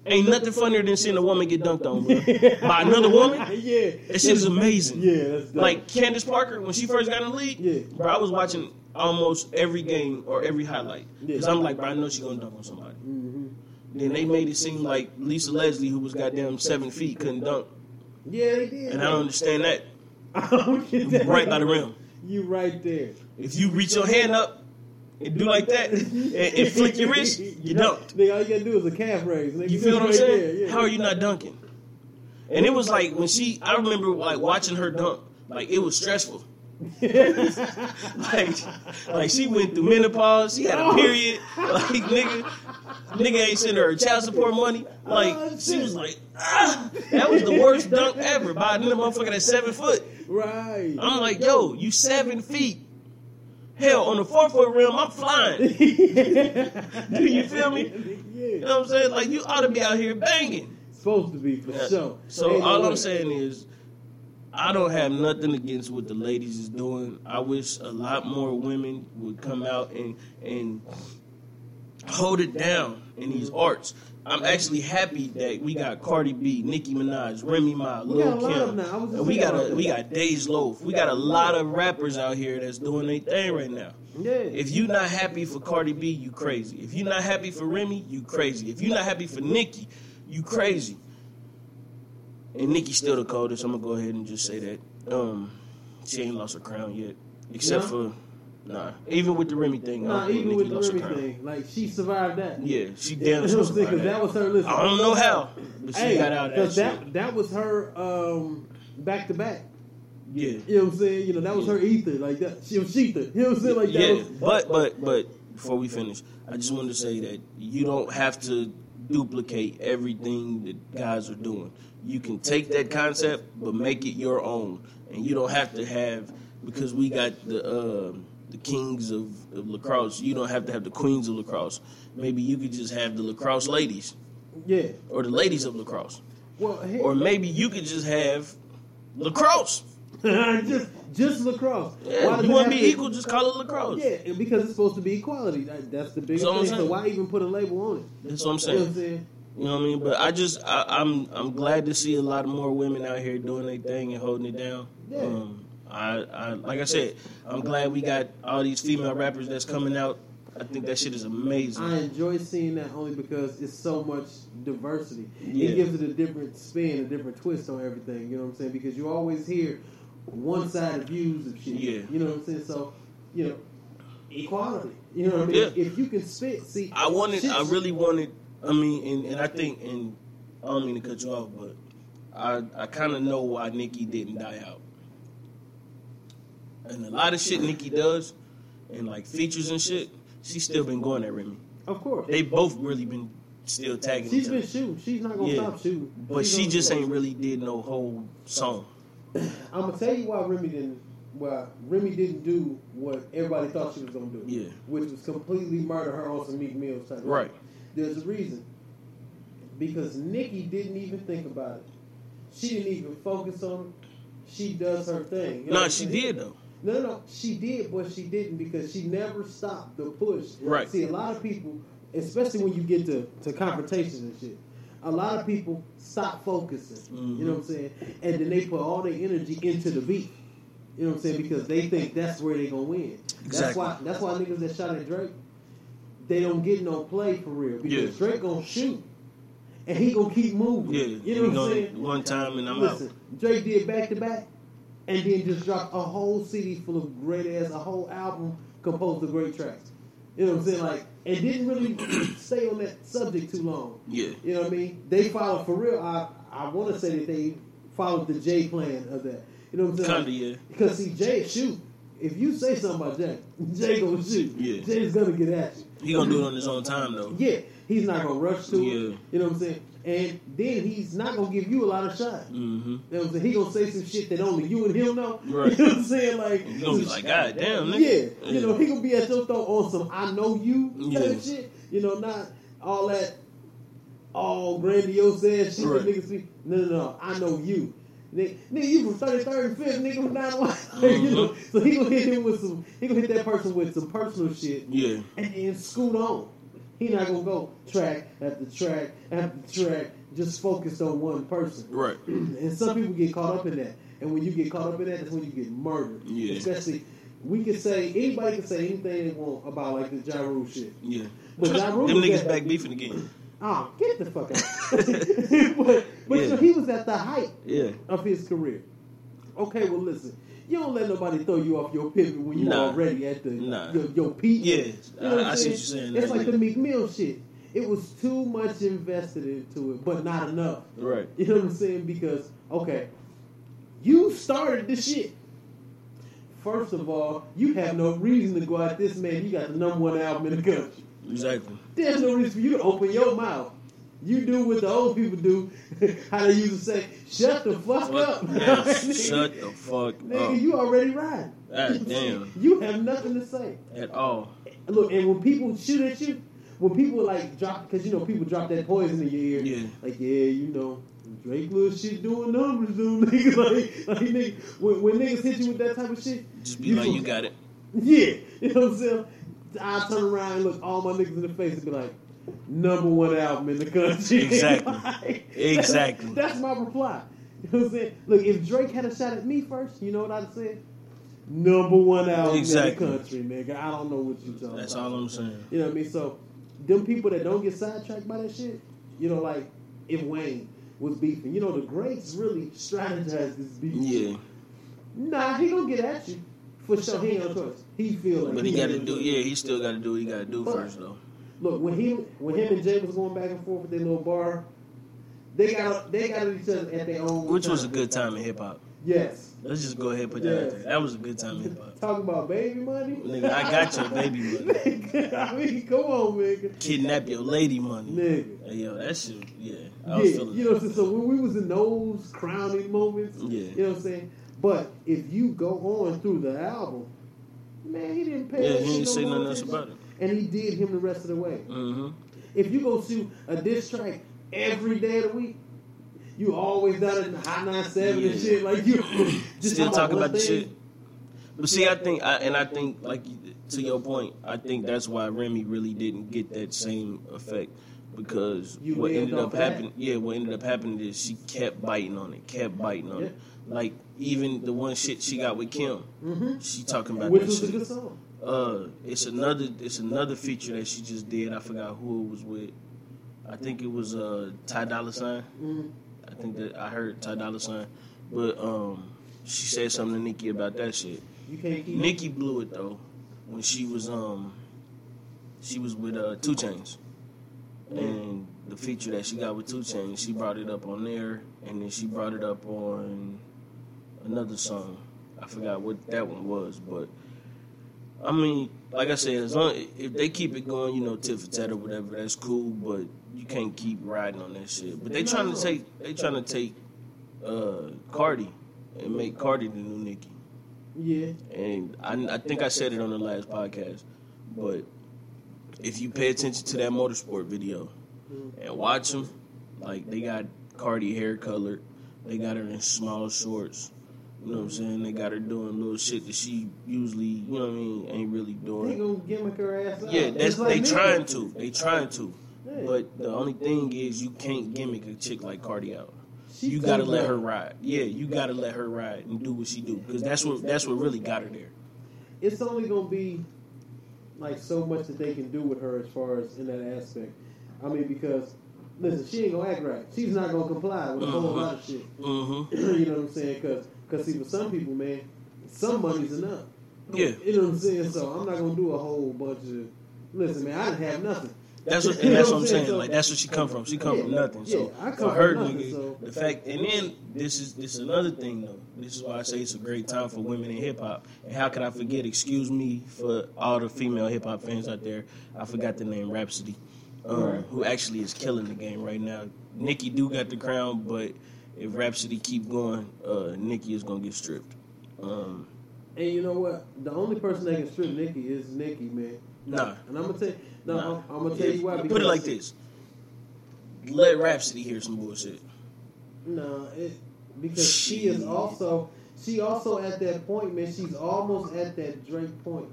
ain't nothing funnier than seeing a woman get dunked on, bro. By another woman. Yeah. That shit is amazing. Yeah, that's. Like Candace Parker when she first got in the league. Yeah. Bro, I was watching almost every game or every highlight because I'm like, bro, I know she gonna dunk on somebody. Mm-hmm. Then they made it seem like Lisa Leslie, who was goddamn seven feet, couldn't dunk, Yeah, they did. and I don't understand that. I don't get that. Right by the rim. You right there. If you reach your hand up and do like that and, and flick your wrist, you dunked. Nigga, all you gotta do is a calf raise. Nigga, You feel what I'm saying? yeah. How are you not dunking? And it was like when she, I remember like watching her dunk, like it was stressful. like, like she went through menopause. She had a period. Like nigga, nigga ain't sending her child support money. Like Oh, she was like, ah, that was the worst dunk ever by another motherfucker that's seven foot. Right. I'm like, yo, you seven feet. Hell, on the four foot rim, I'm flying. Do you feel me? You know what I'm saying? Like you ought to be out here banging. Supposed to be for sure. So no all. I'm saying is, I don't have nothing against what the ladies is doing. I wish a lot more women would come out and and hold it down in these mm-hmm. arts. I'm actually happy that we got Cardi B, Nicki Minaj, Remy Ma, Lil a lot of Kim, them now. I was just and we got a we got Dej Loaf. We got a lot of rappers out here that's doing their thing right now. Yeah. If you're not happy for Cardi B, you crazy. If you're not happy for Remy, you crazy. If you're not happy for Nicki, you crazy. And Nicki's still the coldest. I'm gonna go ahead and just say that. Um, she ain't lost her crown yet, except No? for nah. Even with the Remy thing, Nah, even with the Remy thing, like she survived that. Yeah, she damn know sure what I'm saying? survived 'Cause that. that was her. Listen, I don't know how, but she Hey, got out of that because that that was her um back to back. Yeah. You know what I'm saying? You know that was her ether, like that. She was Shether. You know what I'm saying? Like that was. but but but before we finish, I just wanted to say that you don't have to duplicate everything that guys are doing. You can take that concept, but make it your own, and you don't have to have because we got the uh, the kings of, of lacrosse. You don't have to have the queens of lacrosse. Maybe you could just have the lacrosse ladies Yeah. or the ladies of lacrosse, Well, hey, or maybe you could just have lacrosse. just just lacrosse. Yeah, you want to be equal? Just call it lacrosse. Yeah, because it's supposed to be equality. That, that's the biggest That's thing. So why even put a label on it? That's what I'm saying. know what I'm saying? You know what I mean? But I just I, I'm I'm glad to see a lot more women out here doing their thing and holding it down. Yeah. Um, I, I like I said, I'm glad we got all these female rappers that's coming out. I think that shit is amazing. I enjoy seeing that only because it's so much diversity. Yeah. It gives it a different spin, a different twist on everything. You know what I'm saying? Because you always hear one sided views of shit. Yeah. You know what I'm saying? So, you know, equality. You know what I mean? Yeah. If you can spit, see, I wanted, I really wanted. I mean, and, and I think, and I don't mean to cut you off, but I I kind of know why Nikki didn't die out. And a lot of shit Nikki does, and like features and shit, she's still been going at Remy. Of course. They both really been still tagging. She's each been other. shooting. She's not gonna Yeah. stop shooting. But She's she just ain't really did no whole song. I'm gonna tell you why Remy didn't. Why Remy didn't do what everybody thought she was gonna do. Yeah. Which was completely murder her on some Meek Mills type. Right. There's a reason. Because Nikki didn't even think about it. She didn't even focus on it. she does her thing. You know I'm she did though. No, no, she did, but she didn't because she never stopped the push. Right. See, a lot of people, especially when you get to, to confrontations and shit, a lot of people stop focusing. You know mm-hmm. what I'm saying? And then they put all their energy into the beat. You know what I'm saying? Because they think that's where they're gonna win. Exactly. That's why. That's why niggas that shot at Drake, they don't get no play for real because Yeah. Drake gonna shoot, and he gonna keep moving. Yeah, you know what I'm saying? One time and I'm Listen, out. Drake did back to back, and then just dropped a whole CD full of great ass, a whole album composed of great tracks. You know what I'm saying? Like, and didn't really stay on that subject too long. Yeah, You know what I mean? They followed for real. I I want to say that they followed the J plan of that. You know what I'm saying? kinda yeah. Because see, Jay shoot. If you say something about Jay, Jay gonna shoot. Yeah. Jay's gonna get at you. He gonna do it on his own time though. Yeah, he's not gonna rush to Yeah. it. You know what I'm saying? And then he's not gonna give you a lot of shots. hmm You know what I'm saying? He gonna say some shit that only you and him know. Right. You know what I'm saying? Like You gonna be like, God damn, yeah, nigga. you know, he gonna be at your throat on some I know you type Yeah. shit. You know, not all that all grandiose ass shit Right. that niggas be. No, no, no. I know you. Nigga, nigga, you from 33rd and 5th, nigga from 9 1. you know, Mm-hmm. so he gonna hit him with some, he gonna hit that person with some personal shit Yeah, and then scoot on. He not gonna go track after track after track, just focused on one person. right. And some people get caught up in that. And when you get caught up in that, that's when you get murdered. Yeah. Especially, we can say anybody can say anything they want about like the Ja Rule shit. Yeah. But Ja Rule Them niggas at- back beefing again. Oh, get the fuck out! but but Yeah. so he was at the height Yeah. of his career. Okay, well listen, you don't let nobody throw you off your pivot when you Nah. already at the Nah. your, your peak. Yeah, You know I- I'm see what you're saying. It's like the Meek Mill shit. It was too much invested into it, but not enough. Right. You know what I'm saying? Because okay, you started the shit. First of all, you have no reason to go at this man. You got the number one album in the country. Exactly. There's no reason for you to open your mouth. You do what the old people do. How they used to say, "Shut the fuck up." Yes, shut the fuck Nigga, up. you already riding. God damn. You have nothing to say. At all. Look, and when people shoot at you, when people like drop, because you know people drop that poison in your ear. Yeah. Like, yeah, you know, Drake little shit doing numbers, dude. Nigga, like, like nigga, when, when niggas hit you with that type of shit, Just be like, from- you got it. Yeah, you know what I'm saying. I turn around and look all my niggas in the face and be like, number one album in the country. Exactly. Like, Exactly. That's, my reply. You know what I'm saying? Look, if Drake had a shot at me first, you know what I'd say? Number one album Exactly. in the country, nigga. I don't know what you talking That's about. all I'm saying. You know what I mean? So, them people that don't get sidetracked by that shit, you know, like if Wayne was beefing, you know, the greats really strategize this beef. Yeah. Nah, he gonna get at you for sure. He ain't no choice. He feel like But he ain't got to no do, choice. yeah, he still got to do what he got to do But- first, though. Look, when he when him and Jay was going back and forth with their little bar, they got they got each other at their own. Which was a good time in hip hop. Yes. Let's just go ahead and put that out there. That was a good time in hip hop. Talking about baby money. Nigga, I got your baby money. Nigga, I mean, come on, nigga. Kidnap your lady money. Nigga. Hey, yo, that shit, yeah. I was Yeah, you know, so, so when we was in those crowning moments, Yeah. you know what I'm saying. But if you go on through the album, man, he didn't pay. Yeah, he ain't no say nothing else about it. And he did him the rest of the way. Mm-hmm. If you go to a diss track every day of the week, you always down in the hot nine seven and Yeah. shit. Like you just Still talk talking about the shit. But see, I think, I, and I think, like to your point, I think that's why Remy really didn't get that same effect because You what ended up happening, yeah, what ended up happening is she kept biting on it, kept biting on Yeah. it. Like even the one shit she got with Kim, she talking about Which that was a shit. Uh, it's another, it's another feature that she just did. I forgot who it was with. I think it was uh Ty Dolla Sign. Mhm. I think that I heard Ty Dolla Sign, but um, she said something to Nicki about that shit. You Nicki blew it though when she was um she was with uh 2 Chainz, and the feature that she got with 2 Chainz, she brought it up on there, and then she brought it up on another song. I forgot what that one was, but I mean, like I said, as long if they keep it going, you know, tit for tat or whatever, that's cool. But you can't keep riding on that shit. But they trying to take they trying to take uh Cardi and make Cardi the new Nicki. Yeah. And I, I think I said it on the last podcast, but if you pay attention to that motorsport video and watch them, like they got Cardi hair colored, they got her in small shorts, You know what I'm saying? They got her doing little shit that she usually, you know what I mean, ain't really They doing. gonna gimmick her ass out. Yeah, that's like they me. trying to. They trying to. Yeah. But the only thing is, you can't gimmick a chick like Cardi out. You gotta let her ride. Yeah, you gotta let her ride and do what she do because that's what that's what really got her there. It's only gonna be like so much that they can do with her as far as in that aspect. I mean, because listen, she ain't gonna act right. She's not gonna comply with a whole Uh-huh. lot of shit. Mm-hmm. you know what I'm saying? Because, cause see, for some people, man, some money's enough. Yeah. You know what I'm saying? So I'm not gonna do a whole bunch of. Listen, man, I didn't have nothing. That's what, and that's what I'm saying. Like that's what she come from. She come from nothing. So yeah, I come for her, nothing, nigga, so- the fact, and then this is this is another thing though. This is why I say it's a great time for women in hip hop. And how could I forget? Excuse me for all the female hip hop fans out there. I forgot the name Rapsody, um, who actually is killing the game right now. Nicki do got the crown, but if Rapsody keep going, uh, Nicki is gonna get stripped. Um, And you know what? The only person that can strip Nikki is Nikki, man. Nah. And I'm gonna tell you, no, nah. I'm, I'm gonna tell you why. Put it like this: Let Rapsody hear some bullshit. No, it, because she is also she also at that point, man. She's almost at that Drake point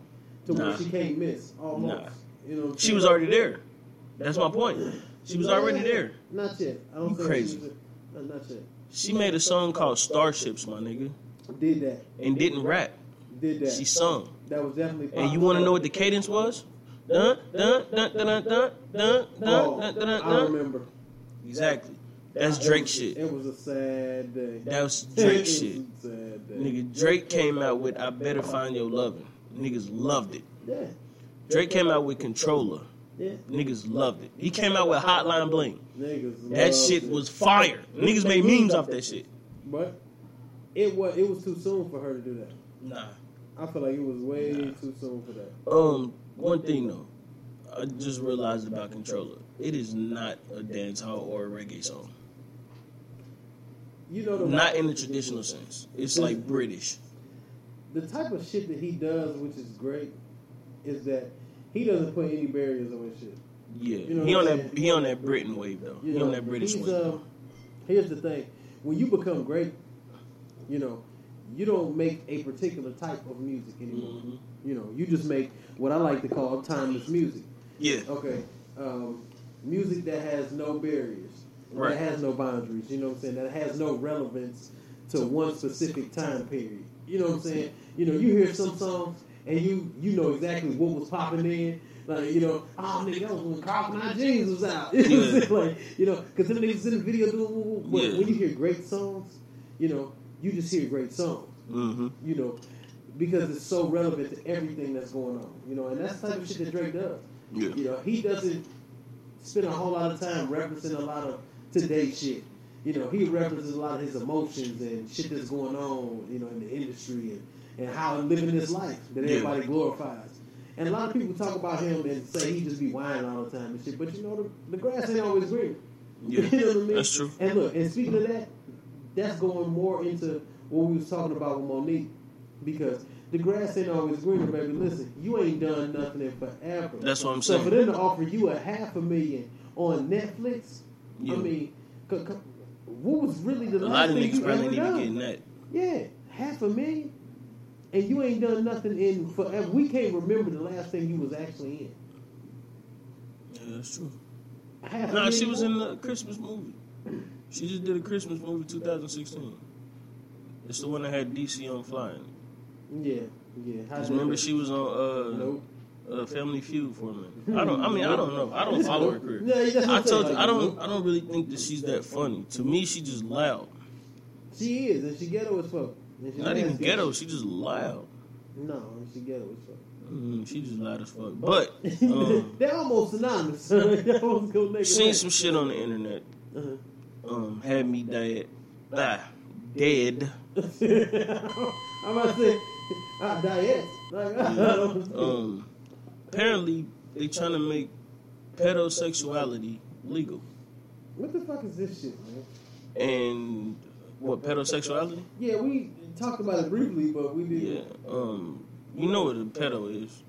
to Nah. where she can't miss. Almost, Nah. you know. She was already there. That's my point. She was already there. Not yet. I don't You think crazy. She not yet. She made a song called Starships, my nigga, Did that. and didn't rap. Did that. She sung. that was definitely. And you want to know what the cadence was? Dun dun dun dun dun dun dun Oh, dun dun dun I remember. Exactly. That's Drake was- shit. It was a sad day. That was Drake shit. Nigga, Drake came out with I Better Find Your Lovin'. Niggas loved it. Yeah. Drake came out with Controlla. Yeah. Niggas loved it. He came out with Hotline Bling. Niggas. That shit it. was fire. Niggas made memes off that shit. But it was it was too soon for her to do that. Nah. I feel like it was way too soon for that. Um, one thing though, I just realized about Controlla. It is not a dance hall or a reggae song. You know the Not in the traditional sense. It's like British. the type of shit that he does, which is great, is that he doesn't put any barriers on his shit. Yeah, You know he on that he on that Britain wave though. You he know, on that British wave. um, here's the thing: when you become great, you know, you don't make a particular type of music anymore. Mhm. You know, you just make what I like to call timeless music. Yeah, Okay, um, music that has no barriers, Right. that has no boundaries. You know what I'm saying? That has no relevance to one specific time period. You know what I'm saying? You know, you hear some songs and you you know exactly what was popping in. Like you know, oh nigga, that was when Crocodile Jeans was out. You know what I'm Yeah. saying? Like you know, because them niggas in the video doing. woo, woo. But Yeah. when you hear great songs, you know, you just hear great songs mm-hmm. you know, because it's so relevant to everything that's going on, you know, and that's the type of shit that Drake does. Yeah. You know, he doesn't spend a whole lot of time referencing a lot of today's shit. You know, he references a lot of his emotions and shit that's going on, you know, in the industry and, and how living this life that Yeah. everybody glorifies. And a lot of people talk about him and say he just be whining all the time and shit, but you know, the, the grass ain't always green. Yeah, you know what I mean? that's true. And look, and speaking of that, that's going more into what we was talking about with Mo'Nique, because the grass ain't always greener, baby. Listen, you ain't done nothing in forever. That's what I'm so saying. for them to offer you a half a million on Netflix, Yeah. I mean, c- c- what was really the A last lot of thing niggas you probably ever need to done? be getting that. Yeah, half a million, and you ain't done nothing in forever. We can't remember the last thing you was actually in. Yeah, that's true. Half a Nah, she was in more? the Christmas movie. She just did a Christmas movie 2016. It's the one that had DC Young Fly. Yeah, yeah. How Cause remember she was on uh, Nope. uh Family Feud for a minute. I don't. I mean, I don't know. I don't follow her career. Yeah, I told saying, you, I don't. I don't really think that she's that funny. To me, she just loud. She is, and she ghetto as fuck. Not even ghetto. She just loud. No, she ghetto as fuck. Mm, she just loud as fuck. But um, They're almost synonymous. They almost go neck seen some shit on the internet. neck. Um, had me dead. Ah, dead. Uh-huh. I'm about to say, ah, diet. Like, Um, apparently they trying to make pedosexuality legal. what the fuck is this shit, man? And what pedosexuality? Yeah, we talked about it briefly, but we didn't. Yeah. Um, you know what a pedo is?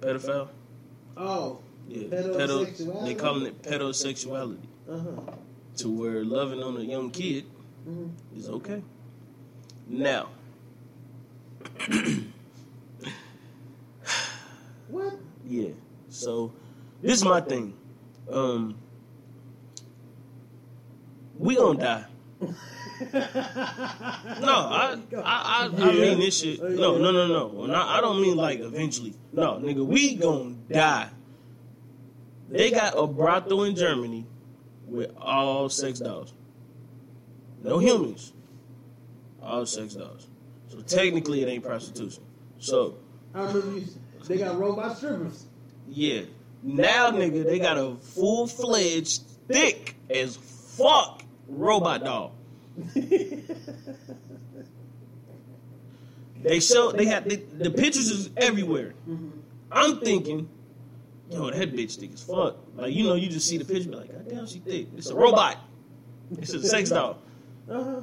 Pedophile. Oh, Yeah. Pedo. They calling it pedosexuality. uh huh. To where loving on a young kid hmm is okay. Now, What? yeah. So this is my thing. Um, we gonna die. No, I, I, I, I mean this shit. No, no, no, no. Not, I don't mean like eventually. No, nigga, we gonna die. They got a brothel in Germany with all sex dolls. No humans. All sex dolls. So technically, it ain't prostitution. So I remember you, they got robot strippers. yeah, now nigga, they got a full fledged, thick as fuck robot doll. They show they had the, the pictures is everywhere. I'm thinking, yo, that bitch thick as fuck. Like you know, you just see the picture, be like, God damn, she thick. It's a robot. It's a sex doll. Uh-huh.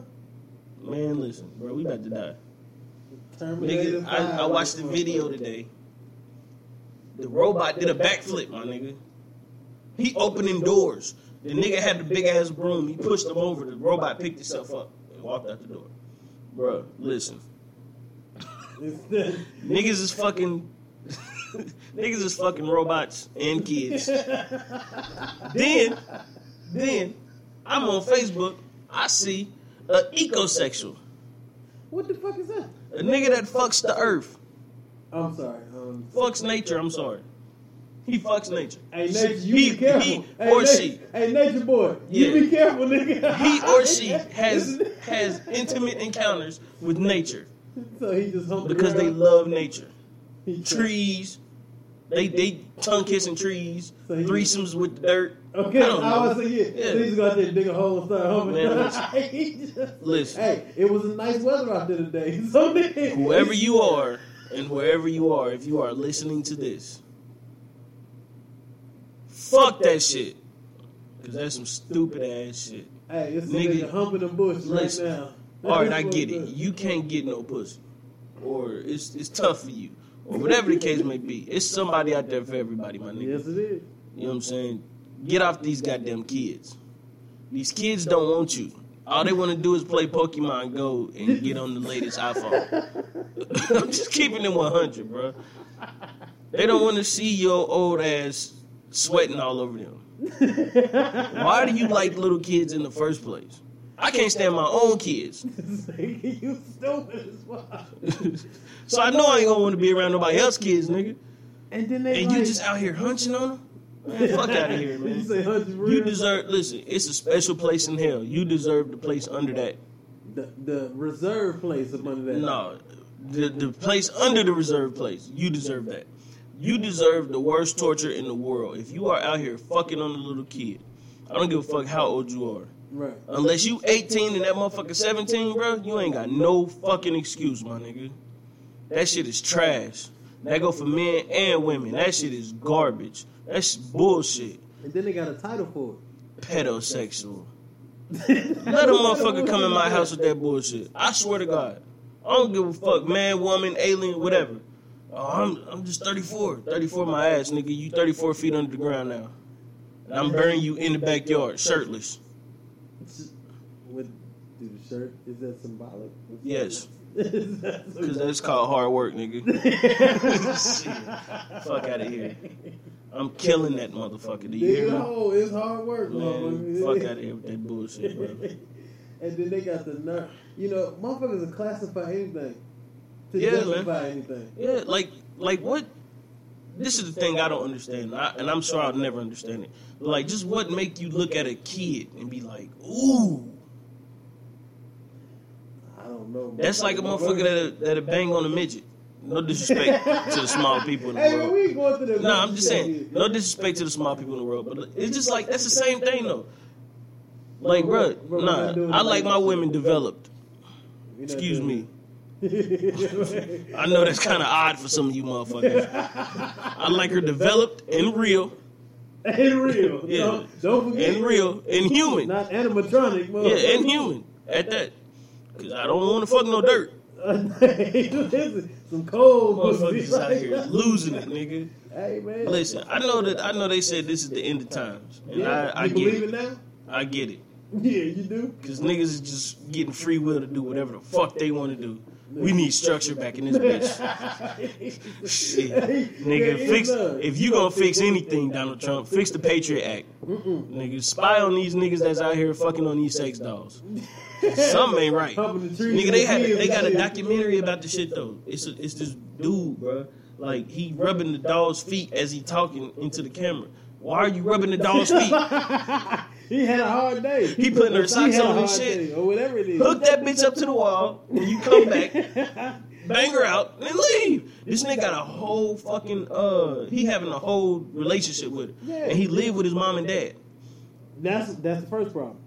Man, listen, bro, we about to die. Nigga, I, I watched the video today. The robot did a backflip, my nigga. He opening doors. The nigga had the big ass broom. He pushed him over. The robot picked himself up and walked out the door. Bro, listen. Niggas is fucking. niggas is fucking robots and kids. then, then, I'm on Facebook. I see a ecosexual, what the fuck is that? a nigga that fucks the earth, I'm sorry. Um, fucks nature. I'm sorry. He fucks nature. hey, nature, you he, be careful. he hey, or nature, she, Hey, nature boy, Yeah. you be careful, nigga. he or she has has intimate encounters with nature so he just because they love nature. Trees, they they tongue kissing trees, So threesomes with the dirt. Okay, I don't I, was saying, yeah. Yeah. So he just go out there and dig a hole and start humping. Man, listen. Just- Listen. Hey, it was a nice weather out there today. So Whoever you are and wherever you are, if you are listening to this, fuck that shit. Cause that's some stupid ass shit. Hey, it's a Nigga, nigga humping the bush listen. right now. All right, I get it. You can't get no pussy, or it's it's tough for you, or whatever the case may be. It's somebody out there for everybody, my nigga. Yes, it is. You know what I'm saying? Get off these goddamn kids. These kids don't want you. All they want to do is play Pokemon Go and get on the latest iPhone. I'm just keeping it 100, bro. They don't want to see your old ass sweating all over them. Why do you like little kids in the first place? I can't stand my own kids. you stupid as so I know I ain't gonna want to be around nobody else kids, nigga. And then they And like, you just out here hunching on them? Man, fuck out of here, man. You say hundred You real? deserve. Listen, it's a special place in hell. You deserve the place under that. the, the reserve place under that. No, the the place under the reserve place. You deserve that. You deserve the worst torture in the world. If you are out here fucking on a little kid, I don't give a fuck how old you are. Right. Unless you 18 and that motherfucker 17, bro, you ain't got no fucking excuse, my nigga. That shit is trash. That go for men and women. That shit is garbage. That's bullshit. And then they got a title for it. Pedosexual. Let a motherfucker come in my house with that bullshit. I swear to God. I don't give a fuck, man, woman, alien, whatever. Oh, I'm I'm just 34. 34 my ass, nigga. You 34 feet under the ground now. And I'm burying you in the backyard, shirtless. With the shirt, is that symbolic? Yes. Because that's called hard work, nigga. Shit. Fuck out of here. I'm killing that motherfucker. Do you hear me? hole, it's hard work, Man, fuck out of here with that bullshit, bro. and then they got the nerve. You know, motherfuckers will classify anything to Yeah, man. anything. Yeah, like like what? This is the thing I don't understand, I, and I'm sure I'll never understand it. But like, just what make you look at a kid and be like, "Ooh"? I don't know. That's like a motherfucker that that'll bang on a midget. No disrespect to the small people in the Hey, world. we going through that. No, I'm just saying, no disrespect to the small people in the world, but it's just like that's the same thing though. Like, bro, nah, I like my women developed. Excuse me. It. I know that's kind of odd for some of you motherfuckers. I like her developed and real, and real. Yeah. Don't, don't forget. and real, and human. Not animatronic, Yeah, and human at that. Cause I don't want to fuck no dirt. Some cold Motherfuckers out here losing it, nigga. Hey man. Listen, I know that I know they said this is the end of times, and yeah, I, I you get believe it. it now? I get it. Yeah, you do. Cause niggas is just getting free will to do whatever the fuck they want to do. We need structure back in this bitch. Shit, nigga, fix if you gonna fix anything, Donald Trump, fix the Patriot Act. Nigga, spy on these niggas that's out here fucking on these sex dolls. Something ain't right. Humping the trees Nigga, they had they got a documentary about the shit though. It's a, it's this dude, bro. Like he rubbing the doll's feet as he talking into the camera. Why are you rubbing the doll's feet? He had a hard day. He putting her socks on and shit. day, or whatever it is. Hook that bitch up to the wall when you come back. Bang her out and leave. This nigga got a whole fucking uh he having a whole relationship with her. Yeah. And he live with his mom and dad. That's that's the first problem.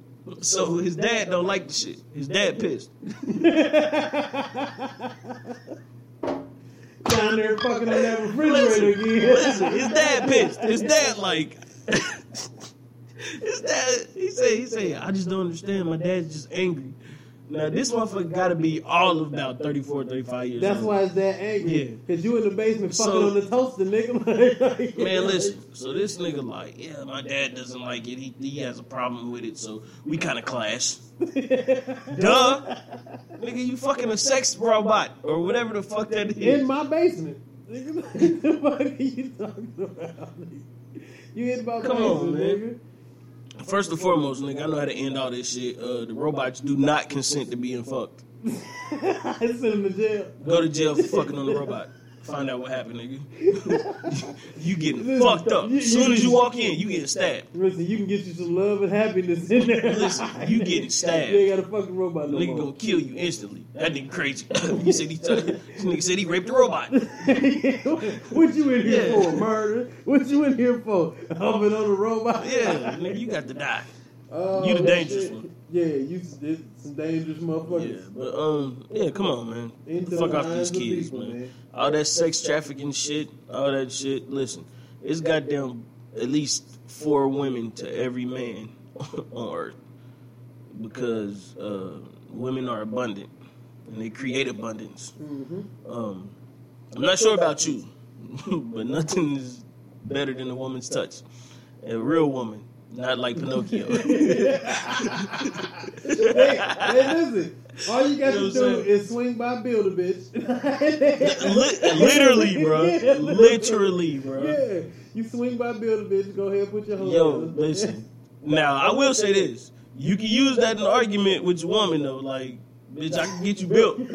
So his dad don't like the shit. His dad pissed. Down there fucking on that refrigerator again. Listen, his dad pissed. His dad like his dad he say he say, I just don't understand. My dad's just angry. Now this motherfucker gotta be all of about 34, 35 years That's old. why it's that angry. Yeah. Cause you in the basement fucking So- on the toaster, nigga. Man, listen. So this nigga like, yeah, my dad doesn't like it. He, he has a problem with it. So we kind of clash. Duh, nigga, you fucking a sex robot or whatever the fuck that is. in my basement. Nigga, what are you talking about? You in my Come on, basement, man. First and foremost, nigga, I know how to end all this shit. Uh, the robots do not consent to being fucked. I sent him to jail. Go to jail for fucking on the robot. Find out what happened, nigga. you getting Listen, fucked up. you- As soon as you walk in, you get stabbed. Listen, you can get you some love and happiness in there. Listen, you getting stabbed. You ain't got a fucking robot no Nigga more. gonna kill you instantly. That nigga crazy. he said he this nigga said he raped a robot. what you in here Yeah. for? Murder? What you in here for? Humping on a robot? Yeah, nigga, you got to die. Oh, You the dangerous shit. one. Yeah, you it's some dangerous Yeah, motherfuckers. but um, yeah, come on, man. Into Fuck off these kids, people, man. man. All that sex trafficking shit, all that shit. Listen, it's goddamn at least four women to every man on earth because uh, women are abundant and they create abundance. Mm-hmm. Um, I'm not sure about you, but nothing is better than a woman's touch. A real woman, not like Pinocchio. hey, listen. All you got You know to do is swing by build a bitch. Literally, bro. Literally, bro. Yeah, you swing by build a bitch. Go ahead, and put your Yo, listen. Now, I will say this. You can use that in an argument with your woman, though. Like, bitch, I can get you built. you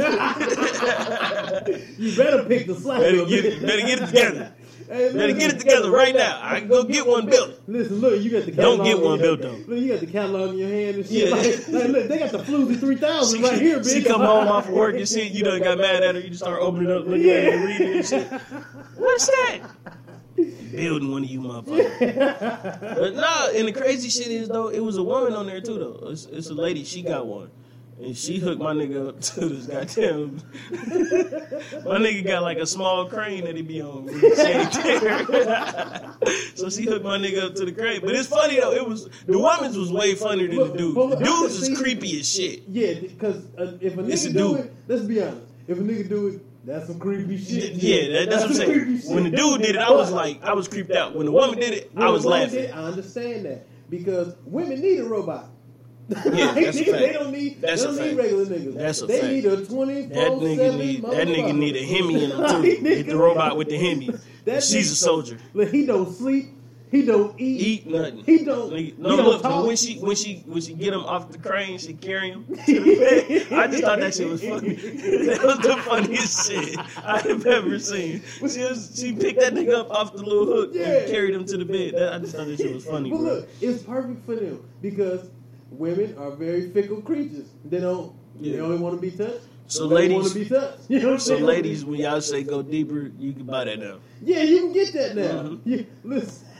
better pick the slack. Better get it- better get it together. Hey, Better get it together right now. I can go get one built. Listen, look, you got the Don't get one built, though. Look, you got the catalog in your hand and shit. Yeah. Like, like, look, they got the Floozy 3000 right here, bitch. She come home off of work and shit. You done got mad at her. You just start opening up, looking at it, and reading it and shit. What's that? Building one of you motherfuckers. But nah, and the crazy shit is though, it was a woman on there too though. It's, it's a lady. She got one. And she hooked my nigga up to this goddamn. my nigga got like a small crane that he be on. when She ain't there. so she hooked my nigga up to the crane. But it's funny though. It was the woman's was way funnier than the dude. The dudes is creepy as shit. Yeah, because uh, if a It's nigga a do dude. it, let's be honest. If a nigga do it, that's some creepy shit. Yeah, that, that's what I'm saying. When the dude did it, I was like, I was creeped out. When the woman did it, When I was laughing. did, I understand that because women need a robot. Yeah, they, they don't need. That's they don't need regular niggas. That's a they fact. need a twenty That nigga need that nigga need a Hemi in him too. Hit the robot with the Hemi. She's a soldier. Look, he don't sleep. He don't eat. Eat nothing. He don't. Nigga, he no, don't look, talk. when she when she when she get him off the crane, she carry him. To the bed. I just thought that shit was funny. that was the funniest shit I have ever seen. She was, she picked that nigga up off the little hook Yeah. and carried him to the bed. That, I just thought that shit was funny, But bro. look, it's perfect for them because women are very fickle creatures. They don't. They Yeah. only want to be touched. So They ladies- be touched. You know So saying? ladies, when y'all say go deeper, you can buy that now. Yeah, you can get that now. Mhm. Yeah, listen.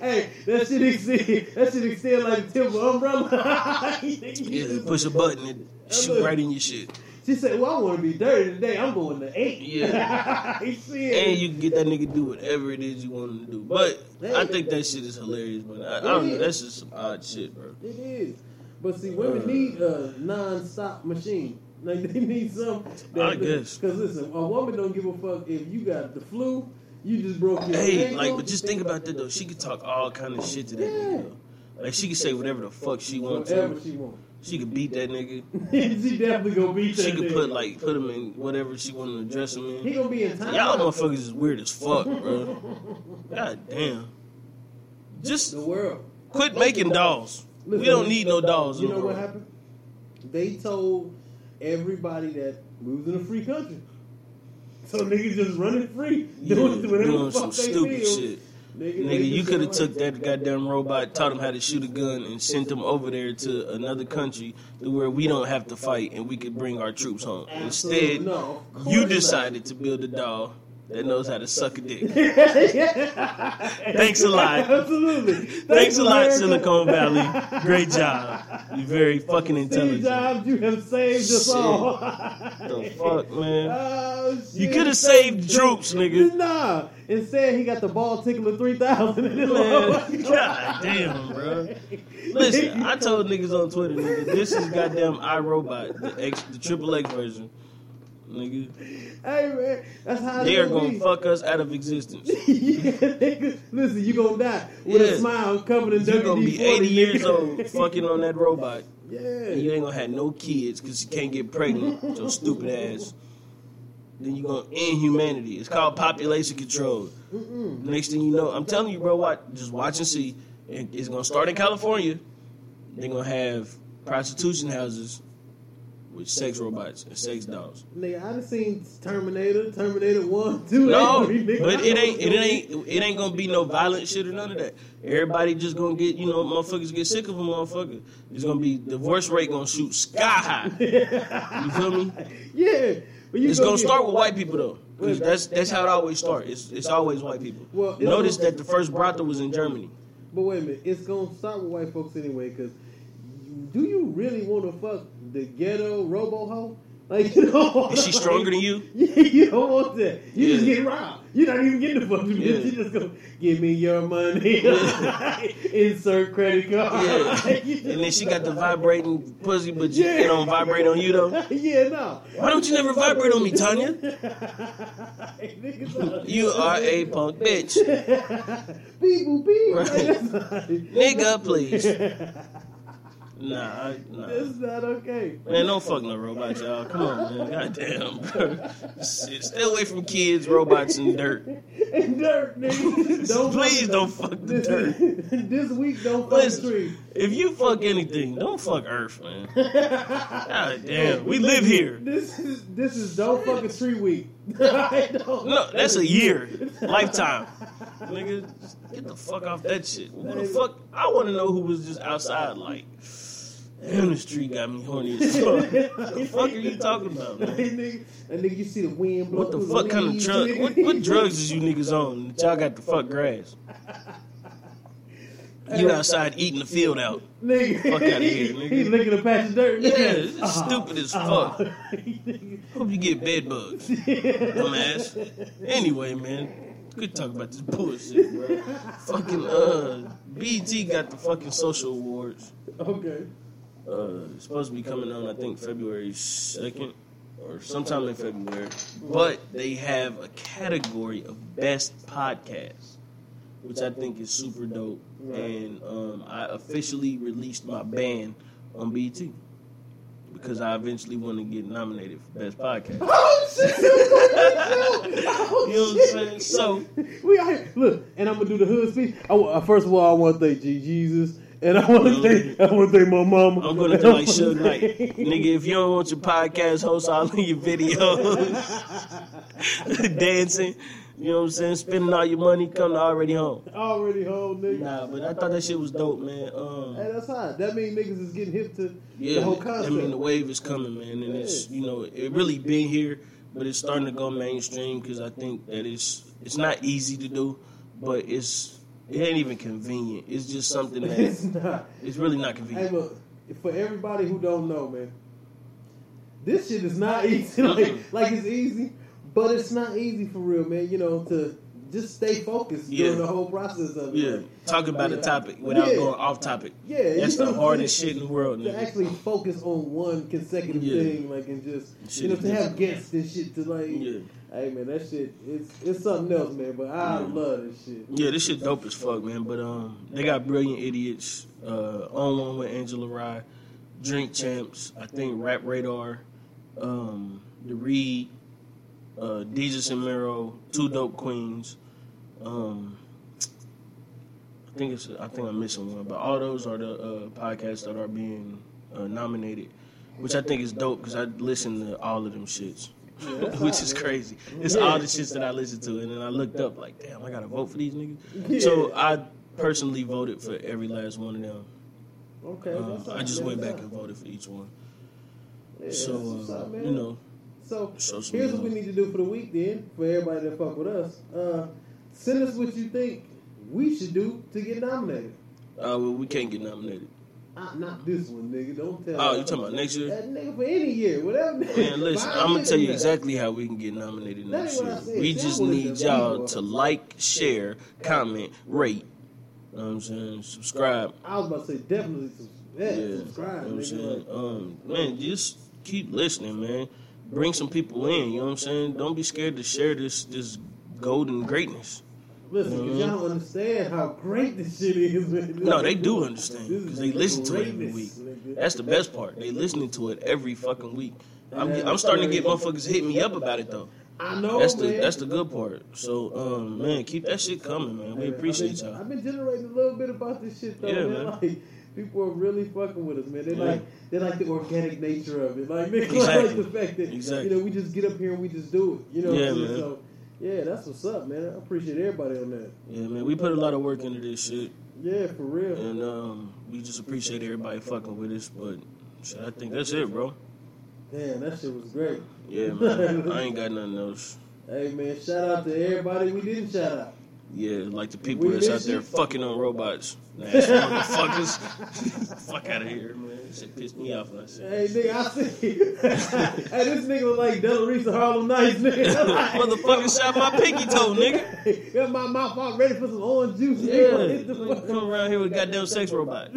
hey, that shit extend. That shit extend like a tip of umbrella. Yeah, push a button and shoot right in your shit. She said, "Well, I want to be dirty today. I'm going to eight. Yeah. And you can get that nigga do whatever it is you want him to do. But I think that shit is hilarious, but I, I don't know. That's just some odd shit, bro. It is. But see, women Uh. need a non-stop machine. Like they need some. I guess. Because listen, a woman don't give a fuck if you got the flu. You just broke your Hey, like, but just think about that though. She could talk all kind of shit to that Yeah. nigga. Though. Like she can say whatever the fuck she wants Whatever to. she wants. She could beat that nigga. she definitely gonna beat that She could nigga. put like put him in whatever she wanted to dress him in. He gonna be in time. Y'all motherfuckers is weird as fuck, bro. God damn. Just The world. quit making dolls. We don't need no dolls. You know what happened? They told everybody that we was in a free country. So niggas just running free, Yeah, doing whatever doing the some fuck they stupid feel. shit. Nigga, Nigga, you could have took that goddamn robot, taught him how to shoot a gun, and sent him over there to another country to where we don't have to fight and we could bring our troops home. Instead, you decided to build a doll that knows how to suck a dick. Thanks a lot. Absolutely. Thanks a lot. Silicon Valley. Great job. You're very fucking intelligent. Jobs, you have saved us Shit. all. The fuck, man? Oh, You could have saved the troops, nigga. Nah. Instead, he got the ball tickler 3000 in his Man, god damn, bro. Listen, I told niggas on Twitter, nigga, this is goddamn iRobot, the X, the triple X version. Nigga, Hey, man. That's how they are gonna be. fuck us out of existence. yeah, nigga. Listen, you gonna die with Yeah. a smile covered in You're WD-40. gonna be 80 years old fucking on that robot. Yeah. And you ain't gonna have no kids because you can't get pregnant, your stupid ass. Then you gonna end humanity. It's called population control. Next thing you know, I'm telling you, bro, what? Just watch and see. It's gonna start in California. They're gonna have prostitution houses with sex robots and sex dolls. Nigga, I done seen Terminator, Terminator 1, 2, No, and 3, but it ain't it ain't it ain't gonna be no violent shit or none of that. Everybody just gonna get you know motherfuckers get sick of a motherfucker. It's gonna be divorce rate gonna shoot sky high. You feel me? Yeah. But It's gonna get- start with white people though. 'Cause that's that's how it always starts. It's it's always white people. Well, Notice that the first brothel was in Germany. But wait a minute, it's gonna start with white folks anyway. Because do you really want to fuck the ghetto robo hoe? Like you know, Is she stronger than you? you don't want that. You just get robbed. You're not even getting the fuck. bitch. You just go give me your money. Insert credit card. Yeah. And then she got the vibrating pussy, but you, it don't vibrate on you though. yeah, no. Why don't you never vibrate on me, Tanya? You are a punk bitch. beep boop beep. Right. Nigga, please. Nah, I, nah. That's not okay. Man, don't fuck no robots, y'all. Come on, man. Goddamn. Shit, Stay away from kids, robots, and dirt. And dirt, nigga. Don't Please fuck- don't fuck the dirt. this week, don't fuck Listen, the tree. if you fuck anything, don't fuck Earth, man. God damn, we live here. This is this is don't fuck a tree week. No, that's a year, lifetime. Nigga, get the fuck off that shit. Who the fuck? I want to know who was just outside like. Damn, this tree got me horny as fuck. What the fuck are you talking about, man? Nigga, and nigga, you see the wind blow What the fuck kind of drug? What, what drugs is you niggas on? that Y'all got the fuck grass. You outside eating the field out. Nigga, Fuck out of here, nigga. He's licking a patch of dirt. Yeah, is stupid as fuck. Nigga. Hope you get bed bugs, dumbass. Anyway, man, good talk about this bullshit, bro. Fucking uh, BET got the fucking social awards. okay. Uh, it's supposed to be coming on, I think February second or sometime in February. But they have a category of best podcast, which I think is super dope. And um, I officially released my band on BET because I eventually want to get nominated for best podcast. Oh shit! Oh, You know what I'm saying? So We out here. Look, and I'm gonna do the hood speech. I, uh, first of all, I want to thank G Jesus, and I want to thank I want to thank my mama. I'm gonna do like Suge Knight, nigga. If you don't want your podcast host all in your videos, dancing, you know what I'm saying, spending all your money, come to already home. Already home, nigga. Nah, but I thought that shit was dope, man. Um, Hey, that's hot. That means niggas is getting hip to yeah, the whole I mean the wave is coming, man, and it's you know it really been here, but it's starting to go mainstream because I think that it's it's not easy to do, but it's it ain't even convenient. It's just something it's that not. it's really not convenient. Hey, look, for everybody who don't know, man, this shit is not easy. like, like it's easy, but it's not easy for real, man. You know, to just stay focused Yeah. during the whole process of it. Yeah, Like, talk about the topic without Yeah. going off topic. Yeah, that's the know what I'm hardest shit in the world. to Nigga. actually focus on one consecutive Yeah. thing, like and just Shit you know to have guests and shit to like. Hey man, that shit it's it's something else, man. But I love this shit. Yeah, this shit dope as fuck, man. But um, they got brilliant idiots. Uh, on one with Angela Rye, Drink Champs. I think Rap Radar, um, the Read, uh, Desus and Mero, two dope queens. Um, I think it's. I think I'm missing one, but all those are the uh, podcasts that are being uh, nominated, which I think is dope because I listen to all of them shits. Which is crazy. It's all the shits that I listen to, and then I looked up like, damn, I gotta vote for these niggas. So I personally voted for every last one of them. Okay, Uh, I just went back and voted for each one. Yeah, So uh, up, you know, So some here's what we need to do for the week then, for everybody that fuck with us. Uh, send us what you think we should do to get nominated. uh, well, we can't get nominated. Uh, not this one, nigga. Don't tell. Me. Oh, you talking about next year? That nigga for any year, whatever. Man, listen, I'm gonna tell you exactly how we can get nominated next year. We just need y'all to like, share, comment, rate. You know what I'm saying? Subscribe. I was about to say definitely Yeah, subscribe, you know what I'm saying? Um, man, just keep listening, man. Bring some people in. You know what I'm saying? Don't be scared to share this this golden greatness. Listen, 'cause y'all don't understand how great this shit is. Man. Mm-hmm. No, they do understand because they listen to it every week. That's the best part. They listening to it every fucking week. I'm, I'm starting to get motherfuckers hitting me up about it though. I know, That's the man. that's the good part. So, um, man, keep that shit coming, man. We appreciate y'all. I've been generating a little bit about this shit though, Yeah, man. man. Like people are really fucking with us, man. They Yeah. like they like the organic nature of it. Like like Exactly. the fact that Exactly. you know we just get up here and we just do it. You know, what Yeah, I'm saying? man. so yeah, that's what's up, man. I appreciate everybody on that. Yeah, man, we put a lot of work into this shit, Yeah, for real. and um, we just appreciate everybody fucking with us. But shit, I think that's it, bro. Damn, that shit was great. Yeah, man. I ain't got nothing else. Hey man, shout out to everybody we didn't shout out. Yeah, like the people We that's out there fucking on robots. Motherfuckers. Fuck out of here, man. Shit pissed me off when I said Hey nigga, I see. hey, this nigga look like Della Reese of Harlem Nights, nigga. Like, Motherfucker shot my pinky toe, nigga. Got my mouth all ready for some orange juice. Yeah, nigga. Hit the like, fuck- come around here with a goddamn sex robot.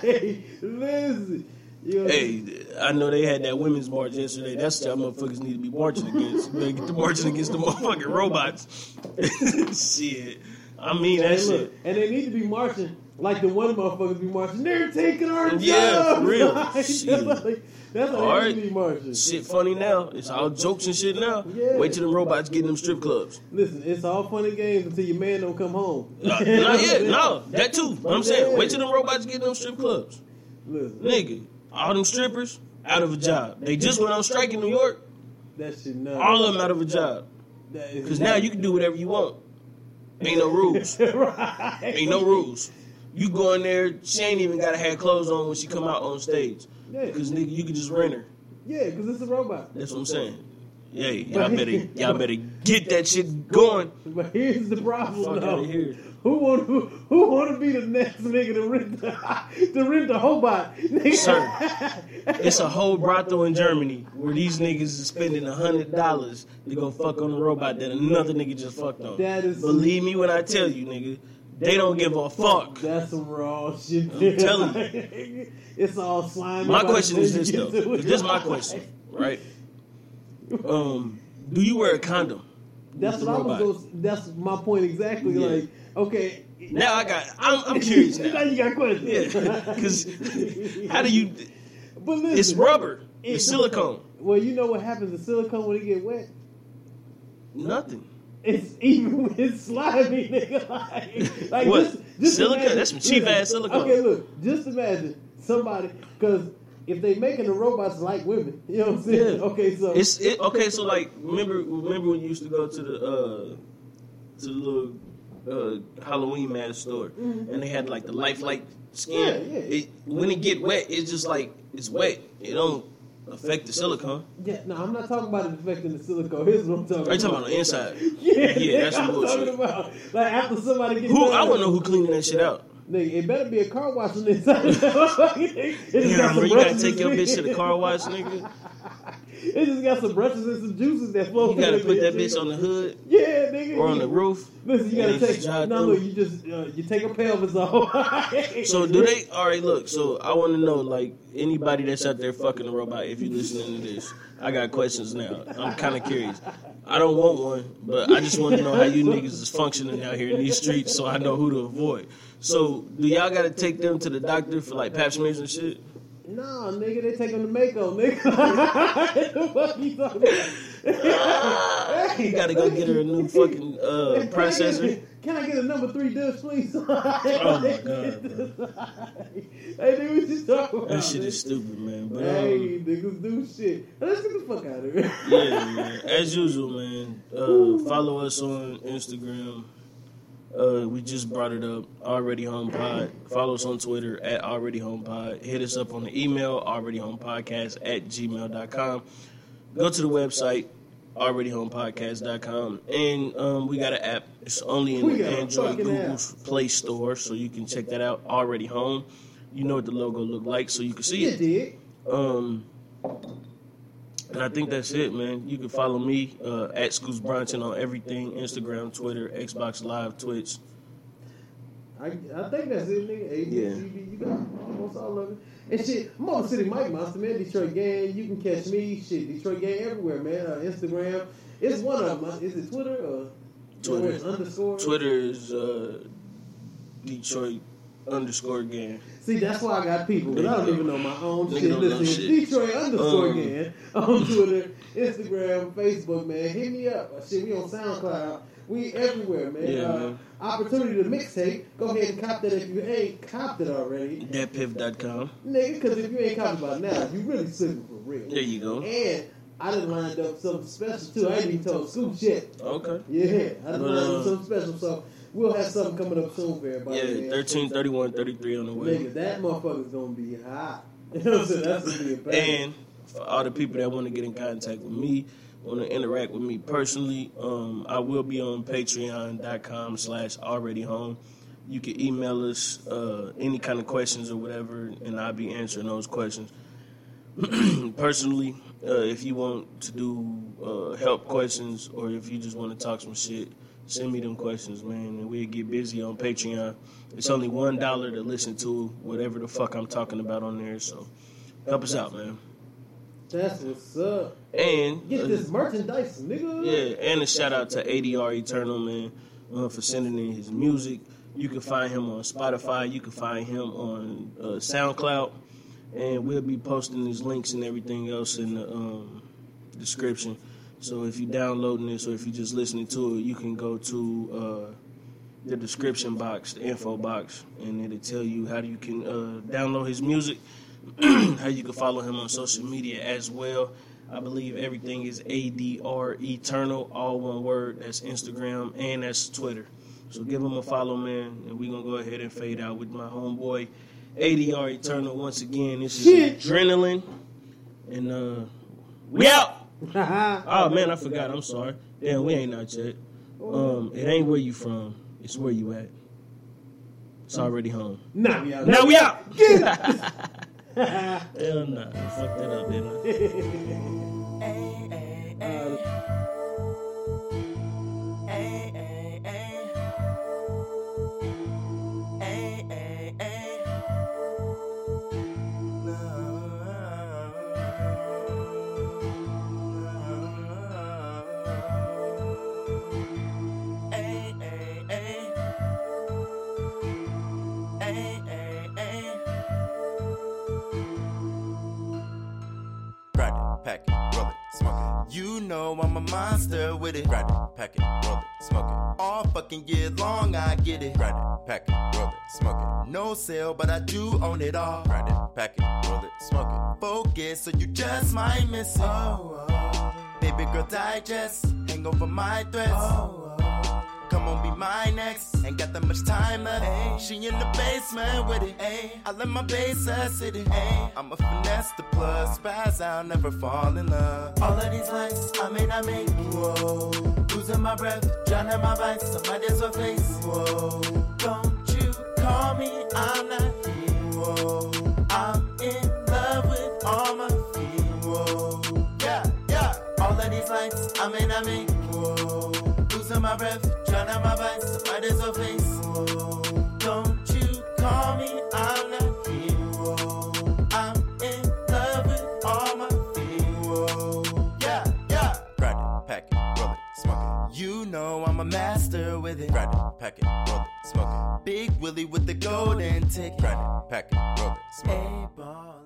hey, listen. You know, Hey, I know they had that women's march yesterday. That's what y'all motherfuckers need to be marching against. Better get to marching against the motherfucking robots. shit. I mean that hey, look, shit. and they need to be marching like the one motherfuckers be marching. They're taking our jobs. Yeah, for real. Like, that's Shit. like, that's All they need to be marching. Shit funny now. It's all jokes and shit now. Yeah. Wait till them robots get in them strip clubs. Listen, it's all funny games until your man don't come home. Uh, not yet. No, that too. But I'm saying, wait till them robots get in them strip clubs. Listen, Nigga, all them strippers out of a job. They just went on strike in New York. that shit nuts. All of them out of a job. Because now you can do whatever you want. Ain't no rules. Ain't no rules. You go in there, she ain't even gotta have clothes on when she come out on stage. Because nigga, you can just rent her. Yeah, because it's a robot. That's what I'm saying. Yeah, y'all better y'all better get that shit going. But here's the problem, Fuck though. here. Who want who, who want to be the next nigga to rent the to rent the Hobot? Nigga. Sir, It's a whole brothel in Germany where these niggas is spending a hundred dollars to go fuck on a robot that another nigga just fucked on. That is- Believe me when I tell you, nigga, they don't give a fuck. That's some raw shit. I'm telling you, it's all slimy. My question is this though. This is my question, right? Um, do you wear a condom? That's what I was. that's my point exactly. Yeah. Like, okay. Now I got. I'm, I'm curious now now. you got questions. Yeah, because how do you? but listen, It's rubber. It- It's silicone. Well, you know what happens to silicone when it get wet? Nothing. It's even when it's slimy, nigga. Like, like What? Just, just Silicone? imagine- That's some cheap ass silicone. Okay, look. Just imagine somebody because if they making the robots like women, you know what I'm saying? Yeah. Okay, so It's it, okay. So like, remember remember when you used to go to the uh to the little uh, Halloween mask store and they had like the lifelike skin. Mm-hmm. Yeah, yeah. It, when it get wet, it's just like it's wet. It don't affect the silicone. yeah. No, I'm not talking about it affecting the silicone. Here's what I'm talking about. Are you talking about on the inside? Yeah, Yeah, that's what I'm talking about. Like after somebody gets Who I want to know who cleaning that shit out. Nigga, it better be a car inside. just got Damn, some bro, you gotta take your bitch to the car wash, nigga. It just got some brushes and some juices that flow. You gotta through put that bitch. bitch on the hood Yeah, nigga. or on the roof. Listen, you gotta take. just No, through. look, you just uh, you take a pelvis off. So do they? All right, look. So I want to know, like, anybody that's out there fucking a robot. If you're listening to this, I got questions now. I'm kind of curious. I don't want one, but I just want to know how you niggas is functioning out here in these streets, so I know who to avoid. So do y'all got to take them to the doctor for like pap smears and shit? No, nigga, they take them to Maaco, nigga. the fuck you talking about? You got to go get her a new fucking uh, processor. Can I get a number three dish, please? oh my God, bro. hey, nigga, what you talking about? That shit nigga? is stupid, man. But um, Hey, niggas do shit. Let's get the fuck out of here. yeah, man. As usual, man. Uh, follow us on Instagram. Uh, we just brought it up. Already Home Pod. Follow us on Twitter at Already Home Pod. Hit us up on the email Already Home Podcast at gmail.com. Go to the website alreadyhomepodcast.com and um, we got an app. It's only in the Android Google Google's Play Store, so you can check that out. Already Home. You know what the logo look like, so you can see You it. Um, and I think that's it, man. You can follow me uh, at Scootz Bronson on everything Instagram, Twitter, Xbox Live, Twitch. I, I think that's it, nigga. A, B, Yeah. You got almost all of it. And shit, Motor City Mike Monster, man. Detroit Gang. You can catch me. Shit, Detroit Gang everywhere, man. Uh, Instagram. It's one of them. Is it Twitter or Twitter. underscore? Twitter is uh, Detroit underscore gang. See, that's why I got people, but I don't even know my own Nigga shit. Listen, it's shit. Detroit underscore Um, again on Twitter, Instagram, Facebook, man. Hit me up. Uh, Shit, we on SoundCloud. We everywhere, man. Yeah, uh, man. Opportunity to mixtape. Go ahead and cop that if you ain't copped it already. Datpiff.com. Nigga, because if you ain't copped it by now, you really slipping for real. There you go. And I done lined up something special too. I ain't even told Scoop shit. Okay. Yeah, I But, lined uh, up something special. So we'll have something coming up soon for everybody. Yeah, man. 13, 31, 33 on the way. Nigga, that motherfucker's gonna be hot. You know what I'm saying? That's gonna be a bang. And for all the people that want to get in contact with me, want to interact with me personally, um, I will be on patreon.com slash already home. You can email us uh, any kind of questions or whatever, and I'll be answering those questions. personally, uh, if you want to do uh, help questions or if you just want to talk some shit, send me them questions, man, and we'll get busy on Patreon. It's only one dollar to listen to whatever the fuck I'm talking about on there, so help us out, man. That's what's up. And Get uh, this merchandise, nigga. yeah, and a shout out to ADReternal man uh, for sending in his music. You can find him on Spotify. You can find him on uh, SoundCloud, and we'll be posting his links and everything else in the um, description. So if you're downloading this or if you're just listening to it, you can go to uh, the description box, the info box, and it'll tell you how you can uh, download his music, how you can follow him on social media as well. I believe everything is ADReternal, all one word. That's Instagram and that's Twitter. So give him a follow, man, and we're gonna go ahead and fade out with my homeboy ADReternal once again. This is adrenaline, and uh, we out. Oh man, I forgot. I'm sorry. Damn, we ain't out yet. Um, it ain't where you from. It's where you at. It's already home. Now we out. Now we out. Hell nah. I fucked that up, didn't I? Eh, eh, eh. You know I'm a monster with it. Grind it, pack it, roll it, smoke it. All fucking year long I get it. Grind it, pack it, roll it, smoke it. No sale, but I do own it all. Grind it, pack it, roll it, smoke it. Focus, so you just might miss it. Oh, oh. Baby girl digest, hang over my threats. Oh. Come on, be my next. Ain't got that much time left. She in the basement with it. Ay. I let my bass sit it. Ay. I'm a finesse the plus, spaz out, never fall in love. All of these lights I may not make. Whoa. Losing my breath, drowning my vice. Somebody's a face. Whoa. Don't you call me, I'm not here. Whoa. I'm in love with all my feet. Whoa. Yeah. Yeah. All of these lights, I may not make. Whoa. Losing my breath, out my vice. My days of face. Don't you call me, I'm not here. I'm in love with all my. Whoa. Yeah, yeah. Grind it, pack it, roll it, smoke it. You know I'm a master with it. Grind it, pack it, roll it, smoke it. Big Willie with the golden ticket. Grind it, pack it, roll it, smoke it. Ballin'.